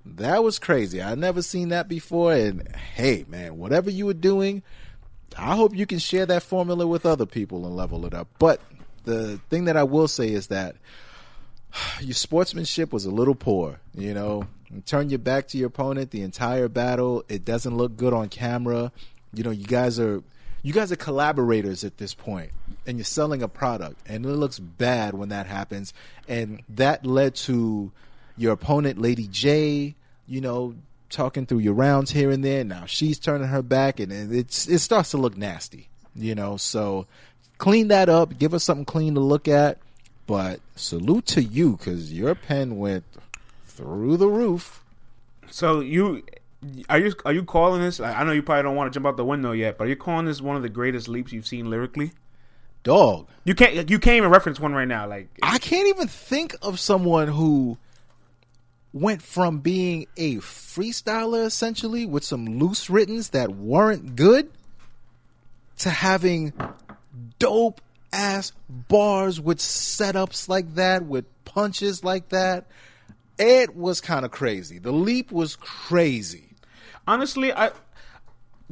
That was crazy. I never seen that before. And hey, man, whatever you were doing, I hope you can share that formula with other people and level it up. But the thing that I will say is that [SIGHS] your sportsmanship was a little poor. You know, you turn your back to your opponent the entire battle. It doesn't look good on camera. You know, you guys are you guys are collaborators at this point, and you're selling a product, and it looks bad when that happens. And that led to your opponent, Lady J. You know, talking through your rounds here and there. Now she's turning her back, and it's it starts to look nasty. You know, so clean that up. Give us something clean to look at. But salute to you because your pen went through the roof. So you are you are you calling this? I know you probably don't want to jump out the window yet, but are you calling this one of the greatest leaps you've seen lyrically? Dog, you can't you can't even reference one right now. Like I can't even think of someone who went from being a freestyler essentially with some loose writtens that weren't good to having dope ass bars with setups like that, with punches like that. It was kind of crazy. The leap was crazy. Honestly, I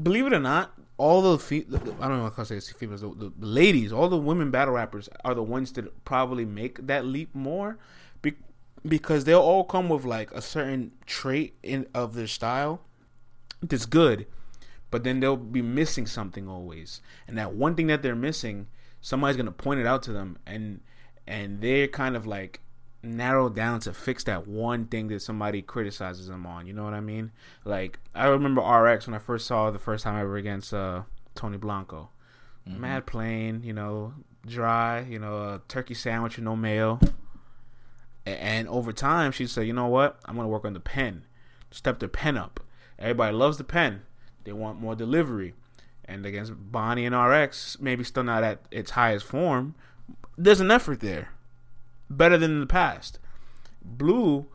believe it or not, all the fe- I don't know what I say females, the, the, ladies, all the women battle rappers are the ones that probably make that leap more, because they'll all come with like a certain trait in of their style that's good, but then they'll be missing something always, and that one thing that they're missing somebody's gonna point it out to them and and they're kind of like narrowed down to fix that one thing that somebody criticizes them on. You know what I mean? Like I remember RX when I first saw the first time ever against uh, Tony Blanco. Mm-hmm. Mad plain, you know, dry, you know, a turkey sandwich with no mayo. And over time, she said, "You know what? I'm gonna work on the pen. Step the pen up. Everybody loves the pen. They want more delivery and against Bonnie and RX, maybe still not at its highest form, there's an effort there. Better than in the past. Blue,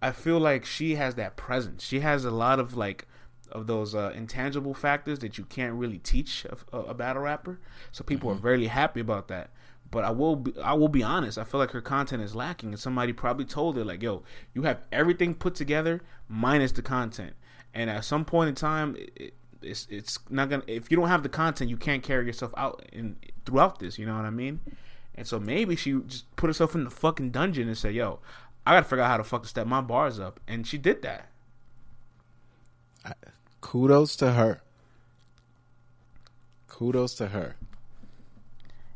I feel like she has that presence. She has a lot of like of those uh, intangible factors that you can't really teach a, a battle rapper. So people mm-hmm. are very happy about that. But I will be, I will be honest. I feel like her content is lacking, and somebody probably told her like, "Yo, you have everything put together minus the content." And at some point in time, it, it's it's not gonna if you don't have the content you can't carry yourself out in throughout this you know what i mean and so maybe she just put herself in the fucking dungeon and said yo i gotta figure out how to fucking step my bars up and she did that kudos to her. Kudos to her.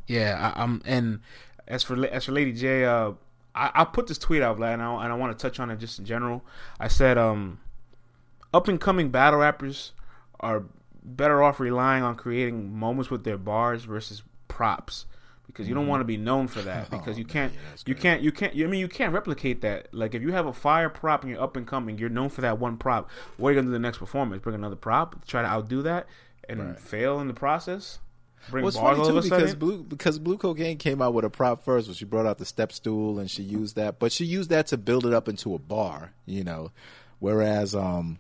Yeah I, am and as for as for lady j uh I, I put this tweet out and I, and I want to touch on it just in general. I said um up and coming battle rappers are better off relying on creating moments with their bars versus props because you don't want to be known for that [LAUGHS] because oh, you can't man, you can't you can't I mean you can't replicate that. Like if you have a fire prop and you're up and coming you're known for that one prop what are you gonna do the next performance? Bring another prop? Try to outdo that and right. fail in the process? Bring well, bars all too, because blue because blue cocaine came out with a prop first when she brought out the step stool and she used that but she used that to build it up into a bar you know? Whereas um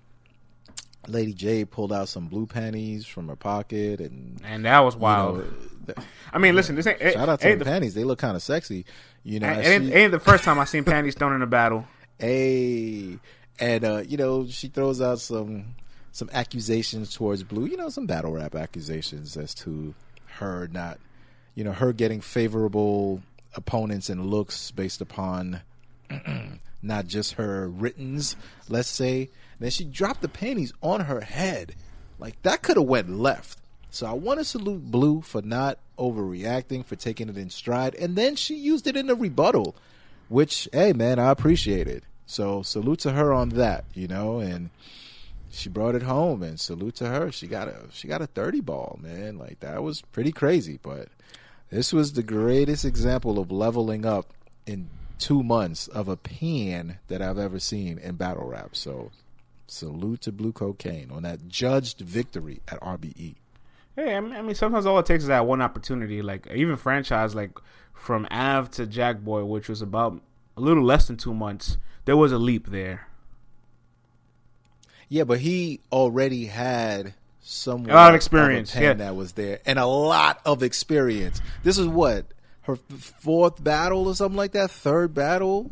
Lady J pulled out some blue panties from her pocket, and and that was you wild. know, th- [LAUGHS] I mean, listen, this ain't shout out to the the, panties. They look kind of sexy, you know. it and ain't, ain't the first time I seen panties thrown in a battle. [LAUGHS] Hey, and uh, you know she throws out some some accusations towards Blue. You know, some battle rap accusations as to her not, you know, her getting favorable opponents and looks based upon [CLEARS THROAT] not just her writtens. Let's say. Then she dropped the panties on her head, like that could have went left. So I want to salute Blue for not overreacting, for taking it in stride, and then she used it in a rebuttal which hey man i appreciate it. So salute to her on that you know? And she brought it home and salute to her. She got a she got a 30 ball man. Like that was pretty crazy. But this was the greatest example of leveling up in two months of a pan that i've ever seen in battle rap. So salute to blue cocaine on that judged victory at rbe Hey, I mean, sometimes all it takes is that one opportunity. Like even franchise, like from Av to Jack Boy, which was about a little less than two months. There was a leap there. Yeah, but he already had some A lot of experience, pen yeah. that was there, and a lot of experience. This is what her fourth battle or something like that, third battle.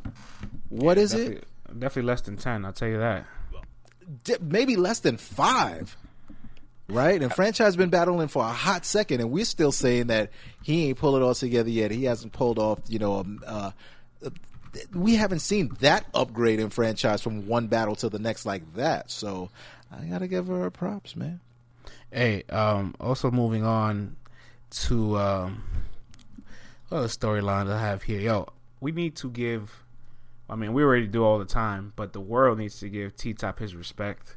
What is definitely, it? Definitely less than ten. I'll tell you that. Maybe less than five. Right, and franchise been battling for a hot second, and we're still saying that he ain't pulled it all together yet. He hasn't pulled off, you know, um, uh, we haven't seen that upgrade in franchise from one battle to the next like that. So I gotta give her props, man. Hey, um, also moving on to um, other storylines I have here. Yo, we need to give. I mean, we already do all the time, but the world needs to give T Top his respect.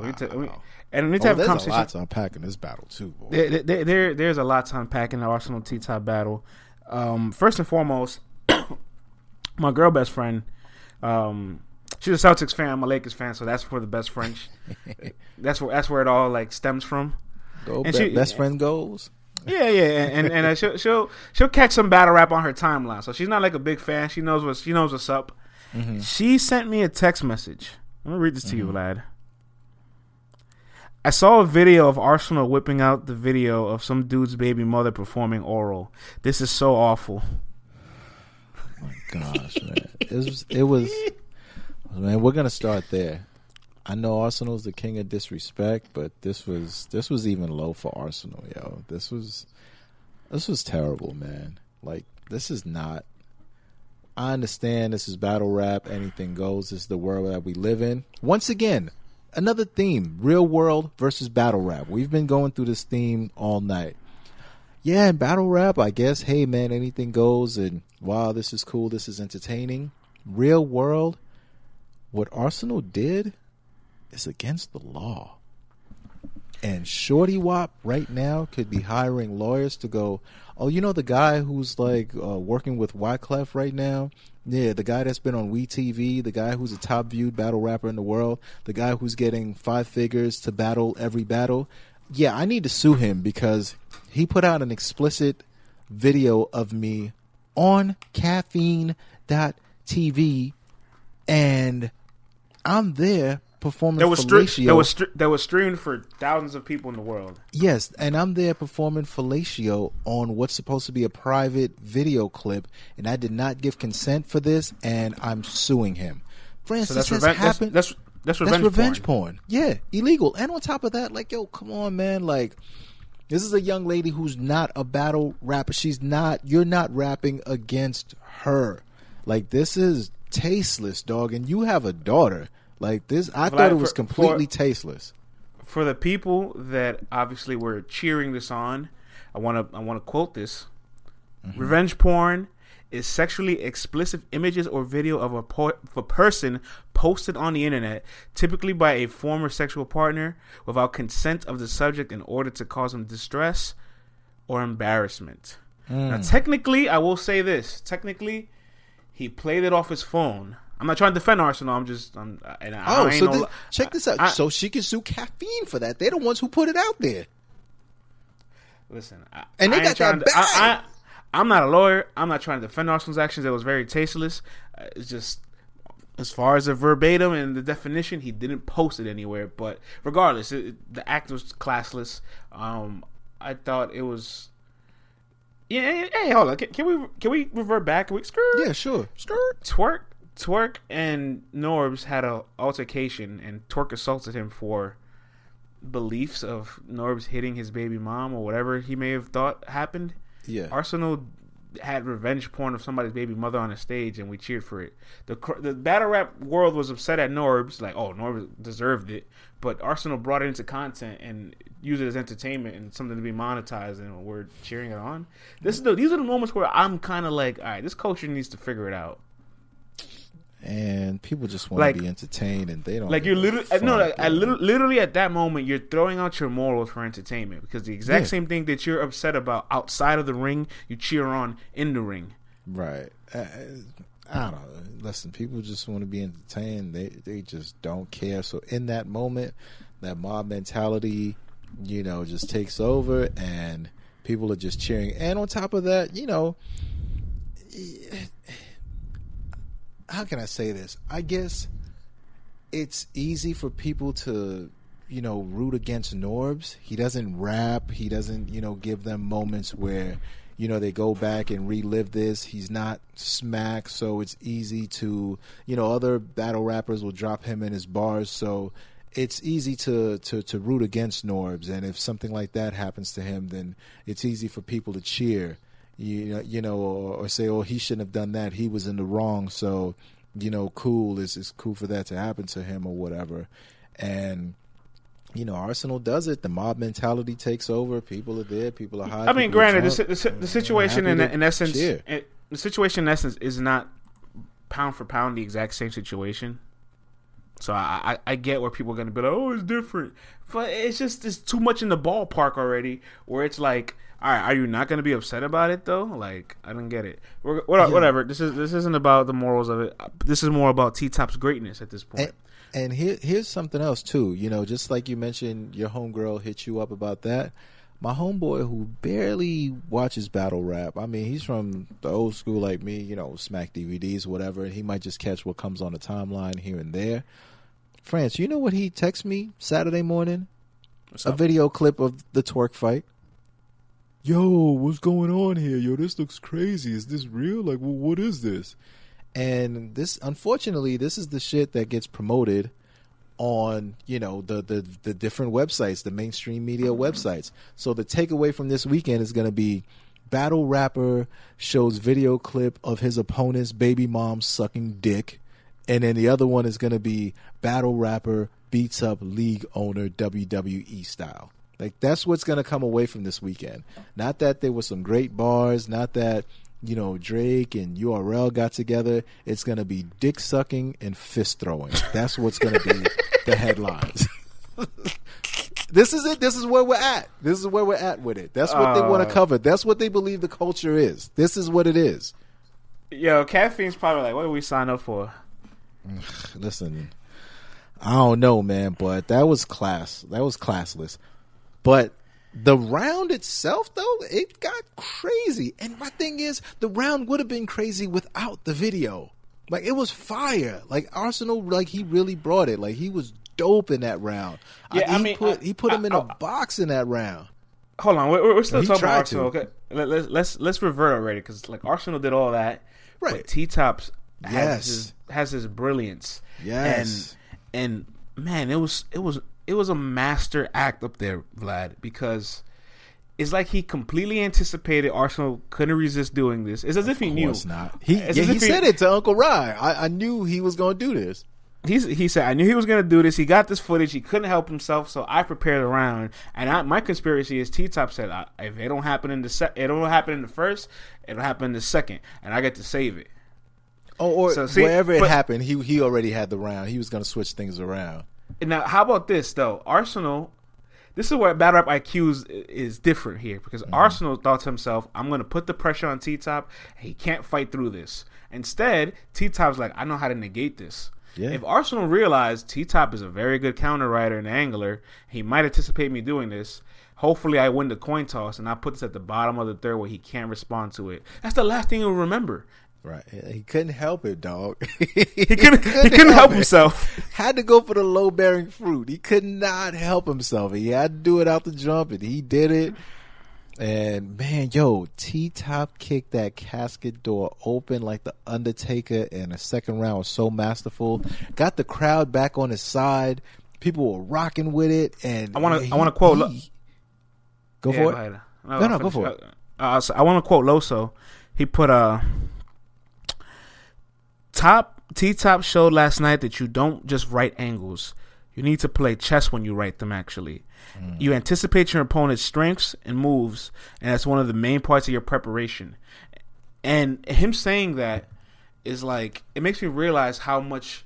We to- we- Wow. and we need to Oh, have a there's a lot to unpack in this battle too. There, there, there, there's a lot to unpack in the Arsonal T Top battle. Um, first and foremost, [COUGHS] my girl best friend, um, she's a Celtics fan. I'm a Lakers fan, so that's for the best friend. [LAUGHS] that's where that's where it all like stems from. Go and be- she- best friend goes. Yeah, yeah, and and, and uh, she'll she'll she'll catch some battle rap on her timeline. So she's not like a big fan. She knows what she knows what's up. She sent me a text message. Let me read this to you, lad. I saw a video of Arsonal whipping out the video of some dude's baby mother performing oral. This is so awful. Oh My gosh, man, it was. It was. Man, we're gonna start there. I know Arsonal's the king of disrespect, but this was this was even low for Arsonal, yo. This was this was terrible, man. Like this is not. I understand this is battle rap. Anything goes. This is the world that we live in. Once again, another theme: real world versus battle rap. We've been going through this theme all night. Yeah, in battle rap, I guess, hey man, anything goes and wow, this is cool, this is entertaining. Real world, what Arsonal did is against the law. And Shorty Wop right now could be hiring lawyers to go, oh, you know the guy who's like uh, working with Wyclef right now? Yeah, the guy that's been on WeTV, the guy who's a top viewed battle rapper in the world, the guy who's getting five figures to battle every battle. Yeah, I need to sue him because he put out an explicit video of me on caffeine.tv and I'm there performing That was fellatio. that was that was streamed for thousands of people in the world. Yes, and I'm there performing fellatio on what's supposed to be a private video clip, and I did not give consent for this, and I'm suing him. Francis So that's has revenge. That's, happened. that's that's revenge. That's revenge porn. porn. Yeah, illegal. And on top of that, like, yo, come on, man. Like, this is a young lady who's not a battle rapper. She's not. You're not rapping against her. Like, this is tasteless, dog. And you have a daughter. Like this, I thought it was for- completely for- tasteless. for the people that obviously were cheering this on, I want to I want to quote this. Mm-hmm. Revenge porn is sexually explicit images or video of a, po- of a person posted on the internet, typically by a former sexual partner, without consent of the subject in order to cause him distress or embarrassment. Now, mm. technically, I will say this: technically, he played it off his phone. I'm not trying to defend Arsonal. I'm just, I'm, and I Oh, ain't so no this, check this out. I- so she can sue caffeine for that. They're the ones who put it out there. Listen, I, And they I got that to- I. I, I'm not a lawyer. I'm not trying to defend Arsonal's actions. It was very tasteless. Uh, it's just as far as the verbatim and the definition, he didn't post it anywhere. But regardless, it, the act was classless. Um, I thought it was. Yeah, hey, hold on. Can, can we can we revert back? Can we skirt? Yeah, sure. Skirt. Twork, Twork, and Norbs had a altercation, and Twork assaulted him for beliefs of Norbs hitting his baby mom or whatever he may have thought happened. Yeah. Arsonal had revenge porn of somebody's baby mother on a stage, and we cheered for it. The the battle rap world was upset at Norbs, like, oh, Norbs deserved it, but Arsonal brought it into content and used it as entertainment and something to be monetized, and we're cheering it on. This is the these are the moments where I'm kind of like, all right, this culture needs to figure it out. And people just want Like- to be entertained, and they don't Like you're literally no, like, I literally, literally at that moment you're throwing out your morals for entertainment because the exact Yeah. same thing that you're upset about outside of the ring, you cheer on in the ring. Right. I, I don't know. Listen, people just want to be entertained. They they just don't care. So in that moment, that mob mentality, you know, just takes over, and people are just cheering. And on top of that, you know, how can I say this? I guess it's easy for people to you know root against Norbs. He doesn't rap. He doesn't you know give them moments where you know they go back and relive this. He's not smack, so it's easy to you know other battle rappers will drop him in his bars. So it's easy to, to, to root against Norbs, and if something like that happens to him, then it's easy for people to cheer you know, you know, or, or say, "Oh, he shouldn't have done that. He was in the wrong." So, you know, cool is is cool for that to happen to him or whatever. And you know, Arsonal does it. The mob mentality takes over. People are there. People are high. I mean, granted, the, the, the situation in in essence, it, the situation in essence is not pound for pound the exact same situation. So I, I, I get where people are going to be like, oh, it's different, but it's just it's too much in the ballpark already. Where it's like, all right, are you not going to be upset about it though? Like, I don't get it. We're, what- Yeah. Whatever. This is this isn't about the morals of it. This is more about T Top's greatness at this point. And, and here, here's something else too. You know, just like you mentioned, your homegirl hit you up about that. My homeboy, who barely watches battle rap, I mean, he's from the old school like me. You know, smack DVDs, whatever. And he might just catch what comes on the timeline here and there. France, you know what he texted me Saturday morning? A video clip of the Twork fight. Yo, what's going on here? Yo, this looks crazy. Is this real? Like, well, what is this? And this, unfortunately, this is the shit that gets promoted on you know the the the different websites, the mainstream media websites. So the takeaway from this weekend is going to be battle rapper shows video clip of his opponent's baby mom sucking dick, and then the other one is going to be battle rapper beats up league owner WWE style. Like that's what's going to come away from this weekend. Not that there were some great bars, not that you know Drake and URL got together. It's going to be dick sucking and fist throwing. That's what's going to be the headlines. [LAUGHS] this is it. This is where we're at. This is where we're at with it. That's what they want Uh. to cover. That's what they believe the culture is. This is what it is. Yo, caffeine's probably like, what did we sign up for? Listen, I don't know, man, but that was class. That was classless. But the round itself, though, it got crazy. And my thing is, the round would have been crazy without the video. Like it was fire. Like Arsonal, like he really brought it. Like he was dope in that round. Yeah, I he mean, put I- he put him in I- a box in that round. Hold on, we're, we're still He talking about Arsonal. to. Okay, Let, let's let's let's revert already because like Arsonal did all that, Right. T Tops has Yes. his, has his brilliance. Yes. and and man, it was it was it was a master act up there, Vlad, because it's like he completely anticipated Arsonal couldn't resist doing this. It's as if he knew. not. He yeah, he said it to Uncle Rye. I, I knew he was going to do this. He's, he said, I knew he was going to do this. He got this footage. He couldn't help himself, so I prepared a round. And I, my conspiracy is T Top said, if it don't happen in the se- it don't happen in the first, it'll happen in the second, and I get to save it. Oh, or So, see, wherever it but- happened, he he already had the round. He was going to switch things around. And now, how about this though? Arsonal. This is where battle rap IQ is, is different here because Mm-hmm. Arsonal thought to himself, "I'm going to put the pressure on T Top. He can't fight through this." Instead, T Top's like, "I know how to negate this." Yeah. If Arsonal realized T Top is a very good counter writer and angler, he might anticipate me doing this. Hopefully, I win the coin toss and I put this at the bottom of the third where he can't respond to it. That's the last thing he'll remember. Right. He couldn't help it, dog. [LAUGHS] he couldn't. he couldn't help it. himself. [LAUGHS] Had to go for the low bearing fruit. He could not help himself. He had to do it out the jump, and he did it. And man, yo, T Top kicked that casket door open like the Undertaker, and the second round was so masterful. Got the crowd back on his side. People were rocking with it, and I wanna- I wanna quote- he- go Yeah, for go it. ahead. No, no, go for it. Uh, so I want to quote Loso. He put uh top T Top showed last night that you don't just write angles. You need to play chess when you write them. Actually, Mm. you anticipate your opponent's strengths and moves, and that's one of the main parts of your preparation. And him saying that is like it makes me realize how much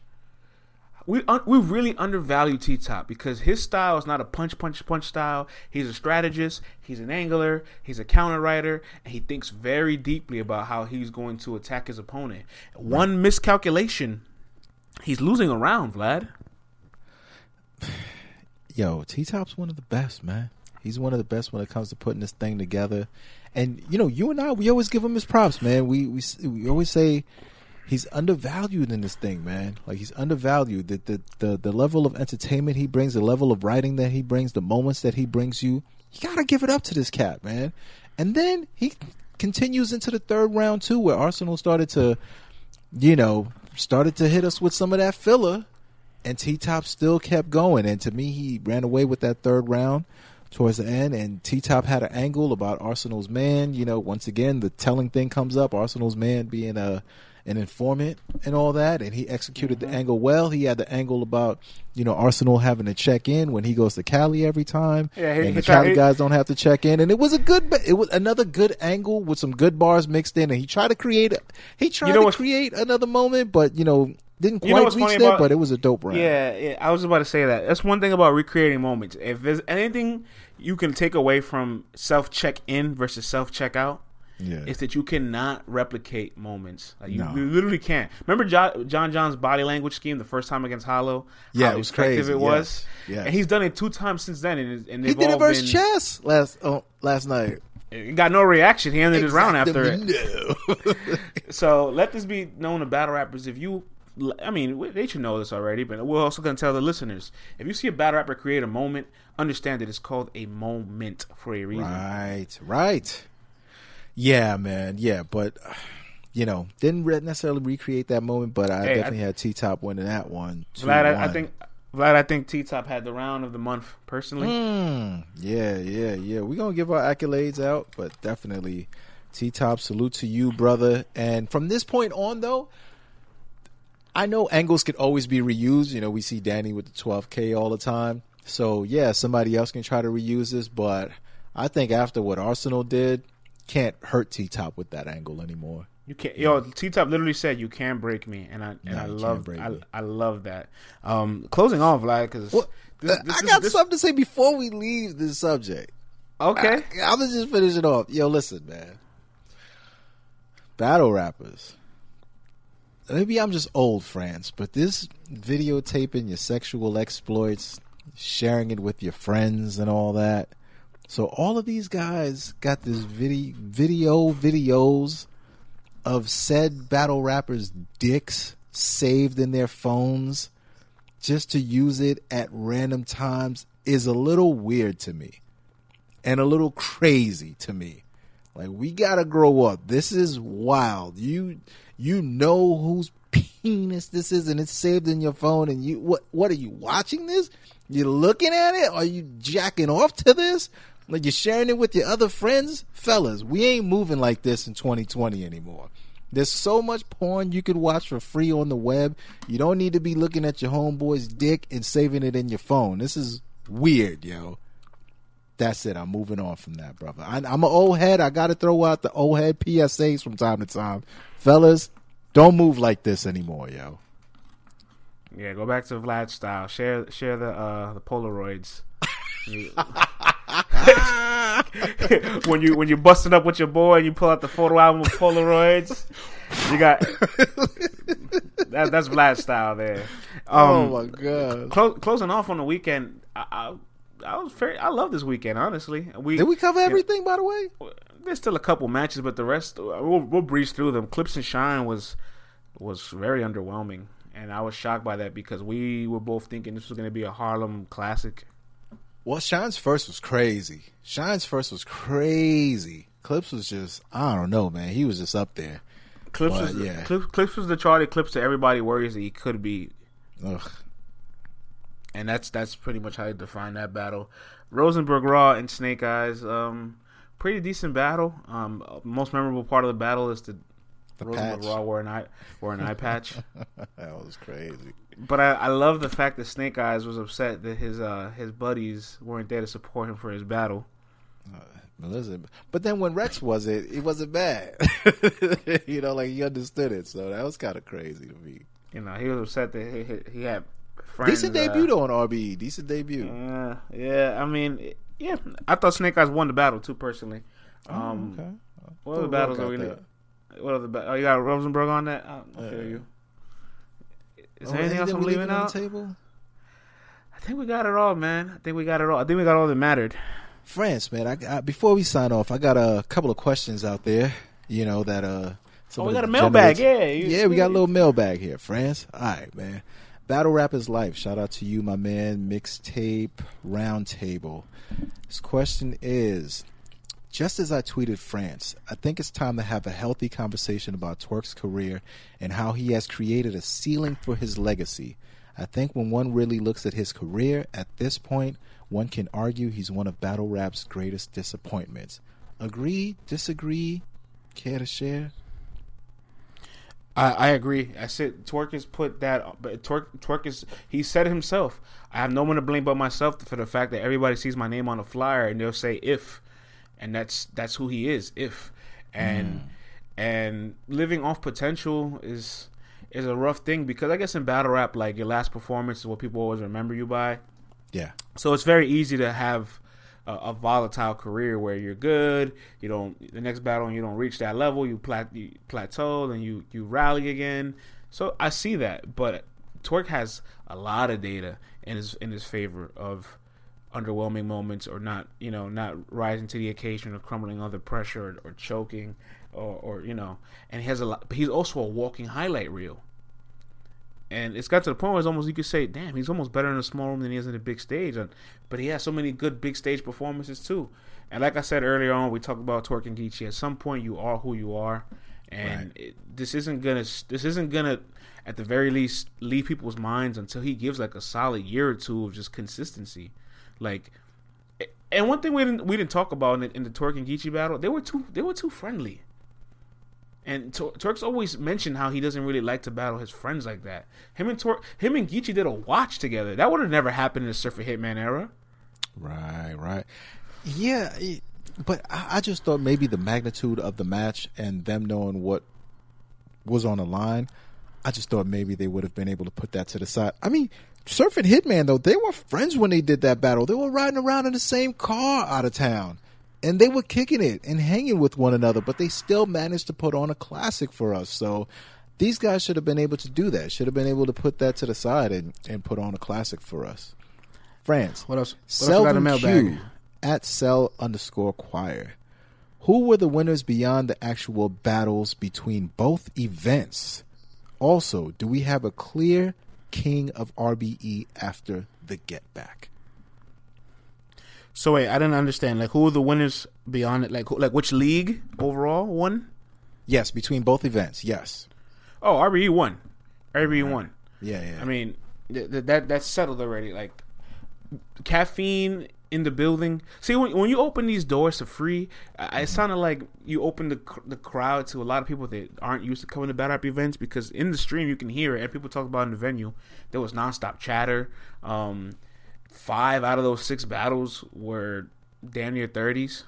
we un- we really undervalue T Top because his style is not a punch punch punch style. He's a strategist. He's an angler. He's a counter writer, and he thinks very deeply about how he's going to attack his opponent. One miscalculation, he's losing a round, Vlad. [SIGHS] yo, T Top's one of the best, man. He's one of the best when it comes to putting this thing together. And you know, you and I, we always give him his props, man. We we we always say he's undervalued in this thing, man. Like he's undervalued. The the the, the level of entertainment he brings, the level of writing that he brings, the moments that he brings you, you gotta give it up to this cat, man. And then he continues into the third round too, where Arsonal started to, you know, started to hit us with some of that filler and T Top still kept going. And to me, he ran away with that third round towards the end. And T Top had an angle about Arsonal's man. You know, once again, the telling thing comes up: Arsonal's man being a an informant and all that. And he executed Mm-hmm. the angle well. He had the angle about you know Arsonal having to check in when he goes to Cali every time, Yeah, he- and he the Cali guys don't have to check in. And it was a good, it was another good angle with some good bars mixed in. And he tried to create, he tried you know to create another moment, but you know. Didn't quite You know reach there, about- but it was a dope round. Yeah, yeah, I was about to say that. That's one thing about recreating moments. If there's anything you can take away from self check in versus self check out, Yeah. it's that you cannot replicate moments. Like you, No. you literally can't. Remember jo- John John's body language scheme the first time against Hollow? Yeah, How it was crazy. It was. Yes, yes. And he's done it two times since then, and, and He did it versus been. chess last oh, last night. He got no reaction. He ended his round after it. No. [LAUGHS] So let this be known to battle rappers. If you, I mean, they should know this already, but we're also going to tell the listeners. If you see a battle rapper create a moment, understand that it's called a moment for a reason. right, right. Yeah, man. Yeah, but you know, didn't necessarily recreate that moment, but I Hey, I- definitely had T Top winning that one. Vlad, I, I think Vlad, I think T Top had the round of the month personally. Mm, yeah, yeah, yeah. We're gonna give our accolades out, but definitely T Top, salute to you, brother. And from this point on though, I know angles could always be reused. You know, we see Danny with the twelve K all the time. So yeah, somebody else can try to reuse this, but I think after what Arsonal did, can't hurt T Top with that angle anymore. You can't, yo. T Top literally said, "You can't break me," and I and No, I love, I. I love that. Um, closing off, Vlad, because Well, I got something to say before we leave this subject. Okay, I, I'm gonna just finish it off. Yo, listen, man. Battle rappers. Maybe I'm just old, France, but this videotaping your sexual exploits, sharing it with your friends and all that. So all of these guys got this video, video videos of said battle rappers' dicks saved in their phones just to use it at random times is a little weird to me and a little crazy to me. Like we gotta grow up. This is wild. You you know whose penis this is, and it's saved in your phone. And you what what are you watching this? You looking at it? Are you jacking off to this? Like you're sharing it with your other friends, fellas. We ain't moving like this in 2020 anymore. There's so much porn you could watch for free on the web. You don't need to be looking at your homeboy's dick and saving it in your phone. This is weird, yo that's it. I'm moving on from that, brother. I, I'm an old head. I got to throw out the old head PSAs from time to time, fellas. Don't move like this anymore, yo. yeah. Go back to Vlad style. Share share the uh the Polaroids. [LAUGHS] [LAUGHS] When you when you're busting up with your boy and you pull out the photo album of Polaroids, you got [LAUGHS] that, that's Vlad style there. Um, Oh, my god. clo- closing off on the weekend, I, I, I was very. I love this weekend. Honestly, we Did we cover everything, by the way? There's still a couple matches, but the rest we'll, we'll breeze through them. Clips and Shine was was very underwhelming, and I was shocked by that because we were both thinking this was going to be a Harlem classic. Well, Shine's first was crazy. Shine's first was crazy. Clips was just, I don't know, man. He was just up there. Clips But, was yeah. Clips, Clips was the Charlie Clips that everybody worries that he could be, Ugh. and that's that's pretty much how you define that battle. Rosenberg Raw and Snake Eyes, um, pretty decent battle. Um, most memorable part of the battle is the, The Rosenberg patch. Raw wore an eye wore an eye patch. [LAUGHS] That was crazy. But I, I love the fact that Snake Eyes was upset that his uh his buddies weren't there to support him for his battle. Melissa. But then when Rex was it, it wasn't bad. [LAUGHS] you know, like he understood it. So that was kind of crazy to me. You know, he was upset that he, he, he had friends. Decent uh, debut on RBE. Decent debut. Uh, yeah, I mean, yeah, I thought Snake Eyes won the battle too personally. Um, okay. What other battles are we? What other? Ba- oh, you got Rosenberg on that. Oh, I feel Yeah. you. Is Oh, there anything else I'm leaving on out? the table? I think we got it all, man. I think we got it all. I think we got all that mattered. France, man. I, I, before we sign off, I got a couple of questions out there. You know that uh. Oh, we got a mailbag. Yeah, yeah, we got a little mailbag here, France. All right, man. Battle rap is life. Shout out to you, my man. Mixtape roundtable. This question is: Just as I tweeted France, I think it's time to have a healthy conversation about Twork's career and how he has created a ceiling for his legacy. I think when one really looks at his career at this point, one can argue he's one of battle rap's greatest disappointments. Agree? Disagree? Care to share? I, I agree. I said Twork has put that, but Twork Twork is he said himself. I have no one to blame but myself for the fact that everybody sees my name on a flyer and they'll say if, and that's that's who he is. If, and mm. and living off potential is is a rough thing because I guess in battle rap, like your last performance is what people always remember you by. Yeah. So it's very easy to have a, a volatile career where you're good, you don't the next battle and you don't reach that level, you, plat, you plateau, then you you rally again. So I see that, but Twork has a lot of data in his in his favor of underwhelming moments or not, you know, not rising to the occasion or crumbling under pressure or, or choking or, or you know, and he has a lot. But he's also a walking highlight reel. And it's got to the point where it's almost you could say, "Damn, he's almost better in a small room than he is in a big stage." And, but he has so many good big stage performances too. And like I said earlier on, we talked about Twork and Geechi. At some point, you are who you are, and Right. it, this isn't gonna this isn't gonna at the very least leave people's minds until he gives like a solid year or two of just consistency. Like, and one thing we didn't we didn't talk about in the, in the and Geechi battle, they were too they were too friendly. And Tor- Twork's always mentioned how he doesn't really like to battle his friends like that. Him and Twork, him and Geechi did a watch together. That would have never happened in the Surfer Hitman era. Right, right. Yeah, but I just thought maybe the magnitude of the match and them knowing what was on the line, I just thought maybe they would have been able to put that to the side. I mean, Surf and Hitman though, they were friends when they did that battle. They were riding around in the same car out of town. And they were kicking it and hanging with one another, but they still managed to put on a classic for us. So these guys should have been able to do that. Should have been able to put that to the side and, and put on a classic for us. France. What else? What else we got in the Selvin mailbag? Q at cell underscore choir. Who were the winners beyond the actual battles between both events? Also, do we have a clear king of RBE after the get back? So wait, I didn't understand. Like, who are the winners beyond it? Like, who, like which league overall won? Yes, between both events. Yes. Oh, RBE won. RBE won. Yeah, yeah. I mean, th- th- that that's settled already. Like, caffeine in the building. See, when, when you open these doors to free, it sounded like you opened the the crowd to a lot of people that aren't used to coming to battle rap events because in the stream you can hear it and people talk about it in the venue. There was nonstop chatter. Um, five out of those six battles were damn near 30s.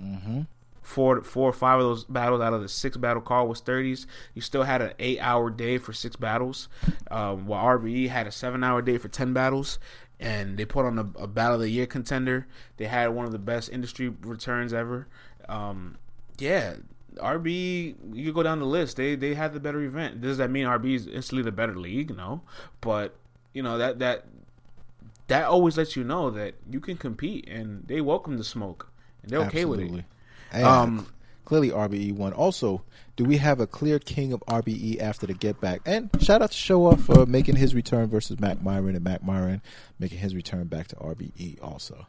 mm-hmm. four four or five of those battles out of the six battle call was 30s. You still had an eight hour day for six battles, um, while RBE had a seven hour day for 10 battles. And they put on a, a battle of the year contender. They had one of the best industry returns ever. Um, yeah, RB, you go down the list. They they had the better event. Does that mean RB is instantly the better league? No, but you know that that that always lets you know that you can compete, and they welcome the smoke, and they're okay with it. Um, clearly RBE won. Also, do we have a clear king of RBE after the get back? And shout out to Show Off for making his return versus Mac Myron and Mac Myron making his return back to RBE also.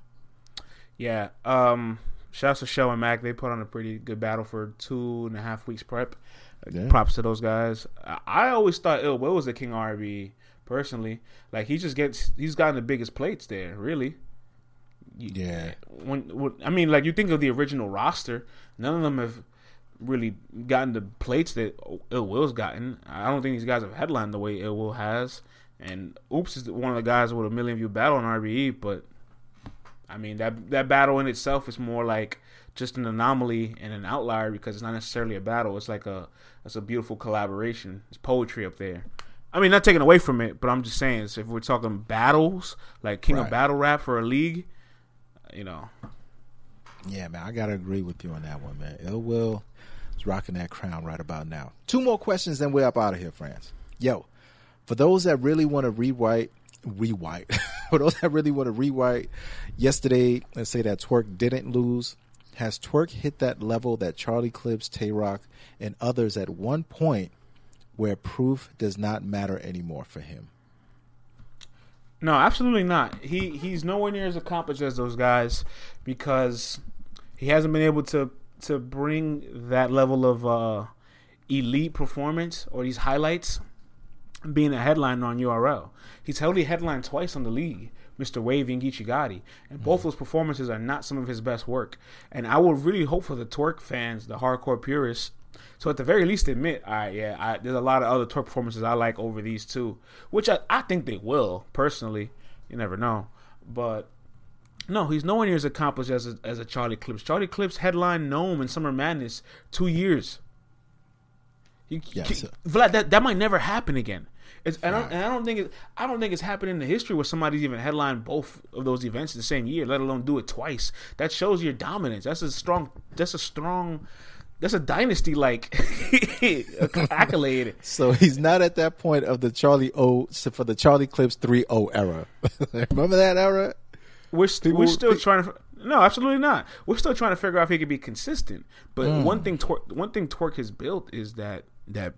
Yeah. Um, shouts to Show and Mac. They put on a pretty good battle for two and a half weeks prep. Yeah. Props to those guys. I, always thought Ill Will was the king RBE personally. Like he just gets he's gotten the biggest plates there. Really. You- Yeah. When, when I mean, like you think of the original roster, none of them have really gotten the plates that Ill Will's gotten. I don't think these guys have headlined the way Ill Will has. And Oops is one of the guys with a million view battle on RBE, but I mean that that battle in itself is more like just an anomaly and an outlier because it's not necessarily a battle. It's like a it's a beautiful collaboration. It's poetry up there. I mean, not taking away from it, but I'm just saying so if we're talking battles, like King Right. of Battle Rap for a league, you know, Yeah, man, I gotta agree with you on that one, man. Ill Will is rocking that crown right about now. Two more questions, then we're up out of here, friends. Yo, for those that really want to rewrite, rewrite. [LAUGHS] for those that really want to rewrite yesterday and say that Twork didn't lose, has Twork hit that level that Charlie Clips, Tay Roc, and others at one point where proof does not matter anymore for him? No, absolutely not. He he's nowhere near as accomplished as those guys because he hasn't been able to to bring that level of uh, elite performance or these highlights being a headline on URL. He's held a headline twice on the league, Mr. Wavy and Geechi Gotti, and both those performances are not some of his best work. And I would really hope for the Twork fans, the hardcore purists, so at the very least admit, all right, yeah, I, there's a lot of other Twork performances I like over these two, which I, I think they will personally. You never know, but no, he's nowhere near as accomplished as a, as a Charlie Clips. Charlie Clips headline NOME and Summer Madness two years. You, Yeah, so- Vlad, that that might never happen again. It's, and, I, Right. and I don't think it, I don't think it's happened in the history where somebody's even headlined both of those events in the same year, let alone do it twice. That shows your dominance. That's a strong. That's a strong. That's a dynasty like [LAUGHS] accolade. [LAUGHS] So he's not at that point of the Charlie O for the Charlie Clips 3-0 era. [LAUGHS] Remember that era? We're st- People- we're still trying to. No, absolutely not. We're still trying to figure out if he can be consistent. But Mm. one thing, Twork, one thing Twork has built is that that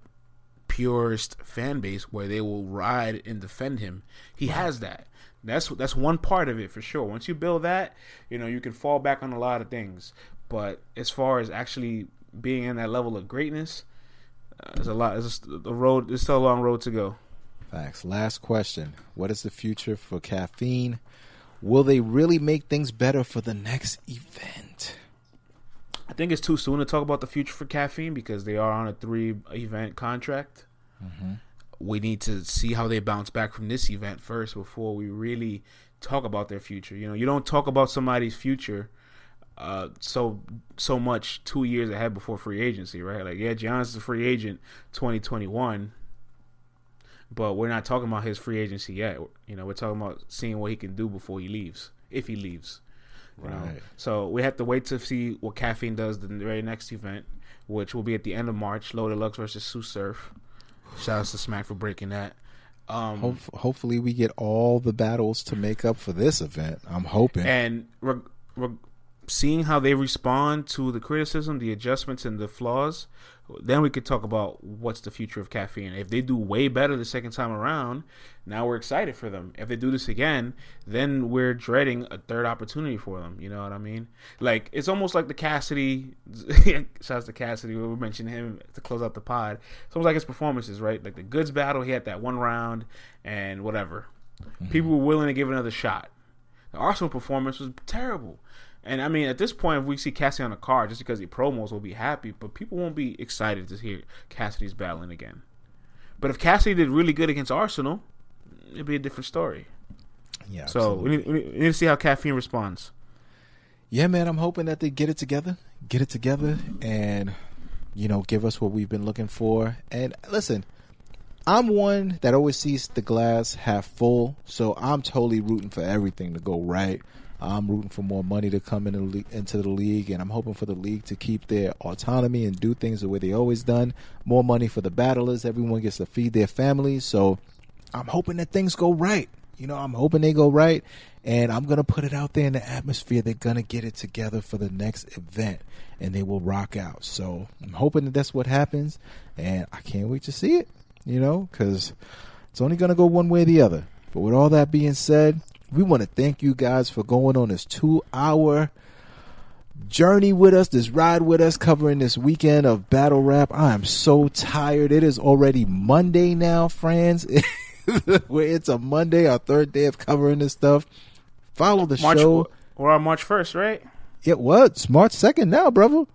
purist fan base where they will ride and defend him. He has that. That's that's one part of it for sure. Once you build that, you know you can fall back on a lot of things. But as far as actually being in that level of greatness, uh, there's a lot. There's a, the road. There's still a long road to go. Facts. Last question. What is the future for caffeine? Will they really make things better for the next event? I think it's too soon to talk about the future for caffeine because they are on a three event contract. We need to see how they bounce back from this event first before we really talk about their future. You know, you don't talk about somebody's future uh, so so much two years ahead before free agency, right? Like, yeah, Giannis is a free agent twenty twenty one, but we're not talking about his free agency yet. You know, we're talking about seeing what he can do before he leaves, if he leaves. you know? Right. So we have to wait to see what caffeine does the very next event, which will be at the end of March. Low Lux versus Sue Surf. Shout out to Smack for breaking that. Um, Hope, hopefully, we get all the battles to make up for this event. I'm hoping. and re- re- seeing how they respond to the criticism, the adjustments, and the flaws, then we could talk about what's the future of caffeine. If they do way better the second time around, now we're excited for them. If they do this again, then we're dreading a third opportunity for them. You know what I mean? Like it's almost like the Cassidy. [LAUGHS] shouts to Cassidy. We mentioned him to close out the pod. It's almost like his performances, right? Like the Goodz battle, he had that one round and whatever. Mm-hmm. People were willing to give another shot. The Arsonal performance was terrible. And I mean, at this point, if we see Cassidy on the card, just because he promos, we'll be happy. But people won't be excited to hear Cassidy's battling again. But if Cassidy did really good against Arsonal, it'd be a different story. yeah. So we need we need to see how Caffeine responds. yeah, man. I'm hoping that they get it together, get it together, and you know, give us what we've been looking for. And listen, I'm one that always sees the glass half full, so I'm totally rooting for everything to go right. I'm rooting for more money to come in the into the league, and I'm hoping for the league to keep their autonomy and do things the way they always done. More money for the battlers. Everyone gets to feed their families, so I'm hoping that things go right. You know, I'm hoping they go right, and I'm gonna put it out there in the atmosphere. They're gonna get it together for the next event, and they will rock out. So I'm hoping that that's what happens, and I can't wait to see it. You know, because it's only gonna go one way or the other. But with all that being said, we want to thank you guys for going on this two hour journey with us, this ride with us, covering this weekend of battle rap. I am so tired. It is already Monday now, friends. [LAUGHS] Where it's a Monday, our third day of covering this stuff. Follow the March, show. We're on March first, right? It was March second now, brother.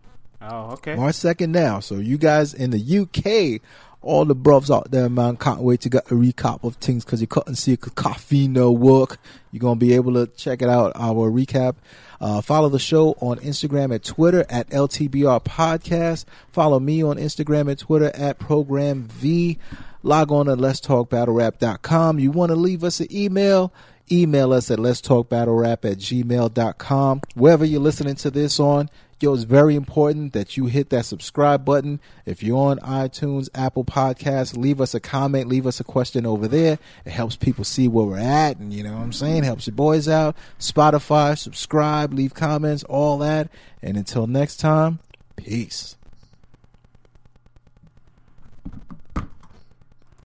Oh, okay. March second now. So you guys in the UK, all the brovs out there, man, can't wait to get a recap of things because you couldn't see coffee no work. You're gonna be able to check it out. Our recap. Uh, follow the show on Instagram and Twitter at LTBR Podcast. Follow me on Instagram and Twitter at Program V. Log on to Let's Talk Battle Rap.com. You want to leave us an email? Email us at Let's Talk Battle Rap at gmail.com. Wherever you're listening to this on, yo, it's very important that you hit that subscribe button. If you're on iTunes, Apple Podcasts, leave us a comment, leave us a question over there. It helps people see where we're at, and you know what I'm saying? Helps your boys out. Spotify, subscribe, leave comments, all that. And until next time, peace.